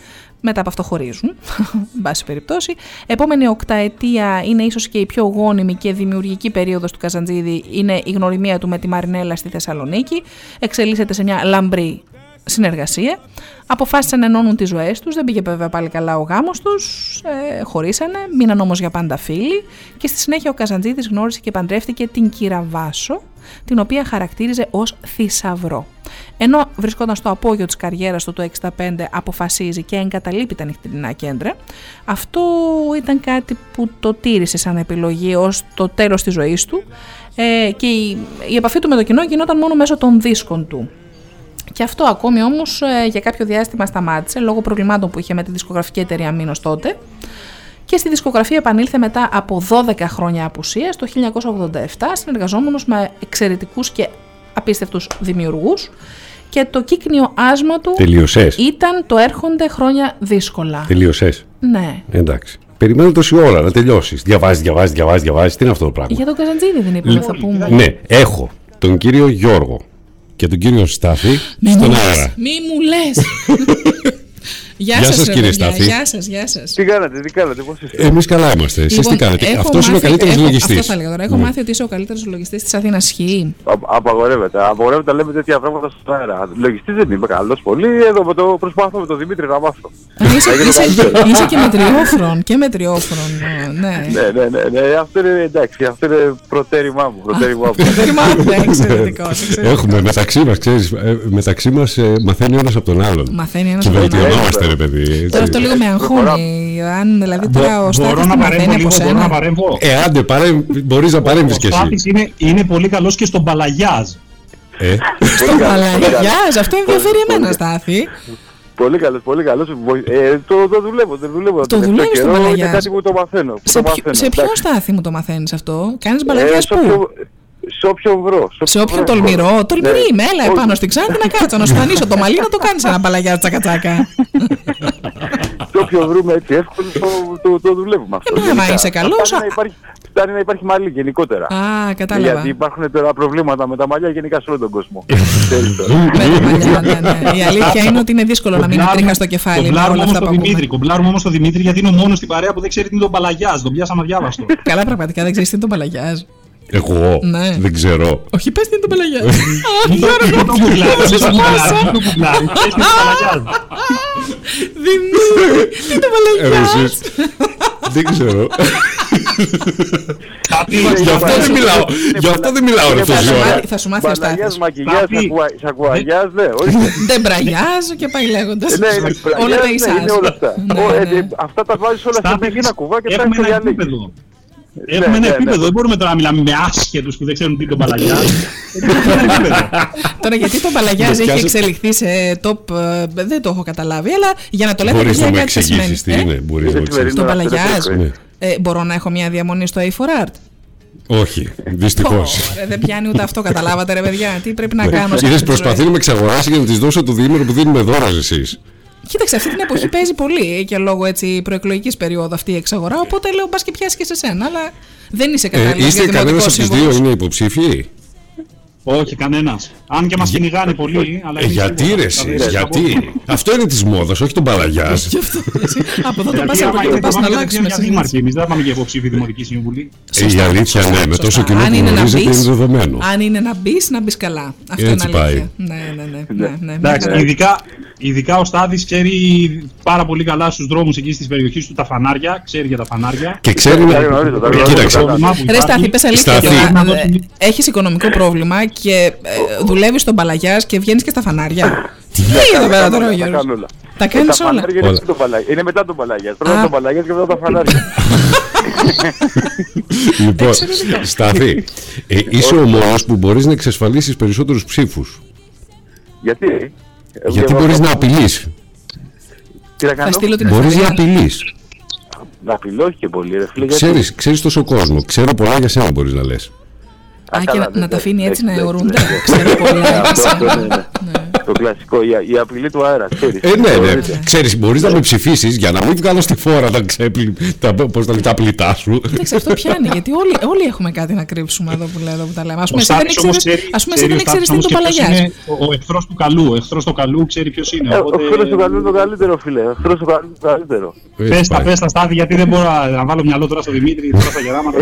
Μετά από αυτό χωρίζουν, εν πάση περιπτώσει. Επόμενη οκταετία είναι ίσως και η πιο γόνιμη και δημιουργική περίοδος του Καζαντζίδη. Είναι η γνωριμία του με τη Μαρινέλα στη Θεσσαλονίκη. Εξελίσσεται σε μια λαμπρή συνεργασία. Αποφάσισαν να ενώνουν τις ζωές τους, δεν πήγε βέβαια πάλι καλά ο γάμος τους, ε, χωρίσανε, μείναν όμως για πάντα φίλοι και στη συνέχεια ο Καζαντζίδης γνώρισε και παντρεύτηκε την Κύρα Βάσο, την οποία χαρακτήριζε ως θησαυρό. Ενώ βρισκόταν στο απόγειο της καριέρας του το 65 αποφασίζει και εγκαταλείπει τα νυχτερινά κέντρα, αυτό ήταν κάτι που το τήρησε σαν επιλογή ως το τέλος της ζωής του ε, και η, η επαφή του με το κοινό γινόταν μόνο μέσω των δίσκων του. Και αυτό ακόμη όμως ε, για κάποιο διάστημα σταμάτησε λόγω προβλημάτων που είχε με τη δισκογραφική εταιρεία Μήνος τότε και στη δισκογραφία επανήλθε μετά από 12 χρόνια απουσίας το 1987 συνεργαζόμενος με εξαιρετικούς και απίστευτους δημιουργούς και το κύκνιο άσμα του Τελείωσες. ήταν το έρχονται χρόνια δύσκολα. Τελείωσες. Ναι. Εντάξει. Περιμένω τόση ώρα να τελειώσεις. Διαβάζεις, διαβάζεις, διαβάζεις, διαβάζεις. Τι είναι αυτό το πράγμα; Για τον Καζαντζίδη δεν είπαμε, θα πούμε. Ναι, έχω τον κύριο Γιώργο και τον κύριο Στάθη Μη στον μου λες, αέρα. Μη μου λες. Γεια, Γεια σας, σας, ρε κύριε παιδιά. Στάθη. Γεια σας, γεια σας. Τι κάνατε, τι κάνατε, πώς είστε; Εμείς καλά είμαστε. Εσείς Λοιπόν, τι κάνετε; έχω Αυτός είναι ο μάθει- καλύτερος έχω- λογιστής. Αυτό θα έλεγα τώρα. Έχω μάθει ότι είσαι ο καλύτερος λογιστής της Αθήνας. Ισχύει. Α- Απαγορεύεται. Απαγορεύεται να λέμε τέτοια πράγματα στον αέρα. Λογιστής δεν είμαι καλός πολύ. Εδώ με το, προσπαθώ με τον Δημήτρη να μάθω. Είσαι, Να γίνω είσαι, καλύτερος. είσαι και μετριόφρον. Και μετριόφρον. Ναι. Ναι, ναι, ναι, ναι, αυτό είναι εντάξει, αυτό είναι προτέρημά μου. Προτέρημά μου. Προτέρημά μου, ναι, εξαιρετικός, εξαιρετικός. Έχουμε μεταξύ μας, ξέρεις, μεταξύ μας μαθαίνει ο ένας από τον άλλον. Μαθαίνει ένας Και από τον άλλον. Βελτιωνόμαστε, ρε παιδί. έτσι. Τώρα αυτό λίγο με αγχώνει. Αν δηλαδή τώρα ο Μπορώ Στάθης να τι παρέμβω μαθαίνει λίγο, από μπορώ να σένα. παρέμβω. Ε, άντε, μπορείς να παρέμβεις κι Ο εσύ. Στάθης είναι, είναι πολύ καλός και στον Παλαγιάζ. Ε, Στον Παλαγιάς, αυτό ενδιαφέρει εμένα Στάθη. Πολύ καλός, πολύ καλός. Ε, το, το δουλεύω, το δουλεύω. Το τελευταίο δουλεύεις στον καιρό, Παλαγιάς. Είναι κάτι που το μαθαίνω. που Σε, το ποιο- μαθαίνω, σε ποιο εντάξει. Στάθη μου το μαθαίνεις αυτό; Κάνεις Ε, μπαλαγιάς σε πού; Όποιον- Σε όποιον βρω. Σε όποιον βρω. τολμηρό, τολμηρή Ναι. είμαι, έλα Όχι. επάνω στην Ξάνθη να κάτσω, να σου δανείσω το μαλλί να το κάνεις ένα μπαλαγιά τσακατσάκα. Σε όποιον βρούμε έτσι εύκολο το, το, το δουλεύουμε αυτό. Ε, μα, γενικά. είσαι καλός, Φτάνει να υπάρχει, φτάνει να υπάρχει μαλλί γενικότερα. Α, κατάλαβα. Γιατί υπάρχουν τώρα προβλήματα με τα μαλλιά γενικά σε όλο τον κόσμο. Ξέρεις τώρα. Με τα μαλλιά, ναι, ναι. Η αλήθεια είναι ότι είναι δύσκολο να μείνει Κομπλάρουμε- τρίχα στο κεφάλι με κομπλάρουμε όλα όμως αυτά το που ακούμε. Δημήτρη, κομπλάρουμε όμως το Δημήτρη γιατί είναι ο μόνος στην παρέα που δεν ξέρει τι είναι το Παλαγιάζ. Τον πιάσαμε αδιάβαστο. Καλά, πραγματικά δεν ξέρεις τι είναι το μπαλαγιάζ. Εγώ Ναι. δεν ξέρω. Όχι, πες τι είναι το μπαλαγιάζ. Α, Μην το- Γιώργο, μην το κουκλάρεις, πώς μην το σου κουκλάρεις, πάσα. μην το κουκλάρεις. Πες τι είναι το Παλαγιάζ. Δημήτρη, τι είναι το Ε, μπαλαγιάζ. εσείς. Δεν ξέρω. Γι' αυτό δεν μιλάω. Γι' αυτό δεν μιλάω ρε Θα τόση σου ώρα. μάθει- Θα σου μάθει ο Μπαλαγιάς, Στάθης. μακιγιάς, Στάθη. σακουα- σακουαγιάς, ναι, ορίστε. Δεν μπραγιάζ και πάει λέγοντας. Ναι, είναι Όλα τα μπραγιάς, ναι, ισάς. είναι όλα αυτά. Ναι, Ω, ε, ναι. ε, Αυτά τα βάζεις όλα σε Στάθη, ένα κουβά και Έχουμε φτάνεις στο ένα διαλέγεις. επίπεδο. Έχουμε ναι, ένα ναι. επίπεδο. Δεν μπορούμε τώρα να μιλάμε με άσχετους που δεν ξέρουν τι είναι το Παλαγιάζ. Έχουμε ένα επίπεδο. Τώρα γιατί το μπαλαγιάζ Με έχει πιάσε- εξελιχθεί σε top, ε, δεν το έχω καταλάβει, αλλά για να το λέτε Μπορείς παιδιά, να μου κάτι θα σημαίνει. εξηγήσεις τι Ε, είναι. Μπορείς να μου σημερινό εξηγήσεις. Το αυτό μπαλαγιάζ. δεν Ναι. Ε, μπορώ να έχω μια διαμονή στο A4Art. Όχι, δυστυχώς. Ωραία, δεν πιάνει ούτε αυτό, καταλάβατε ρε παιδιά. Τι πρέπει να Ναι. κάνω. σε Είδες αυτή τη προσπαθεί ζωή; να με εξαγοράσει για να της δώσω το διήμερο που δίνουμε δώρα εσείς. Κοίταξε, αυτή την εποχή παίζει πολύ και λόγω έτσι προεκλογικής περίοδου αυτή η εξαγορά. Οπότε λέω μπας και πιάσει και σε σένα, αλλά δεν είσαι Ε, κατάλληλος είστε για κανένας δημοτικό από τους σύμβουλος. δύο είναι υποψήφιοι; Όχι, κανένας. Αν και μας κυνηγάνε πολύ. Αλλά Ε, εμείς γιατί τίποτα. ρε Θα εσείς, δεις, γιατί; Αυτό είναι της μόδας, όχι τον Παλαγιάς. Γι' αυτό, εσύ, Από εδώ το Γιατί πα άμα από είναι εκεί πας να πάμε αλλάξουμε. για δήμαρχοι, εμείς δεν θα πάμε για υποψήφοι δημοτική συμβουλή. Ε, Η αλήθεια ναι, με τόσο Σωστά. κοινό Αν που είναι να γνωρίζετε είναι μπεις, δεδομένο. Αν είναι να μπεις, να μπεις καλά. Αυτό Έτσι είναι αλήθεια. πάει. Ναι, ναι, ναι. ναι, ναι, Εντάξει, ναι. ειδικά, ειδικά ο Στάδης ξέρει πάρα πολύ καλά στους δρόμους εκεί της περιοχής του τα φανάρια, ξέρει για τα φανάρια. Και ξέρει Τα γνωρίζω, τα γνωρίζω. Κοίταξε. Πρόβλημα που Ρε υπάρχει. Στάθη, πες αλήθεια Στάθη. τώρα. Έχεις οικονομικό πρόβλημα και ε, δουλεύεις στον Παλαγιάς και βγαίνεις και στα φανάρια. Τι λέει εδώ πέρα τώρα ο Τα Γιώργος; κάνω όλα. Τα κάνεις Τα όλα; φανάρια είναι Όλα. πριν το Παλαγιάς. Είναι μετά τον Παλαγιάς. Πρώτα Α. τον Παλαγιάς και μετά τα φανάρια. Λοιπόν, Στάθη, ε, είσαι ο μόνος που μπορείς να εξασφαλίσεις περισσότερους ψήφους. Γιατί; Ε, Γιατί εγώ μπορείς αυτό- να απειλείς. Τι να Θα κάνω; στείλω την Μπορείς να εφαρμογή. απειλείς. Να απειλώ όχι και πολύ ρε φίλε. γιατί- Ξέρεις, ξέρεις τόσο κόσμο. Ξέρω πολλά για σένα μπορείς να λες. Α, και καλά, να, δεν να τα αφήνει έτσι να εντάξει, αιωρούνται. εντάξει. Ξέρω πολλά. Ε, αυτό, έτσι. αυτό, ναι, ναι. Το κλασικό, η, η απειλή του αέρα, ξέρεις. Ε, ναι, ναι. Μπορείτε. Ξέρεις, μπορείς να με ψηφίσεις για να μην βγάλω στη φόρα τα, ξέπλη, τα, πώς τα, λένε, τα πλητά σου. Κοίταξε, αυτό πιάνει, γιατί όλοι, όλοι έχουμε κάτι να κρύψουμε εδώ που, λέω, εδώ που τα λέμε. Α πούμε, Ο εσύ δεν Στάθης όμως ξέρεις, ξέρει- ας πούμε, εσύ δεν ο ξέρεις Στάθης τι είναι το όμως και ποιος Παλαγιάς. είναι Ο, ο εχθρός του καλού. Ο εχθρός του καλού ξέρει ποιος είναι. Ε, οπότε- Ο φίλος του καλού είναι το καλύτερο, φίλε. Ο φίλος του καλού είναι το καλύτερο. Πες τα, πες τα Στάθη, γιατί δεν μπορώ να να βάλω μυαλό τώρα στο Δημήτρη, τώρα στα γεράματα.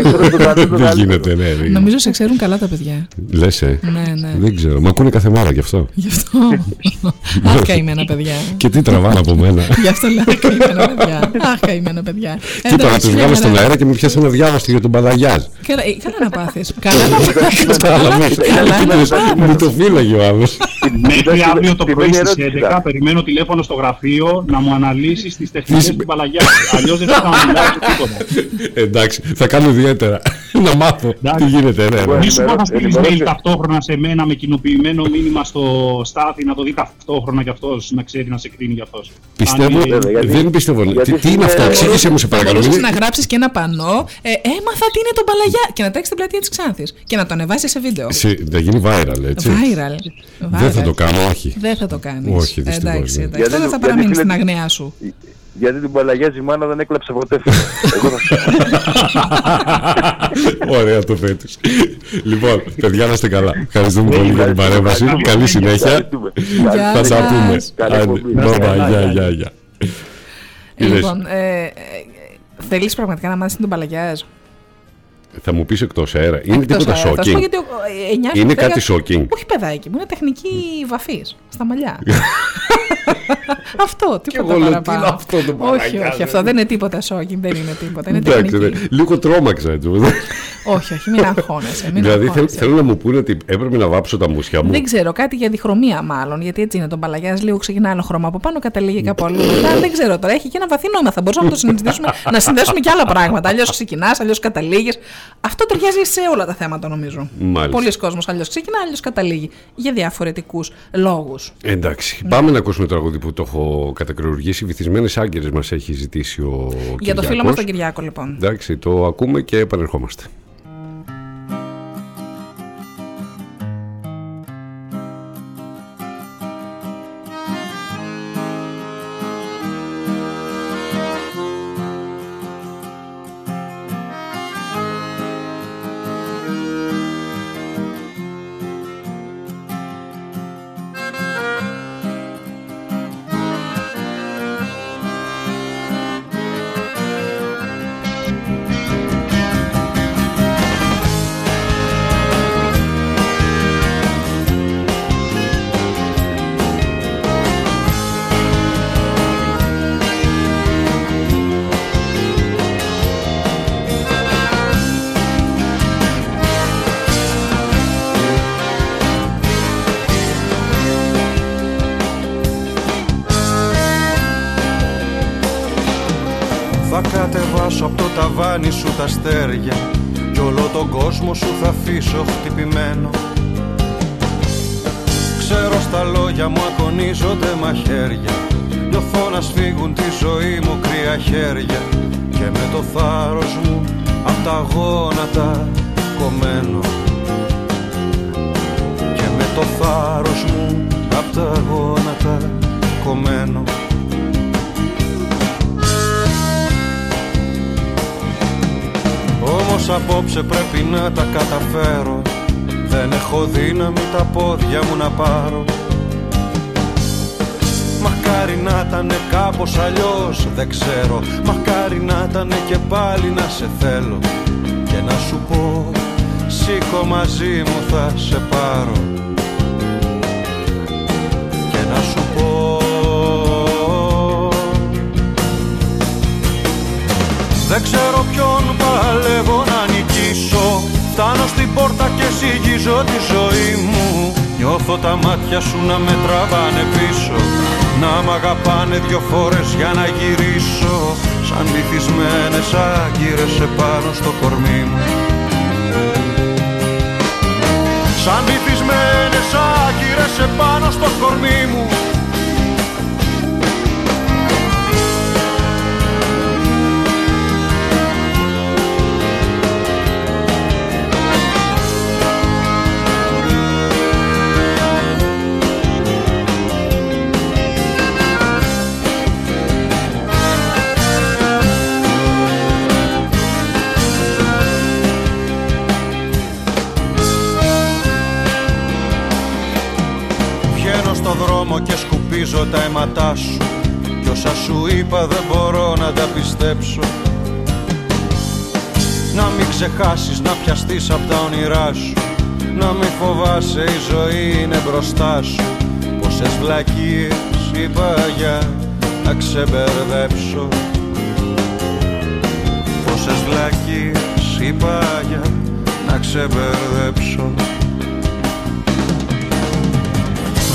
Δεν γίνεται, ναι. δεν- Νομίζω σε ξέρουν καλά τα παιδιά. Λες, ε. Ναι, ναι. Δεν ξέρω. Μ' ακούνε κάθε μέρα γι' αυτό. Γι' αυτό. Αχ, καημένα παιδιά. Και τι τραβάνε από μένα. Γι' αυτό λέω «Αχ, καημένα παιδιά. Αχ, καημένα παιδιά. Και είπα να Εντάξει, τους μια βγάλω στον χαρά. αέρα και μου πιάσανε διάβαστο για τον Παλαγιάζ. Καλά, ε, καλά να πάθεις. Καλά να πάθεις. Κατάλαβες. Καλά να πάθεις. Μου το φύλαγε ο άλλος. Μέχρι αύριο το πρωί Τυπική στις ερώτηση 11 ήταν. περιμένω τηλέφωνο στο γραφείο να μου αναλύσεις τις τεχνικές Τις- του Παλαγιά. Αλλιώς δεν θα μιλάω σε τίποτα. Εντάξει, θα κάνω ιδιαίτερα. Να μάθω τι γίνεται. ναι, ναι. Μη σου πω θα στείλεις ενημερώσαι. mail ταυτόχρονα σε μένα με κοινοποιημένο μήνυμα στο Στάθη να το δει ταυτόχρονα κι αυτός, να ξέρει να σε κρίνει κι αυτός. Πιστεύω, Αν είναι- δεν πιστεύω. γιατί Τι, τι είναι είναι- αυτό, εξήγησε μου σε παρακαλώ. Μπορούσες Είναι- να γράψεις και ένα πανό ε, Έμαθα τι είναι το Παλαγιά και να τρέξεις στην πλατεία της Ξάνθης και να το ανεβάσεις σε βίντεο. σε- Να γίνει viral, έτσι. Viral. Δεν θα Viral. το κάνω, όχι. Δεν θα το κάνεις. Όχι, δυστυχώς, Εντάξει, ναι. εντάξει. Γιατί Αυτό δεν το- θα γιατί παραμείνεις φίλε- στην αγνιά σου. Γιατί την Παλαγιάζη η μάνα δεν έκλαψε ποτέ. φίλε. Εγώ θα Ωραία το θέτεις. λοιπόν, παιδιά να είστε καλά. Ευχαριστούμε πολύ για την παρέμβαση. Καλή συνέχεια. Ευχαριστούμε. Γεια Θα τα σας. πούμε. Καλή Άντε, εκπομπή. bye bye, Γεια, Γεια, γεια. γεια, γεια. Είδες, Λοιπόν, ε, ε, θέλεις πραγματικά να μάθεις τον Παλαγιάζ; Θα μου πεις εκτός αέρα. Είναι Εκτός τίποτα αέρα. Θα σου πω shocking. γιατί ο- ε, εννιά Είναι στα κάτι δέκα- shocking. Όχι παιδάκι μου, είναι τεχνική βαφής στα μαλλιά. αυτό, τίποτα εγώ λέω, παραπάνω. τι είναι αυτό το όχι, Παλαγιάζ, όχι, ρε. αυτό δεν είναι τίποτα shocking, δεν είναι τίποτα. Είναι Εντάξει, τεχνική. ρε, λίγο τρόμαξα έτσι. όχι, όχι, μην αγχώνεσαι. Μην Δηλαδή θέλ- αγχώνεσαι. θέλω να μου πούνε ότι έπρεπε να βάψω τα μουσια μου. Δεν ξέρω, κάτι για διχρωμία μάλλον. Γιατί έτσι είναι τον Παλαγιάζ. Λίγο ξεκινά άλλο χρώμα από πάνω, καταλήγει κάπου αλλού. Μετά δεν ξέρω τώρα. Έχει και ένα βαθύ νόημα. Θα μπορούσαμε να το συνδέσουμε, να συνδέσουμε και άλλα πράγματα. Αλλιώς ξεκινάς, αλλιώς καταλήγεις. Αυτό ταιριάζει σε όλα τα θέματα νομίζω. Μάλιστα. Πολλοί κόσμοι αλλιώς ξεκινά, αλλιώς καταλήγει. Για διαφορετικού λόγους. Εντάξει, πάμε να ακούσουμε το τραγούδι που το έχω κατακριουργήσει. Βυθισμένες άγκυρες μας έχει ζητήσει ο Για το φίλο μας Κυριάκος. τον Κυριάκο, λοιπόν. Εντάξει, το ακούμε και επανερχόμαστε. Ξέρω. Μακάρι να ήταν και πάλι να σε θέλω. Και να σου πω σήκω μαζί μου θα σε πάρω. Και να σου πω Δεν ξέρω ποιον παλεύω να νικήσω. Φτάνω στην πόρτα και ζυγίζω τη ζωή μου. Νιώθω τα μάτια σου να με τραβάνε πίσω. Να μ' αγαπάνε δυο φορές για να γυρίσω Σαν βυθισμένες άγκυρες επάνω στο κορμί μου. Σαν βυθισμένες άγκυρες επάνω στο κορμί μου και σκουπίζω τα αίματά σου Κι όσα σου είπα δεν μπορώ να τα πιστέψω. Να μην ξεχάσεις να πιαστείς από τα όνειρά σου Να μην φοβάσαι η ζωή είναι μπροστά σου. Πόσες βλακίες είπα για να ξεμπερδέψω. Πόσες βλακίες είπα για να ξεμπερδέψω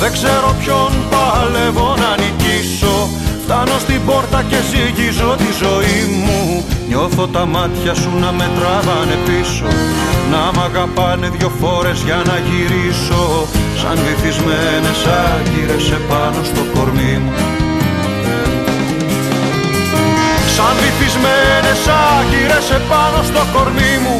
Δεν ξέρω ποιον παλεύω να νικήσω. Φτάνω στην πόρτα και ζυγίζω τη ζωή μου. Νιώθω τα μάτια σου να με τραβάνε πίσω. Να μ' αγαπάνε δυο φορές για να γυρίσω. Σαν βυθισμένες άγκυρες επάνω στο κορμί μου. Σαν βυθισμένες άγκυρες επάνω στο κορμί μου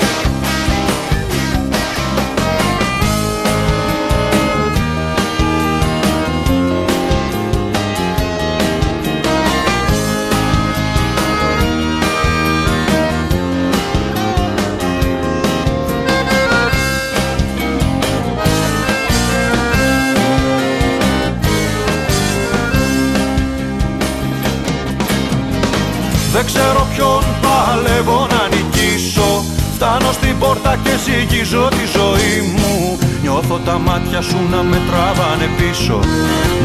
Φτάνω στην πόρτα και ζυγίζω τη ζωή μου. Νιώθω τα μάτια σου να με τραβάνε πίσω.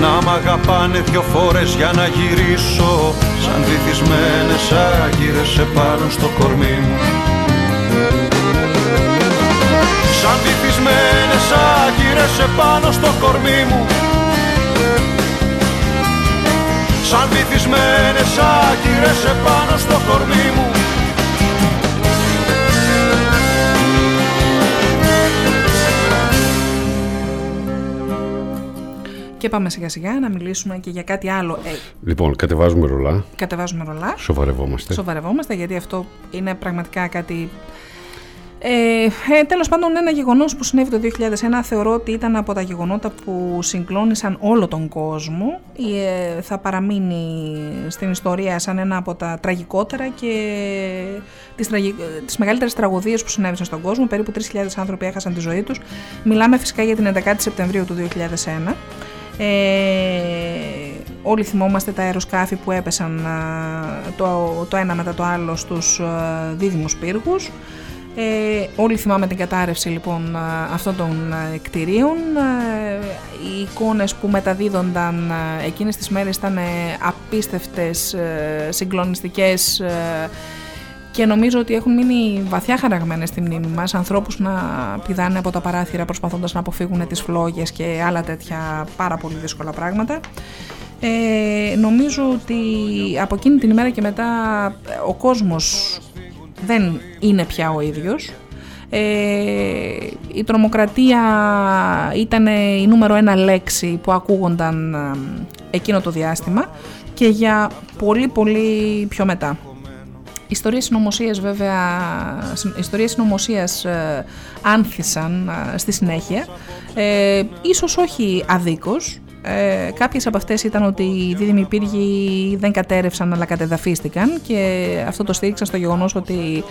Να μ' αγαπάνε δυο φορές για να γυρίσω. Σαν βυθισμένες άγγυρες επάνω στο κορμί μου. Σαν βυθισμένες άγγυρες επάνω στο κορμί μου. Σαν βυθισμένες άκυρες επάνω στο κορμί μου Και πάμε σιγά σιγά να μιλήσουμε και για κάτι άλλο. Ε, Λοιπόν, κατεβάζουμε ρολά. κατεβάζουμε ρολά. Σοβαρευόμαστε. Σοβαρευόμαστε γιατί αυτό είναι πραγματικά κάτι. Ε, ε, τέλος πάντων ένα γεγονός που συνέβη το 2001 θεωρώ ότι ήταν από τα γεγονότα που συγκλώνησαν όλο τον κόσμο ε, θα παραμείνει στην ιστορία σαν ένα από τα τραγικότερα και τις, τραγι... τις μεγαλύτερες τραγωδίες που συνέβησαν στον κόσμο περίπου 3.000 άνθρωποι έχασαν τη ζωή τους μιλάμε φυσικά για την 11η Σεπτεμβρίου του 2001 ε, όλοι θυμόμαστε τα αεροσκάφη που έπεσαν α, το, το ένα μετά το άλλο στους α, δίδυμους πύργους. Ε, όλοι θυμάμαι την κατάρρευση λοιπόν α, αυτών των α, κτηρίων. Ε, οι εικόνες που μεταδίδονταν α, εκείνες τις μέρες ήταν ε, απίστευτες, ε, συγκλονιστικές ε, και νομίζω ότι έχουν μείνει βαθιά χαραγμένες στη μνήμη μας ανθρώπους να πηδάνε από τα παράθυρα προσπαθώντας να αποφύγουν τις φλόγες και άλλα τέτοια πάρα πολύ δύσκολα πράγματα. Ε, νομίζω ότι από εκείνη την ημέρα και μετά ο κόσμος δεν είναι πια ο ίδιος. Ε, η τρομοκρατία ήταν η νούμερο ένα λέξη που ακούγονταν ε, εκείνο το διάστημα και για πολύ πολύ πιο μετά. Ιστορίες συνωμοσίας βέβαια, ιστορίες συνωμοσίας ε, άνθησαν ε, στη συνέχεια, ε, ίσως όχι αδίκως, ε, κάποιες από αυτές ήταν ότι οι δίδυμοι πύργοι δεν κατέρευσαν αλλά κατεδαφίστηκαν και αυτό το στήριξαν στο γεγονός ότι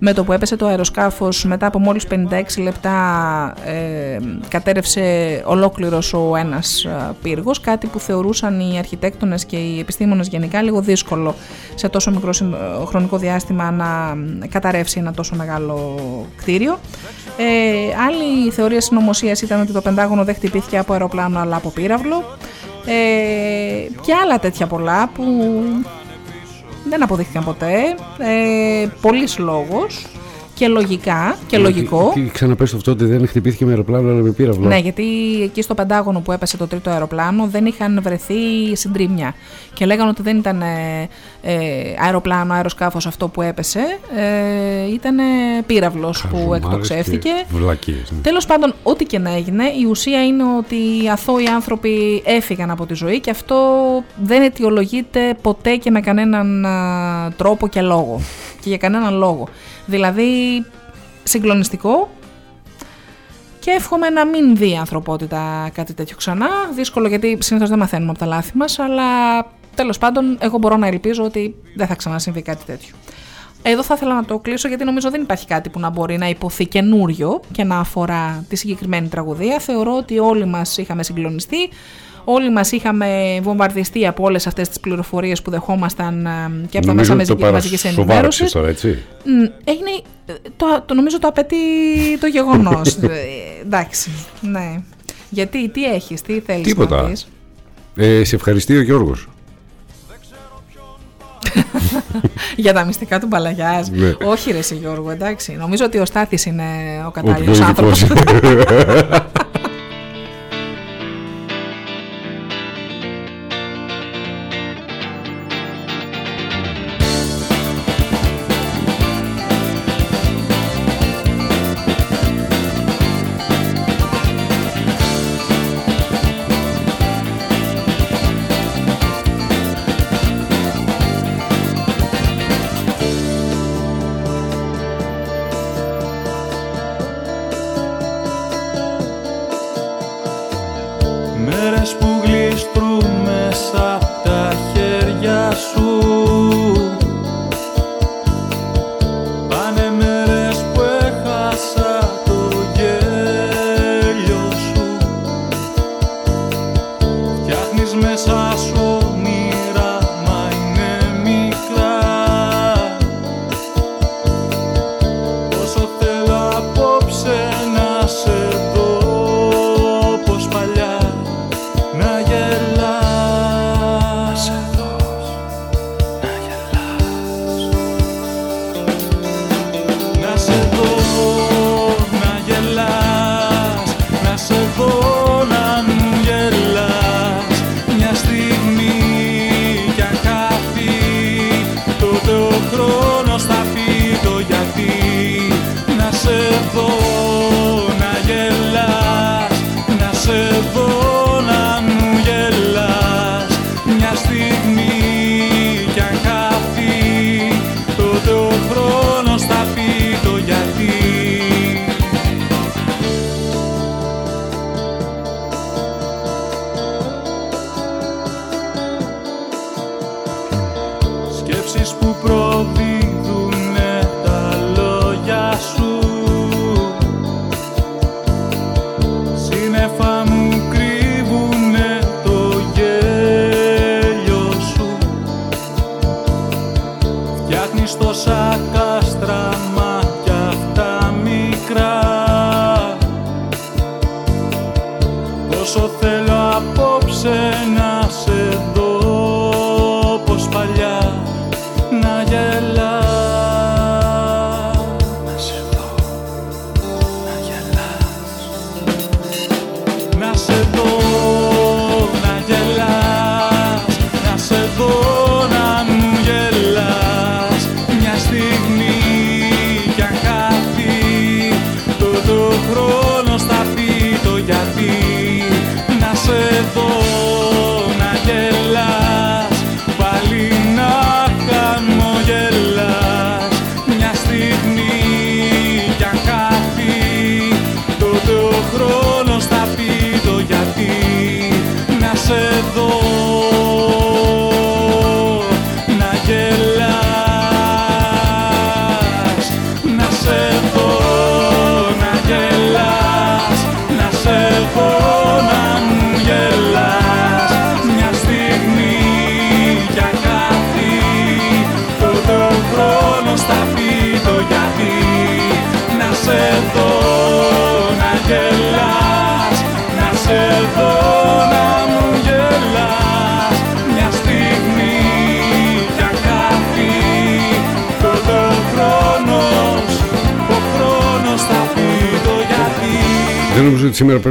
με το που έπεσε το αεροσκάφος μετά από μόλις 56 λεπτά ε, κατέρευσε ολόκληρος ο ένας ε, πύργος, κάτι που θεωρούσαν οι αρχιτέκτονες και οι επιστήμονες γενικά λίγο δύσκολο σε τόσο μικρό συμ- χρονικό διάστημα να καταρρεύσει ένα τόσο μεγάλο κτίριο. Ε, άλλη θεωρία συνωμοσίας ήταν ότι το Πεντάγωνο δεν χτυπήθηκε από αεροπλάνο αλλά από πύραυλο. Ε, και άλλα τέτοια πολλά που δεν αποδείχθηκαν ποτέ. Ε, Πολλής λόγος και λογικά και λογικό. Τι, τι ξαναπες αυτό ότι δεν χτυπήθηκε με αεροπλάνο αλλά με πύραυλο. Ναι, γιατί εκεί στο Πεντάγωνο που έπεσε το τρίτο αεροπλάνο δεν είχαν βρεθεί συντρίμια. Και λέγανε ότι δεν ήταν ε, ε, αεροπλάνο, αεροσκάφος αυτό που έπεσε, ε, ήταν πύραυλος που Χαζομάρες εκτοξεύτηκε. και Βλακίες. ναι. Τέλος πάντων, ό,τι και να έγινε, η ουσία είναι ότι οι αθώοι άνθρωποι έφυγαν από τη ζωή και αυτό δεν αιτιολογείται ποτέ και με κανέναν α, τρόπο και λόγο. Και για κανέναν λόγο. Δηλαδή, συγκλονιστικό και εύχομαι να μην δει η ανθρωπότητα κάτι τέτοιο ξανά. Δύσκολο γιατί συνήθως δεν μαθαίνουμε από τα λάθη μας, αλλά τέλος πάντων, εγώ μπορώ να ελπίζω ότι δεν θα ξανασυμβεί κάτι τέτοιο. Εδώ θα ήθελα να το κλείσω γιατί νομίζω δεν υπάρχει κάτι που να μπορεί να υποθεί καινούριο και να αφορά τη συγκεκριμένη τραγωδία. Θεωρώ ότι όλοι μας είχαμε συγκλονιστεί, όλοι μας είχαμε βομβαρδιστεί από όλες αυτές τις πληροφορίες που δεχόμασταν ε, και από τα Νομίζω μέσα ότι το μαζική- μαζικής παρασοβάρεψες ενημέρωσης. τώρα, έτσι. Μ, Έγινε, ε, το, το νομίζω το απαιτεί το γεγονός. Ε, εντάξει, ναι. Γιατί, τι έχεις, τι θέλεις να Τίποτα. πεις; Ε, σε ευχαριστεί ο Γιώργος. Για τα μυστικά του Μπαλαγιάς. Ναι. Όχι ρε εσύ Γιώργο, εντάξει. Νομίζω ότι ο Στάθης είναι ο Ο πιο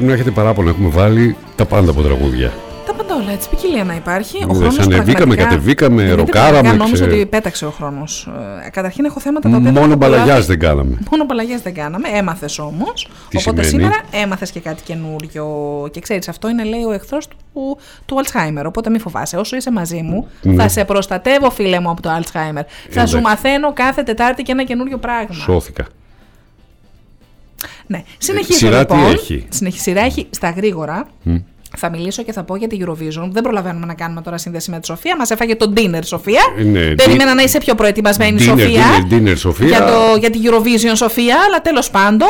να έχετε παράπονο. Έχουμε βάλει τα πάντα από τραγούδια. Τα πάντα όλα, έτσι, ποικιλία να υπάρχει. Ο Είδες, χρόνος ανεβήκαμε, πραγματικά- κατεβήκαμε, Δείτε, ροκάραμε, πραγματικά Νόμιζα ξε- ότι πέταξε ο χρόνος. Ε, καταρχήν έχω θέματα τα οποία... Μόνο θα τα μπαλαγιάς προλάβει. δεν κάναμε. Μόνο μπαλαγιάς δεν κάναμε, έμαθες όμως. Τι Οπότε σημαίνει; σήμερα έμαθες και κάτι καινούριο. Και ξέρεις, αυτό είναι λέει ο εχθρός του, του Alzheimer. Οπότε μη φοβάσαι. Όσο είσαι μαζί μου, Ναι. θα σε προστατεύω φίλε μου από το Alzheimer. Θα σου Εντάξει. μαθαίνω κάθε Τετάρτη και ένα καινούριο πράγμα. Σώθηκα. Ναι. Συνεχίζω σειρά τι λοιπόν. έχει; Συνεχι- Σειρά έχει στα γρήγορα. Μμ. Θα μιλήσω και θα πω για τη Eurovision. Δεν προλαβαίνουμε να κάνουμε τώρα σύνδεση με τη Σοφία. Μας έφαγε το dinner, Σοφία. Ε, ναι, Περίμενα di- να είσαι πιο προετοιμασμένη, Dinner, Σοφία. dinner, dinner, Σοφία. Για, το, για τη Eurovision, Σοφία. Αλλά τέλος πάντων,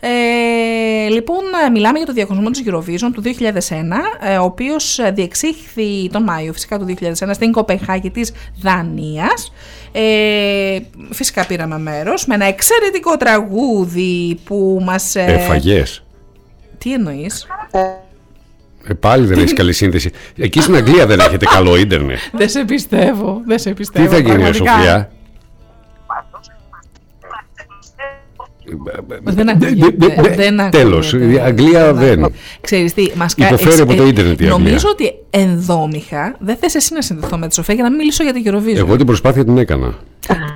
Ε, λοιπόν, μιλάμε για το διαγωνισμό της Eurovision του 2001, ε, ο οποίος διεξήχθη τον Μάιο φυσικά του 2001 στην Κοπεχάγη της Δανίας. Ε, φυσικά πήραμε μέρος με ένα εξαιρετικό τραγούδι που μας... ε, Εφαγές. Τι εννοείς; Ε, πάλι δεν έχεις καλή σύνδεση. Εκεί στην Αγγλία δεν έχετε καλό ίντερνετ. Δεν σε πιστεύω, δεν σε πιστεύω. Τι θα γίνει, πραγματικά. Σοφία; Δεν ακούγεται. δεν ακούγεται. Τέλος, η Αγγλία δεν. Ξέρεις τι, μας κα- Υποφέρει εξ- από το ε, ίντερνετ η Αγγλία. Νομίζω ότι ενδόμηχα δεν θες εσύ να συνδεθώ με τη Σοφία για να μην μιλήσω για την Eurovision. Εγώ την προσπάθεια την έκανα.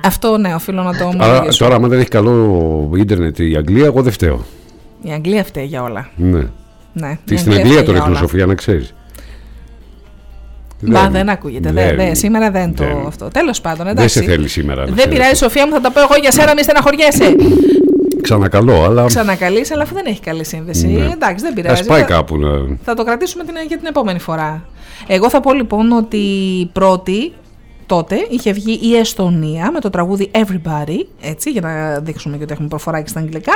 Αυτό ναι, οφείλω να το Άρα, ομολογήσω. τώρα, άμα δεν έχει καλό ίντερνετ η Αγγλία, εγώ δεν φταίω. Η Αγγλία φταίει για όλα. Ναι. Ναι, Τι η στην Αγγλία Αγγλία φταίει το για ρίχνω, όλα. Σοφία, να ξέρεις. Μπα, δεν ακούγεται. Δεν, δεν, σήμερα δεν το δεν. αυτό. Τέλος πάντων, Δεν εντάξει. σε θέλει σήμερα. να Δεν ξέρεις. πειράζει, Σοφία μου, θα τα πω εγώ για σένα, μη στεναχωριέσαι. Ξανακαλώ, αλλά Ξανακαλείς, αλλά αφού δεν έχει καλή σύνδεση. Ναι. Εντάξει, δεν ας πειράζει. πάει Θα- κάπου να... Θα το κρατήσουμε την, για την επόμενη φορά. Εγώ θα πω λοιπόν ότι πρώτη τότε είχε βγει η Εστονία με το τραγούδι Everybody, έτσι, για να δείξουμε και ότι έχουμε προφορά και στα αγγλικά.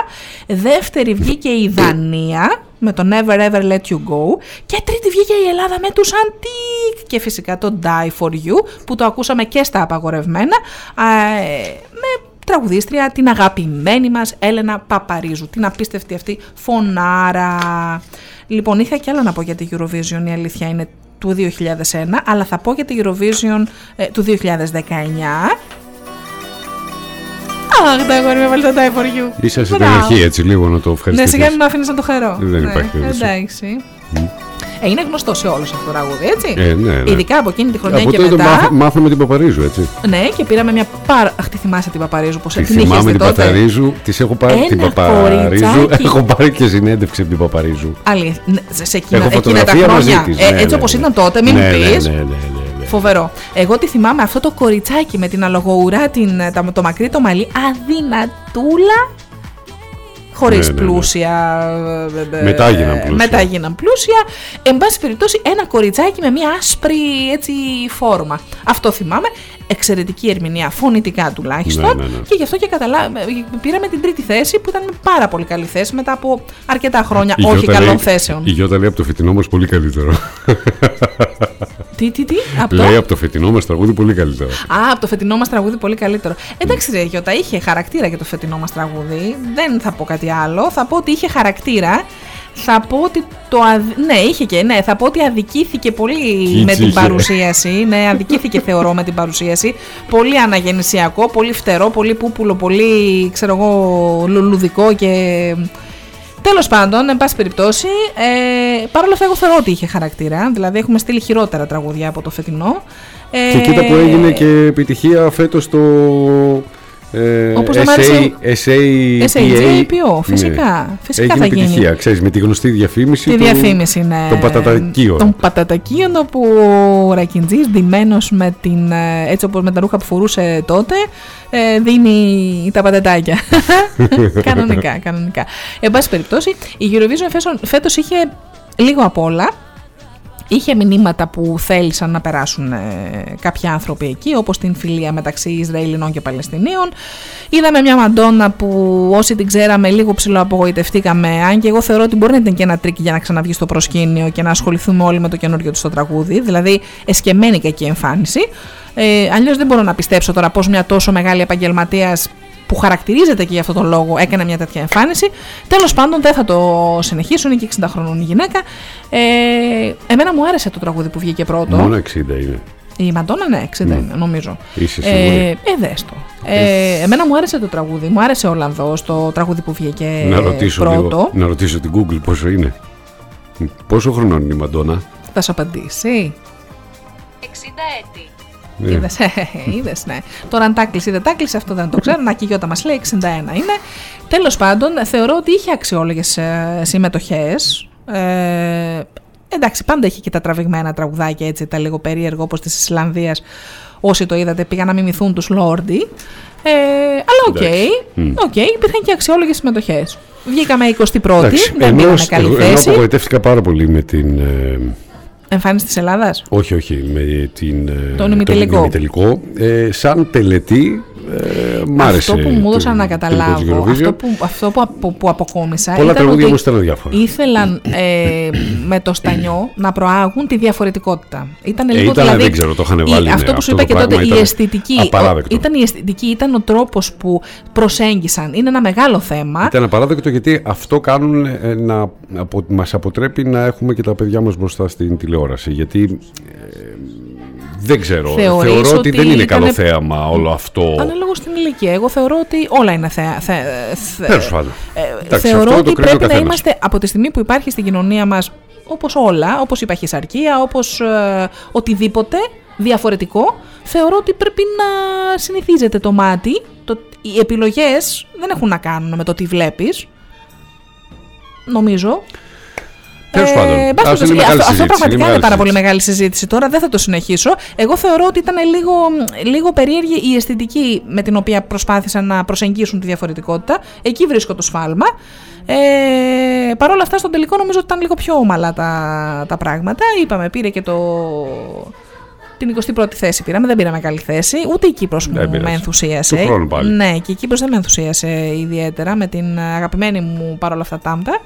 Δεύτερη βγήκε η Δανία με το Never Ever Let You Go. Και τρίτη βγήκε η Ελλάδα με τους Antique και φυσικά το Die For You που το ακούσαμε και στα απαγορευμένα α, ε, με τραγουδίστρια την αγαπημένη μας Έλενα Παπαρίζου, την απίστευτη αυτή φωνάρα. Λοιπόν, είχα και άλλα να πω για τη Eurovision, η αλήθεια είναι του 2001, αλλά θα πω για τη Eurovision ε, του 2019. Αχ, τα αγόρι με βάλει το Die For You. Ίσα στην Μπράβο. αρχή έτσι λίγο να το Ναι, ευχαριστήσεις. σιγά μην με αφήνεις να το χαρώ. Δεν Ναι, υπάρχει περίπτωση. Εντάξει. Ε, είναι γνωστό σε όλους αυτό το τραγούδι, έτσι. Ε, ναι, ναι. Ειδικά από εκείνη τη χρονιά Από και τότε μετά. μάθα- μάθαμε την Παπαρίζου, έτσι. Ναι, και πήραμε μια πάρα. Αχ, τη θυμάσαι την Παπαρίζου, πώ Τη την είχες θυμάμαι την τότε; Παπαρίζου, της έχω πάρει Ένα την Παπαρίζου. κοριτσάκι. Έχω πάρει και συνέντευξη από την Παπαρίζου. Αλήθεια. Ναι, σε- σε εκείνα, Έχω εκείνα τα φωτογραφία μαζί χρόνια. της. Ε, ναι, έτσι ναι, όπως ναι. ήταν τότε, μην ναι, μου ναι, πεις. ναι, ναι, ναι, ναι. Φοβερό. Εγώ τη θυμάμαι αυτό το κοριτσάκι με την αλογοουρά, την, τα- το μακρύ το μαλλί, αδυνατούλα. Χωρίς Ναι, ναι, ναι. πλούσια. ε, ε, Μετά έγιναν πλούσια. Μετά έγιναν πλούσια. Εν πάση περιπτώσει, ένα κοριτσάκι με μια άσπρη έτσι, φόρμα. Αυτό θυμάμαι. Εξαιρετική ερμηνεία, φωνητικά τουλάχιστον. Ναι, ναι, ναι. Και γι' αυτό και καταλά... πήραμε την τρίτη θέση που ήταν μια πάρα πολύ καλή θέση μετά από αρκετά χρόνια Η όχι Γιώτα καλών λέει- θέσεων. Η Γιώτα λέει από το φετινό μας πολύ καλύτερο. Τι, τι, τι, από το... Λέει από το φετινό μας τραγούδι πολύ καλύτερο. Α, από το φετινό μας τραγούδι πολύ καλύτερο. Εντάξει, ρε Γιώτα, είχε χαρακτήρα για το φετινό μας τραγούδι. Δεν θα πω κάτι άλλο. Θα πω ότι είχε χαρακτήρα. Θα πω ότι το. αδ- Ναι, είχε και. Ναι, θα πω ότι αδικήθηκε πολύ Κίτσι με την είχε. παρουσίαση. Ναι, αδικήθηκε θεωρώ με την παρουσίαση. Πολύ αναγεννησιακό, πολύ φτερό, πολύ πούπουλο, πολύ ξέρω εγώ λουλουδικό και. Τέλος πάντων, εν πάση περιπτώσει, ε, παρ' όλα αυτά, εγώ θεωρώ ότι είχε χαρακτήρα. Δηλαδή, έχουμε στείλει χειρότερα τραγούδια από το φετινό. Ε, Και κοίτα που έγινε και επιτυχία φέτος το ε, Όπως το SA, Μάρσιο- SAPA. SAGAPO, φυσικά. Φυσικά έγινε θα γίνει. επιτυχία, ξέρεις, με τη γνωστή διαφήμιση Τη του- διαφήμιση, ναι. των πατατακίων. Των πατατακίων, όπου ο Ρακιντζής ντυμένος με, την, ε, έτσι όπως με τα ρούχα που φορούσε τότε, ε, δίνει τα πατατάκια. κανονικά, κανονικά. Εν πάση περιπτώσει, η Eurovision φέσο- φέτος είχε λίγο απ' όλα. Είχε μηνύματα που θέλησαν να περάσουν ε, κάποιοι άνθρωποι εκεί, όπως την φιλία μεταξύ Ισραηλινών και Παλαιστινίων. Είδαμε μια Μαντόνα που όσοι την ξέραμε λίγο ψιλοαπογοητευτήκαμε, αν και εγώ θεωρώ ότι μπορεί να ήταν και ένα τρικ για να ξαναβγεί στο προσκήνιο και να ασχοληθούμε όλοι με το καινούριο του στο τραγούδι, δηλαδή εσκεμμένη κακή εμφάνιση. Ε, Αλλιώς δεν μπορώ να πιστέψω τώρα πώς μια τόσο μεγάλη επαγγελματίας που χαρακτηρίζεται και για αυτόν τον λόγο έκανε μια τέτοια εμφάνιση. Τέλος πάντων, δεν θα το συνεχίσουν, είναι και 60 χρονών η γυναίκα. Ε, εμένα μου άρεσε το τραγούδι που βγήκε πρώτο. Μόνο 60 είναι. Η Μαντόνα, ναι, 60 Ναι. είναι, νομίζω. Είσαι Ε, σίγουρη; ε, δες το. Ε, εμένα μου άρεσε το τραγούδι. Μου άρεσε ο Ολλανδός, το τραγούδι που βγήκε να, ρωτήσω πρώτο. λίγο, να ρωτήσω την Google πόσο είναι. Πόσο χρονών είναι η Μαντόνα; Θα σου απαντήσει. 60 έτη. Ε, Είδες, ε, είδες, ναι. Τώρα αν τα κλείσει ή δεν τα κλείσει, αυτό δεν το ξέρω. Να και η Γιώτα μας λέει 61 είναι. Τέλος πάντων, θεωρώ ότι είχε αξιόλογες ε, συμμετοχές. Ε, εντάξει, πάντα έχει και τα τραβηγμένα τραγουδάκια έτσι, τα λίγο περίεργο όπως της Ισλανδίας. Όσοι το είδατε πήγαν να μιμηθούν τους Lordi. Ε, αλλά οκ, Εντάξει. Μμ. οκ, υπήρχαν και αξιόλογες συμμετοχές. Βγήκαμε 21η, εντάξει, δεν ενώ, πήραμε καλή εγώ, εγώ θέση. απογοητεύτηκα πάρα πολύ με την. ε, Εμφάνιση της Ελλάδας; όχι, όχι, με την, ε, Τον ημιτελικό. ημιτελικό. Ε, σαν τελετή Ε, μ' άρεσε. Αυτό που μου έδωσαν να τελικό καταλάβω, της Eurovision. αυτό που, αυτό που, απο- που αποκόμισα Πολλά ήταν τραγούδια ότι όμως ήταν αδιάφορα. ήθελαν ε, με το στανιό να προάγουν τη διαφορετικότητα. Ήταν Ε, λίγο ήταν, δηλαδή, δεν ξέρω, το είχαν η- βάλει, ναι, αυτό που σου αυτό είπα το και τότε, πράγμα η ήταν αισθητική. απαράδεκτο. ο- ήταν η αισθητική, ήταν ο τρόπος που προσέγγισαν. Είναι ένα μεγάλο θέμα. Ήταν απαράδεκτο γιατί αυτό κάνουν ε, να απο, μας αποτρέπει να έχουμε και τα παιδιά μας μπροστά στην τηλεόραση. Γιατί ε, δεν ξέρω, Θεωρείς θεωρώ ότι, ότι δεν είναι ήτανε- καλό θέαμα όλο αυτό. Ανάλογα στην ηλικία. Εγώ θεωρώ ότι όλα είναι θέα. Θε, θε- Τέλος πάντων. ε, Εντάξει, θεωρώ αυτό το ότι κρίνει ο πρέπει να καθένας. είμαστε από τη στιγμή που υπάρχει στην κοινωνία μας όπως όλα, όπως η παχυσαρκία, όπως ε, οτιδήποτε διαφορετικό, θεωρώ ότι πρέπει να συνηθίζεται το μάτι. Το, οι επιλογές δεν έχουν να κάνουν με το τι βλέπεις. Νομίζω. Τέλος πάντων. Ε, εν πάση Ας είναι περιπτώσει, μεγάλη αυτό, αυτό συζήτηση, πραγματικά είναι είναι μεγάλη πάρα πολύ συζήτηση. μεγάλη συζήτηση. Τώρα δεν θα το συνεχίσω. Εγώ θεωρώ ότι ήταν λίγο, λίγο περίεργη η αισθητική με την οποία προσπάθησαν να προσεγγίσουν τη διαφορετικότητα. Εκεί βρίσκω το σφάλμα. Ε, Παρ' όλα αυτά, στον τελικό νομίζω ότι ήταν λίγο πιο ομαλά τα, τα πράγματα. Είπαμε, πήρε και το. Την 21η θέση πήραμε, δεν πήραμε καλή θέση. Ούτε η Κύπρος μου Δεν πειράζει. με ενθουσίασε. Του χρόνου πάλι. Ναι, και η Κύπρος δεν με ενθουσίασε ιδιαίτερα με την αγαπημένη μου παρόλα αυτά τάμπτα.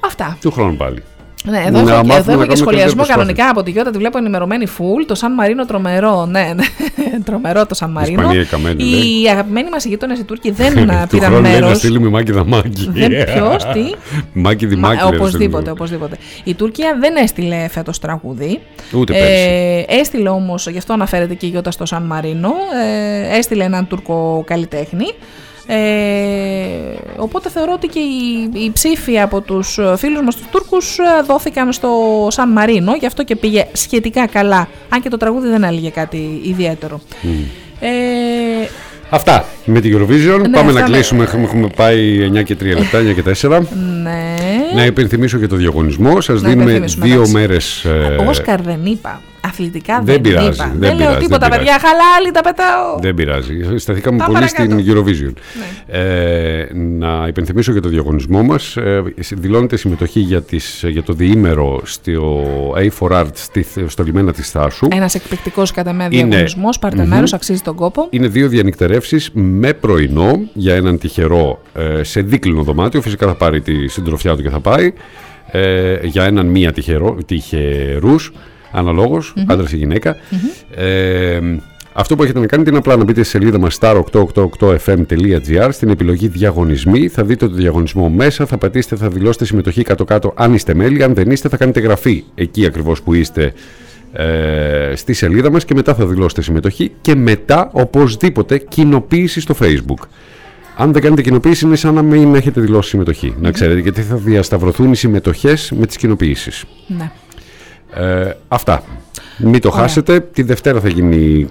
Αυτά. Του χρόνου πάλι. Ναι, εδώ Να έχω, και- μάθουμε εδώ να έχω και κάνουμε σχολιασμό καλύτερη κανονικά από τη Γιώτα, τη βλέπω ενημερωμένη full. Το Σαν Μαρίνο τρομερό. Ναι, ναι. τρομερό το Σαν Μαρίνο. Ισπανία καμένη, Οι λέει. αγαπημένοι μας γείτονε οι Τούρκοι δεν Του πήραν χρόνου λέει να μέρος. στείλει με μάκι δαμάκι. Δεν ποιος, τι; Μάκι Μα, δημάκι. λέει, να οπωσδήποτε, στείλουμε. οπωσδήποτε. Η Τουρκία δεν έστειλε φέτος τραγούδι. Ούτε Ε, έστειλε όμως, γι' αυτό αναφέρεται και η Γιώτα στο Σαν Μαρίνο, ε, έστειλε έναν Τούρκο καλλιτέχνη. Ε, οπότε θεωρώ ότι και οι, οι ψήφοι από τους φίλους μας τους Τούρκους ε, δόθηκαν στο Σαν Μαρίνο, γι' αυτό και πήγε σχετικά καλά, αν και το τραγούδι δεν έλεγε κάτι ιδιαίτερο. Ε, Αυτά με την Eurovision. Ναι, Πάμε αυτά να με- κλείσουμε. Έχουμε, έχουμε πάει 9 και 3 λεπτά, 9 και 4. ναι. Να υπενθυμίσω και το διαγωνισμό. Σας Να δίνουμε υπενθυμίσουμε, δύο εντάξει. μέρες. Όσκαρ δεν είπα. Αθλητικά δεν, Δεν πειράζει, είπα. δεν Δεν, λέω πειράζει, τίποτα, δεν παιδιά. Χαλάλι τα πετάω. Δεν πειράζει. Σταθήκαμε Τα πολύ παρακάτω. Ναι. στην Eurovision. Ε, να υπενθυμίσω και το διαγωνισμό μας. Ε, δηλώνετε συμμετοχή για, τις, για το διήμερο στο A4Art στη, στο λιμένα της Θάσου. Ένας εκπληκτικός κατά με Είναι- διαγωνισμός. Πάρτε Μμμ. μέρο, αξίζει τον κόπο. Είναι δύο διανυκτερεύσεις με πρωινό για έναν τυχερό ε, σε δίκλινο δωμάτιο. Φυσικά θα πάρει τη συντροφιά του και θα πάει. Ε, για έναν μία τυχερό, τυχερούς, αναλόγως, Μμμ. άντρας ή γυναίκα. Ε, αυτό που έχετε να κάνετε είναι απλά να μπείτε στη σελίδα μας star888fm.gr στην επιλογή διαγωνισμοί. Θα δείτε το διαγωνισμό μέσα, θα πατήσετε, θα δηλώσετε συμμετοχή κάτω-κάτω αν είστε μέλη. Αν δεν είστε θα κάνετε γραφή εκεί ακριβώς που είστε ε, στη σελίδα μας και μετά θα δηλώσετε συμμετοχή και μετά οπωσδήποτε κοινοποίηση στο facebook. Αν δεν κάνετε κοινοποίηση είναι σαν να μην έχετε δηλώσει συμμετοχή. Να ξέρετε γιατί θα διασταυρωθούν οι συμμετοχές με τις κοινοποίησεις. Ναι. Ε, αυτά. Μην το Ωραία. χάσετε. Τη Δευτέρα θα γίνει